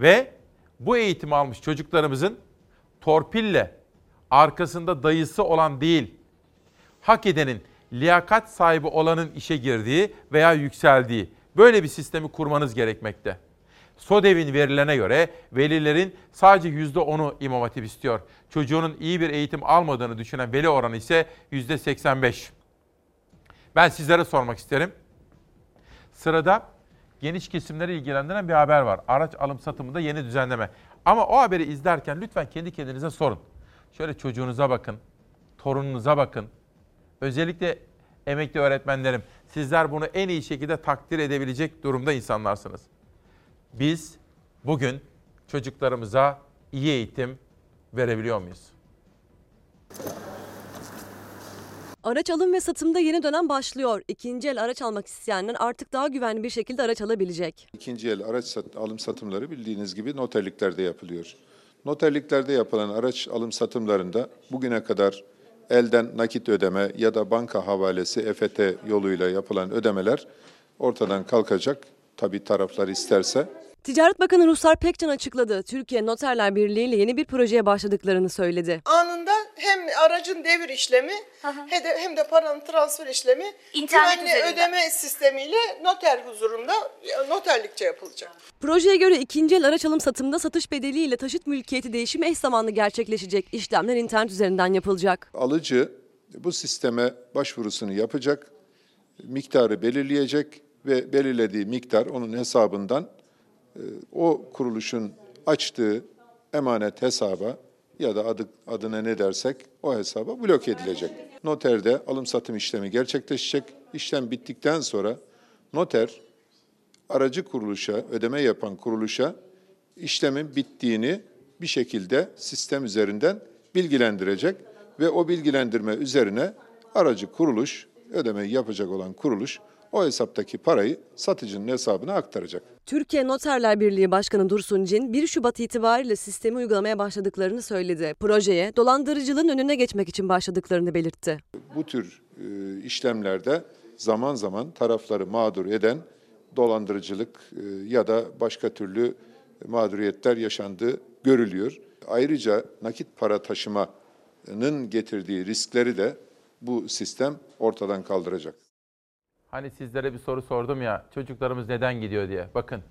Ve bu eğitimi almış çocuklarımızın torpille arkasında dayısı olan değil, hak edenin, liyakat sahibi olanın işe girdiği veya yükseldiği böyle bir sistemi kurmanız gerekmekte. SODEV'in verilerine göre velilerin sadece %10'u İmam Hatip istiyor. Çocuğunun iyi bir eğitim almadığını düşünen veli oranı ise %85. Ben sizlere sormak isterim. Sırada geniş kesimleri ilgilendiren bir haber var. Araç alım satımında yeni düzenleme. Ama o haberi izlerken lütfen kendi kendinize sorun. Şöyle çocuğunuza bakın, torununuza bakın. Özellikle emekli öğretmenlerim, sizler bunu en iyi şekilde takdir edebilecek durumda insanlarsınız. Biz bugün çocuklarımıza iyi eğitim verebiliyor muyuz?
Araç alım ve satımda yeni dönem başlıyor. İkinci el araç almak isteyenler artık daha güvenli bir şekilde araç alabilecek.
İkinci el araç sat, alım satımları bildiğiniz gibi noterliklerde yapılıyor. Noterliklerde yapılan araç alım satımlarında bugüne kadar elden nakit ödeme ya da banka havalesi EFT yoluyla yapılan ödemeler ortadan kalkacak. Tabii taraflar isterse
Ticaret Bakanı Ruslar Pekcan açıkladı. Türkiye Noterler Birliği ile yeni bir projeye başladıklarını söyledi.
Anında hem aracın devir işlemi hem de, hem de paranın transfer işlemi
İnternet
güvenli
üzerinden.
ödeme sistemiyle noter huzurunda noterlikçe yapılacak.
Projeye göre ikinci el araç alım satımda satış bedeliyle taşıt mülkiyeti değişimi eş zamanlı gerçekleşecek. İşlemler internet üzerinden yapılacak.
alıcı bu sisteme başvurusunu yapacak, miktarı belirleyecek ve belirlediği miktar onun hesabından e, o kuruluşun açtığı emanet hesaba ya da adı, adına ne dersek o hesaba blok edilecek. Noterde alım satım işlemi gerçekleşecek. İşlem bittikten sonra noter aracı kuruluşa, ödeme yapan kuruluşa işlemin bittiğini bir şekilde sistem üzerinden bilgilendirecek ve o bilgilendirme üzerine aracı kuruluş, ödemeyi yapacak olan kuruluş o hesaptaki parayı satıcının hesabına aktaracak.
Türkiye Noterler Birliği Başkanı Dursun Cin 1 Şubat itibariyle sistemi uygulamaya başladıklarını söyledi. Projeye dolandırıcılığın önüne geçmek için başladıklarını belirtti.
Bu tür e, işlemlerde zaman zaman tarafları mağdur eden dolandırıcılık e, ya da başka türlü mağduriyetler yaşandığı görülüyor. Ayrıca nakit para taşımanın getirdiği riskleri de bu sistem ortadan kaldıracak.
Hani sizlere bir soru sordum ya çocuklarımız neden gidiyor diye. Bakın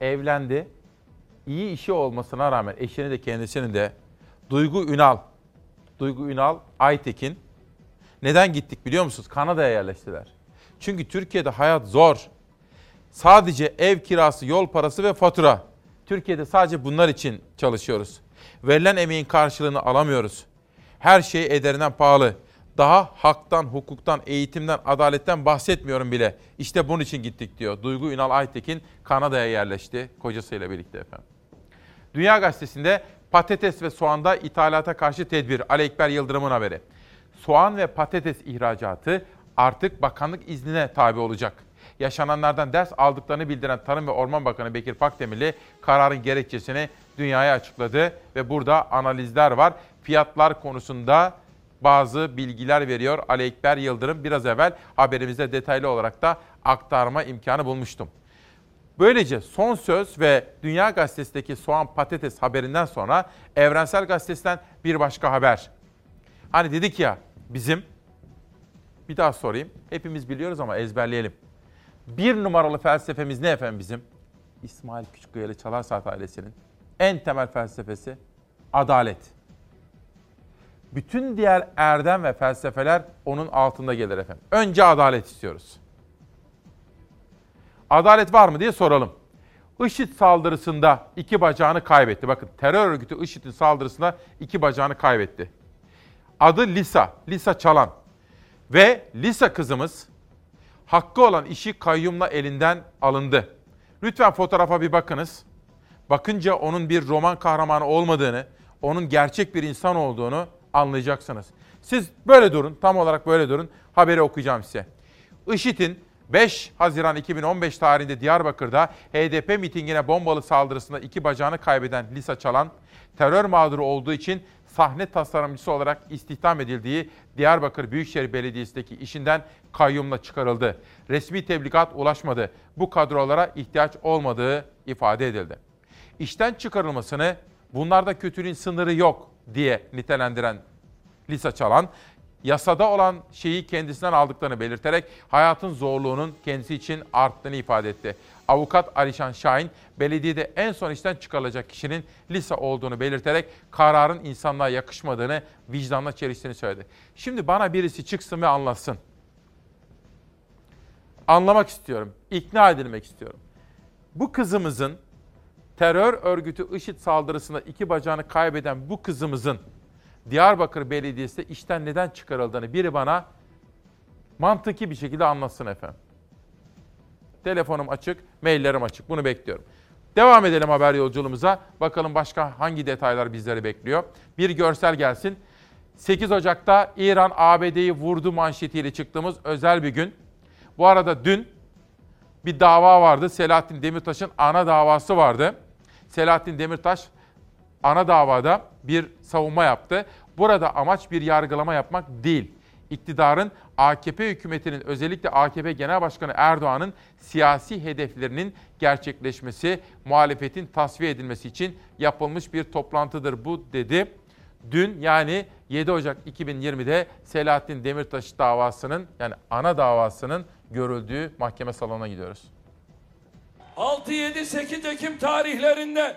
evlendi. iyi işi olmasına rağmen eşini de kendisini de Duygu Ünal, Duygu Ünal Aytekin neden gittik biliyor musunuz? Kanada'ya yerleştiler. Çünkü Türkiye'de hayat zor. Sadece ev kirası, yol parası ve fatura. Türkiye'de sadece bunlar için çalışıyoruz. Verilen emeğin karşılığını alamıyoruz. Her şey ederinden pahalı. Daha haktan, hukuktan, eğitimden, adaletten bahsetmiyorum bile. İşte bunun için gittik diyor. Duygu Ünal Aytekin Kanada'ya yerleşti kocasıyla birlikte efendim. Dünya Gazetesi'nde patates ve soğanda ithalata karşı tedbir. Ali Ekber Yıldırım'ın haberi. Soğan ve patates ihracatı artık bakanlık iznine tabi olacak. Yaşananlardan ders aldıklarını bildiren Tarım ve Orman Bakanı Bekir Pakdemirli kararın gerekçesini dünyaya açıkladı ve burada analizler var. Fiyatlar konusunda bazı bilgiler veriyor Ali Ekber Yıldırım. Biraz evvel haberimizde detaylı olarak da aktarma imkanı bulmuştum. Böylece son söz ve Dünya Gazetesi'ndeki soğan patates haberinden sonra Evrensel Gazetesi'nden bir başka haber. Hani dedik ya bizim, bir daha sorayım, hepimiz biliyoruz ama ezberleyelim. Bir numaralı felsefemiz ne efendim bizim? İsmail Küçükkaya ile Çalar Saat ailesinin en temel felsefesi adalet. Bütün diğer erdem ve felsefeler onun altında gelir efendim. Önce adalet istiyoruz. Adalet var mı diye soralım. IŞİD saldırısında iki bacağını kaybetti. Bakın terör örgütü IŞİD'in saldırısında iki bacağını kaybetti. Adı Lisa, Lisa Çalan. Ve Lisa kızımız hakkı olan işi kayyumla elinden alındı. Lütfen fotoğrafa bir bakınız. Bakınca onun bir roman kahramanı olmadığını, onun gerçek bir insan olduğunu anlayacaksınız. Siz böyle durun, tam olarak böyle durun. Haberi okuyacağım size. IŞİD'in 5 Haziran 2015 tarihinde Diyarbakır'da HDP mitingine bombalı saldırısında iki bacağını kaybeden Lisa Çalan, terör mağduru olduğu için sahne tasarımcısı olarak istihdam edildiği Diyarbakır Büyükşehir Belediyesi'ndeki işinden kayyumla çıkarıldı. Resmi tebligat ulaşmadı. Bu kadrolara ihtiyaç olmadığı ifade edildi. İşten çıkarılmasını bunlarda kötülüğün sınırı yok diye nitelendiren Lisa Çalan, yasada olan şeyi kendisinden aldıklarını belirterek hayatın zorluğunun kendisi için arttığını ifade etti. Avukat Alişan Şahin, belediyede en son işten çıkarılacak kişinin Lisa olduğunu belirterek kararın insanlığa yakışmadığını, vicdanla çeliştiğini söyledi. Şimdi bana birisi çıksın ve anlatsın. Anlamak istiyorum, ikna edilmek istiyorum. Bu kızımızın terör örgütü IŞİD saldırısında iki bacağını kaybeden bu kızımızın Diyarbakır Belediyesi işten neden çıkarıldığını biri bana mantıki bir şekilde anlatsın efendim. Telefonum açık, maillerim açık. Bunu bekliyorum. Devam edelim haber yolculuğumuza. Bakalım başka hangi detaylar bizleri bekliyor. Bir görsel gelsin. 8 Ocak'ta İran ABD'yi vurdu manşetiyle çıktığımız özel bir gün. Bu arada dün bir dava vardı. Selahattin Demirtaş'ın ana davası vardı. Selahattin Demirtaş ana davada bir savunma yaptı. Burada amaç bir yargılama yapmak değil. İktidarın AKP hükümetinin özellikle AKP Genel Başkanı Erdoğan'ın siyasi hedeflerinin gerçekleşmesi, muhalefetin tasfiye edilmesi için yapılmış bir toplantıdır bu dedi. Dün yani 7 Ocak 2020'de Selahattin Demirtaş davasının yani ana davasının görüldüğü mahkeme salonuna gidiyoruz.
6-7-8 Ekim tarihlerinde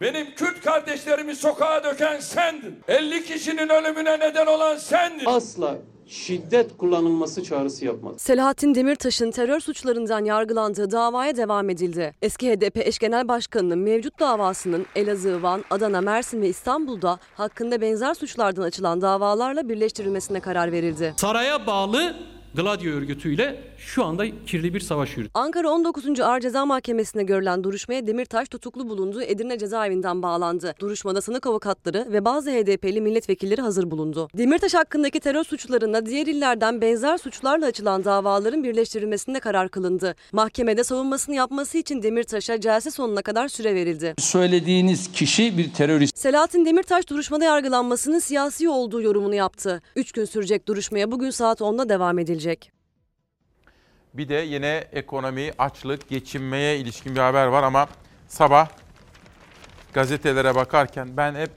benim Kürt kardeşlerimi sokağa döken sendin. 50 kişinin ölümüne neden olan sendin.
Asla şiddet kullanılması çağrısı yapmadı.
Selahattin Demirtaş'ın terör suçlarından yargılandığı davaya devam edildi. Eski HDP eş genel başkanının mevcut davasının Elazığ, Van, Adana, Mersin ve İstanbul'da hakkında benzer suçlardan açılan davalarla birleştirilmesine karar verildi.
Saraya bağlı Gladio örgütüyle şu anda kirli bir savaş yürütüyor.
Ankara 19. Ağır Ceza Mahkemesi'nde görülen duruşmaya Demirtaş tutuklu bulunduğu Edirne cezaevinden bağlandı. Duruşmada sanık avukatları ve bazı HDP'li milletvekilleri hazır bulundu. Demirtaş hakkındaki terör suçlarına diğer illerden benzer suçlarla açılan davaların birleştirilmesinde karar kılındı. Mahkemede savunmasını yapması için Demirtaş'a celse sonuna kadar süre verildi.
Söylediğiniz kişi bir terörist.
Selahattin Demirtaş duruşmada yargılanmasının siyasi olduğu yorumunu yaptı. 3 gün sürecek duruşmaya bugün saat 10'da devam edilecek.
Bir de yine ekonomi, açlık, geçinmeye ilişkin bir haber var ama sabah gazetelere bakarken ben hep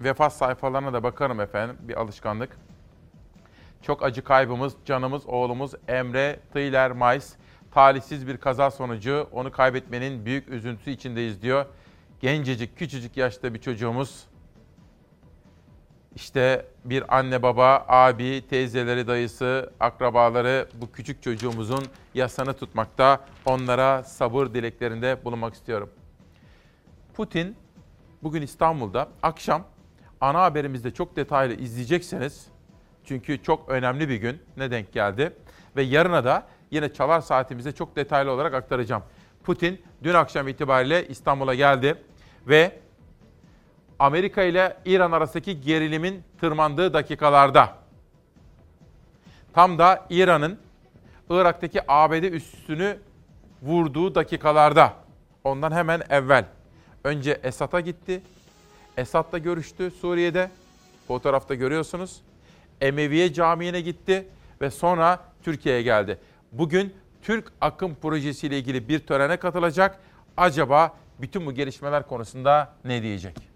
vefat sayfalarına da bakarım efendim bir alışkanlık. Çok acı kaybımız, canımız, oğlumuz Emre Tıyler Mayıs talihsiz bir kaza sonucu onu kaybetmenin büyük üzüntüsü içindeyiz diyor. Gencecik, küçücük yaşta bir çocuğumuz işte bir anne baba, abi, teyzeleri, dayısı, akrabaları bu küçük çocuğumuzun yasanı tutmakta. Onlara sabır dileklerinde bulunmak istiyorum. Putin bugün İstanbul'da akşam ana haberimizde çok detaylı izleyecekseniz çünkü çok önemli bir gün ne denk geldi ve yarına da yine çalar saatimizde çok detaylı olarak aktaracağım. Putin dün akşam itibariyle İstanbul'a geldi ve Amerika ile İran arasındaki gerilimin tırmandığı dakikalarda tam da İran'ın Irak'taki ABD üssünü vurduğu dakikalarda ondan hemen evvel önce Esad'a gitti. Esad'la görüştü Suriye'de. Fotoğrafta görüyorsunuz. Emeviye Camii'ne gitti ve sonra Türkiye'ye geldi. Bugün Türk Akım Projesi ile ilgili bir törene katılacak. Acaba bütün bu gelişmeler konusunda ne diyecek?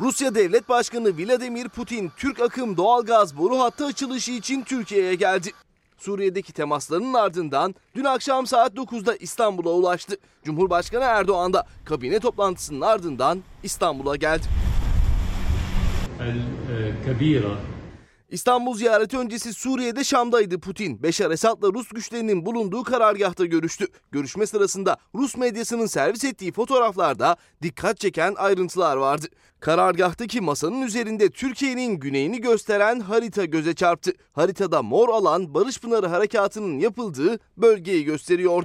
Rusya Devlet Başkanı Vladimir Putin Türk akım doğalgaz boru hattı açılışı için Türkiye'ye geldi.
Suriye'deki temaslarının ardından dün akşam saat 9'da İstanbul'a ulaştı. Cumhurbaşkanı Erdoğan da kabine toplantısının ardından İstanbul'a geldi. İstanbul ziyareti öncesi Suriye'de Şam'daydı Putin. Beşar Esad'la Rus güçlerinin bulunduğu karargahta görüştü. Görüşme sırasında Rus medyasının servis ettiği fotoğraflarda dikkat çeken ayrıntılar vardı. Karargahtaki masanın üzerinde Türkiye'nin güneyini gösteren harita göze çarptı. Haritada mor alan Barış Pınarı Harekatı'nın yapıldığı bölgeyi gösteriyor.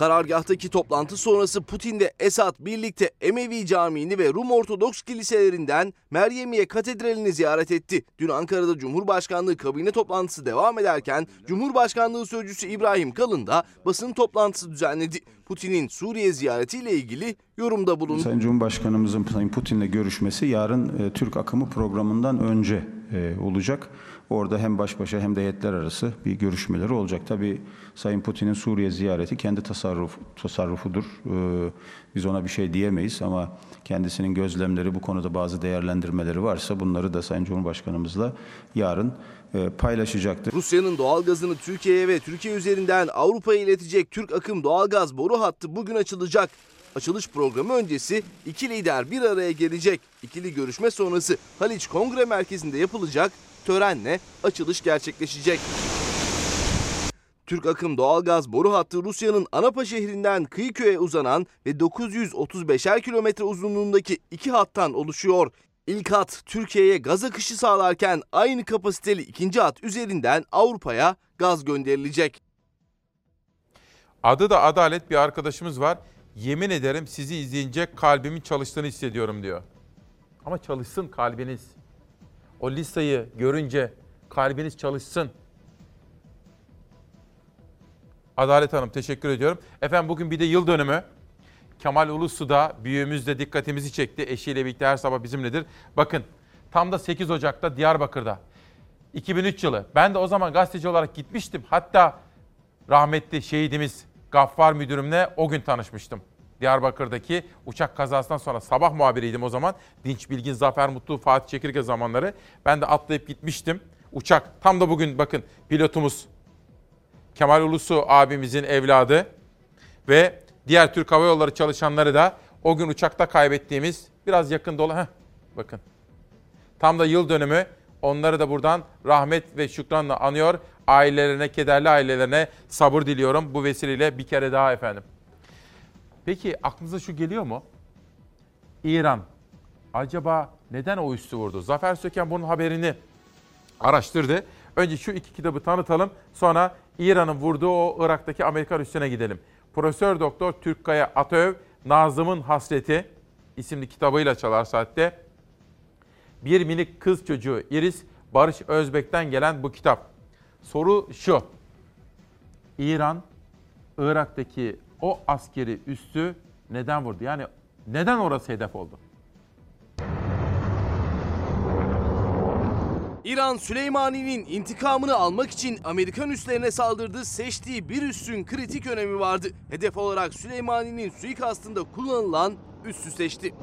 Karargahtaki toplantı sonrası Putin de Esad birlikte Emevi Camii'ni ve Rum Ortodoks kiliselerinden Meryemiye Katedrali'ni ziyaret etti. Dün Ankara'da Cumhurbaşkanlığı kabine toplantısı devam ederken Cumhurbaşkanlığı Sözcüsü İbrahim Kalın da basın toplantısı düzenledi. Putin'in Suriye ziyaretiyle ilgili yorumda bulundu.
Sayın Cumhurbaşkanımızın Sayın Putin'le görüşmesi yarın e, Türk akımı programından önce e, olacak. Orada hem baş başa hem de heyetler arası bir görüşmeleri olacak. Tabii Sayın Putin'in Suriye ziyareti kendi tasarruf, tasarrufudur. Ee, biz ona bir şey diyemeyiz ama kendisinin gözlemleri bu konuda bazı değerlendirmeleri varsa bunları da Sayın Cumhurbaşkanımızla yarın e, paylaşacaktır.
Rusya'nın doğalgazını Türkiye'ye ve Türkiye üzerinden Avrupa'ya iletecek Türk akım doğalgaz boru hattı bugün açılacak. Açılış programı öncesi iki lider bir araya gelecek. İkili görüşme sonrası Haliç Kongre Merkezi'nde yapılacak törenle açılış gerçekleşecek. Türk akım doğalgaz boru hattı Rusya'nın Anapa şehrinden Kıyıköy'e uzanan ve 935'er kilometre uzunluğundaki iki hattan oluşuyor. İlk hat Türkiye'ye gaz akışı sağlarken aynı kapasiteli ikinci hat üzerinden Avrupa'ya gaz gönderilecek.
Adı da Adalet bir arkadaşımız var. Yemin ederim sizi izleyince kalbimin çalıştığını hissediyorum diyor. Ama çalışsın kalbiniz. O listeyi görünce kalbiniz çalışsın. Adalet Hanım teşekkür ediyorum. Efendim bugün bir de yıl dönümü. Kemal Ulusu da büyüğümüz de dikkatimizi çekti. Eşiyle birlikte her sabah bizimledir. Bakın tam da 8 Ocak'ta Diyarbakır'da. 2003 yılı. Ben de o zaman gazeteci olarak gitmiştim. Hatta rahmetli şehidimiz Gaffar müdürümle o gün tanışmıştım. Diyarbakır'daki uçak kazasından sonra sabah muhabiriydim o zaman. Dinç Bilgin, Zafer Mutlu, Fatih Çekirge zamanları. Ben de atlayıp gitmiştim. Uçak tam da bugün bakın pilotumuz Kemal Ulusu abimizin evladı ve diğer Türk Hava Yolları çalışanları da o gün uçakta kaybettiğimiz biraz yakın dola heh, bakın. Tam da yıl dönümü onları da buradan rahmet ve şükranla anıyor. Ailelerine, kederli ailelerine sabır diliyorum bu vesileyle bir kere daha efendim. Peki aklınıza şu geliyor mu? İran acaba neden o üstü vurdu? Zafer Söken bunun haberini araştırdı. Önce şu iki kitabı tanıtalım. Sonra İran'ın vurduğu o Irak'taki Amerikan üssüne gidelim. Profesör Doktor Türkkaya Atöv, Nazım'ın Hasreti isimli kitabıyla çalar saatte. Bir minik kız çocuğu Iris Barış Özbek'ten gelen bu kitap. Soru şu. İran Irak'taki o askeri üssü neden vurdu? Yani neden orası hedef oldu?
İran Süleymani'nin intikamını almak için Amerikan üslerine saldırdı. Seçtiği bir üssün kritik önemi vardı. Hedef olarak Süleymani'nin suikastında kullanılan üssü seçti.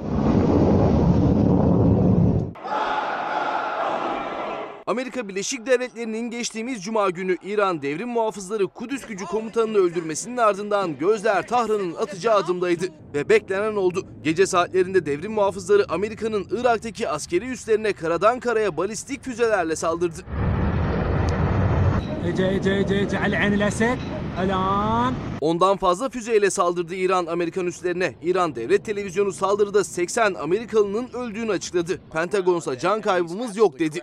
Amerika Birleşik Devletleri'nin geçtiğimiz cuma günü İran devrim muhafızları Kudüs gücü komutanını öldürmesinin ardından gözler Tahran'ın atacağı adımdaydı. Ve beklenen oldu. Gece saatlerinde devrim muhafızları Amerika'nın Irak'taki askeri üslerine karadan karaya balistik füzelerle saldırdı. Ondan fazla füzeyle saldırdı İran Amerikan üslerine. İran devlet televizyonu saldırıda 80 Amerikalının öldüğünü açıkladı. Pentagonsa can kaybımız yok dedi.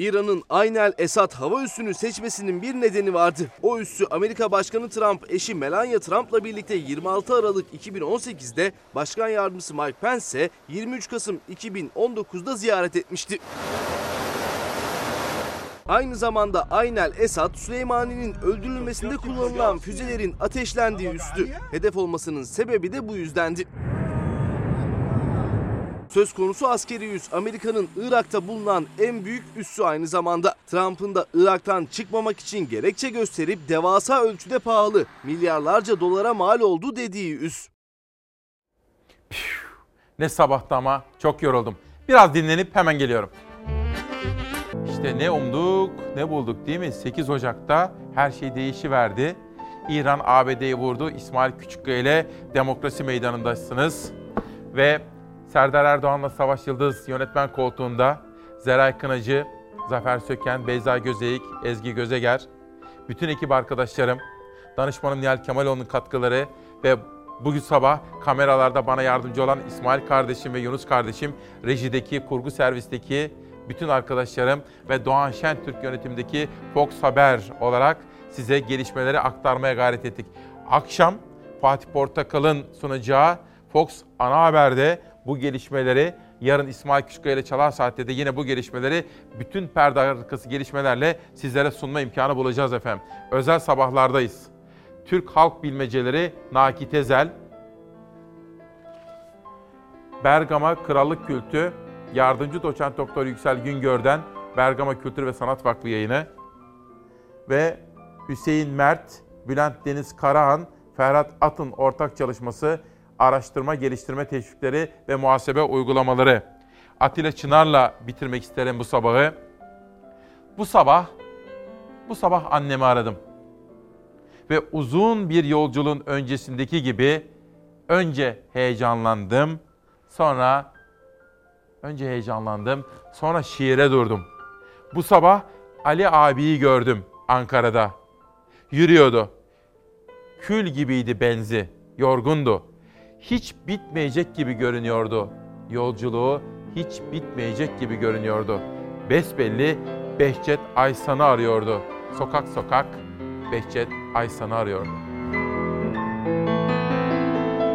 İran'ın Aynel Esad hava üssünü seçmesinin bir nedeni vardı. O üssü Amerika Başkanı Trump eşi Melania Trump'la birlikte 26 Aralık 2018'de Başkan Yardımcısı Mike Pence 23 Kasım 2019'da ziyaret etmişti. Aynı zamanda Aynel Esad, Süleymani'nin öldürülmesinde kullanılan füzelerin ateşlendiği üstü. Hedef olmasının sebebi de bu yüzdendi. Söz konusu askeri üs Amerika'nın Irak'ta bulunan en büyük üssü aynı zamanda. Trump'ın da Irak'tan çıkmamak için gerekçe gösterip devasa ölçüde pahalı, milyarlarca dolara mal oldu dediği üs.
Ne sabahtı ama çok yoruldum. Biraz dinlenip hemen geliyorum. İşte ne umduk ne bulduk değil mi? 8 Ocak'ta her şey değişiverdi. İran ABD'yi vurdu. İsmail Küçükkaya ile demokrasi meydanındasınız. Ve Serdar Erdoğan'la Savaş Yıldız yönetmen koltuğunda Zeray Kınacı, Zafer Söken, Beyza Gözeyik, Ezgi Gözeger, bütün ekip arkadaşlarım, danışmanım Nihal Kemaloğlu'nun katkıları ve bugün sabah kameralarda bana yardımcı olan İsmail kardeşim ve Yunus kardeşim, rejideki, kurgu servisteki bütün arkadaşlarım ve Doğan Şentürk yönetimdeki Fox Haber olarak size gelişmeleri aktarmaya gayret ettik. Akşam Fatih Portakal'ın sunacağı Fox Ana Haber'de bu gelişmeleri yarın İsmail Küçükkaya ile Çalar Saat'te de yine bu gelişmeleri bütün perde arkası gelişmelerle sizlere sunma imkanı bulacağız efendim. Özel sabahlardayız. Türk Halk Bilmeceleri Naki Tezel, Bergama Krallık Kültü, Yardımcı Doçent Doktor Yüksel Güngör'den Bergama Kültür ve Sanat Vakfı yayını ve Hüseyin Mert, Bülent Deniz Karahan, Ferhat Atın ortak çalışması araştırma, geliştirme teşvikleri ve muhasebe uygulamaları. Atilla Çınar'la bitirmek isterim bu sabahı. Bu sabah, bu sabah annemi aradım. Ve uzun bir yolculuğun öncesindeki gibi önce heyecanlandım, sonra önce heyecanlandım, sonra şiire durdum. Bu sabah Ali abiyi gördüm Ankara'da. Yürüyordu. Kül gibiydi benzi, yorgundu hiç bitmeyecek gibi görünüyordu. Yolculuğu hiç bitmeyecek gibi görünüyordu. Besbelli Behçet Aysan'ı arıyordu. Sokak sokak Behçet Aysan'ı arıyordu.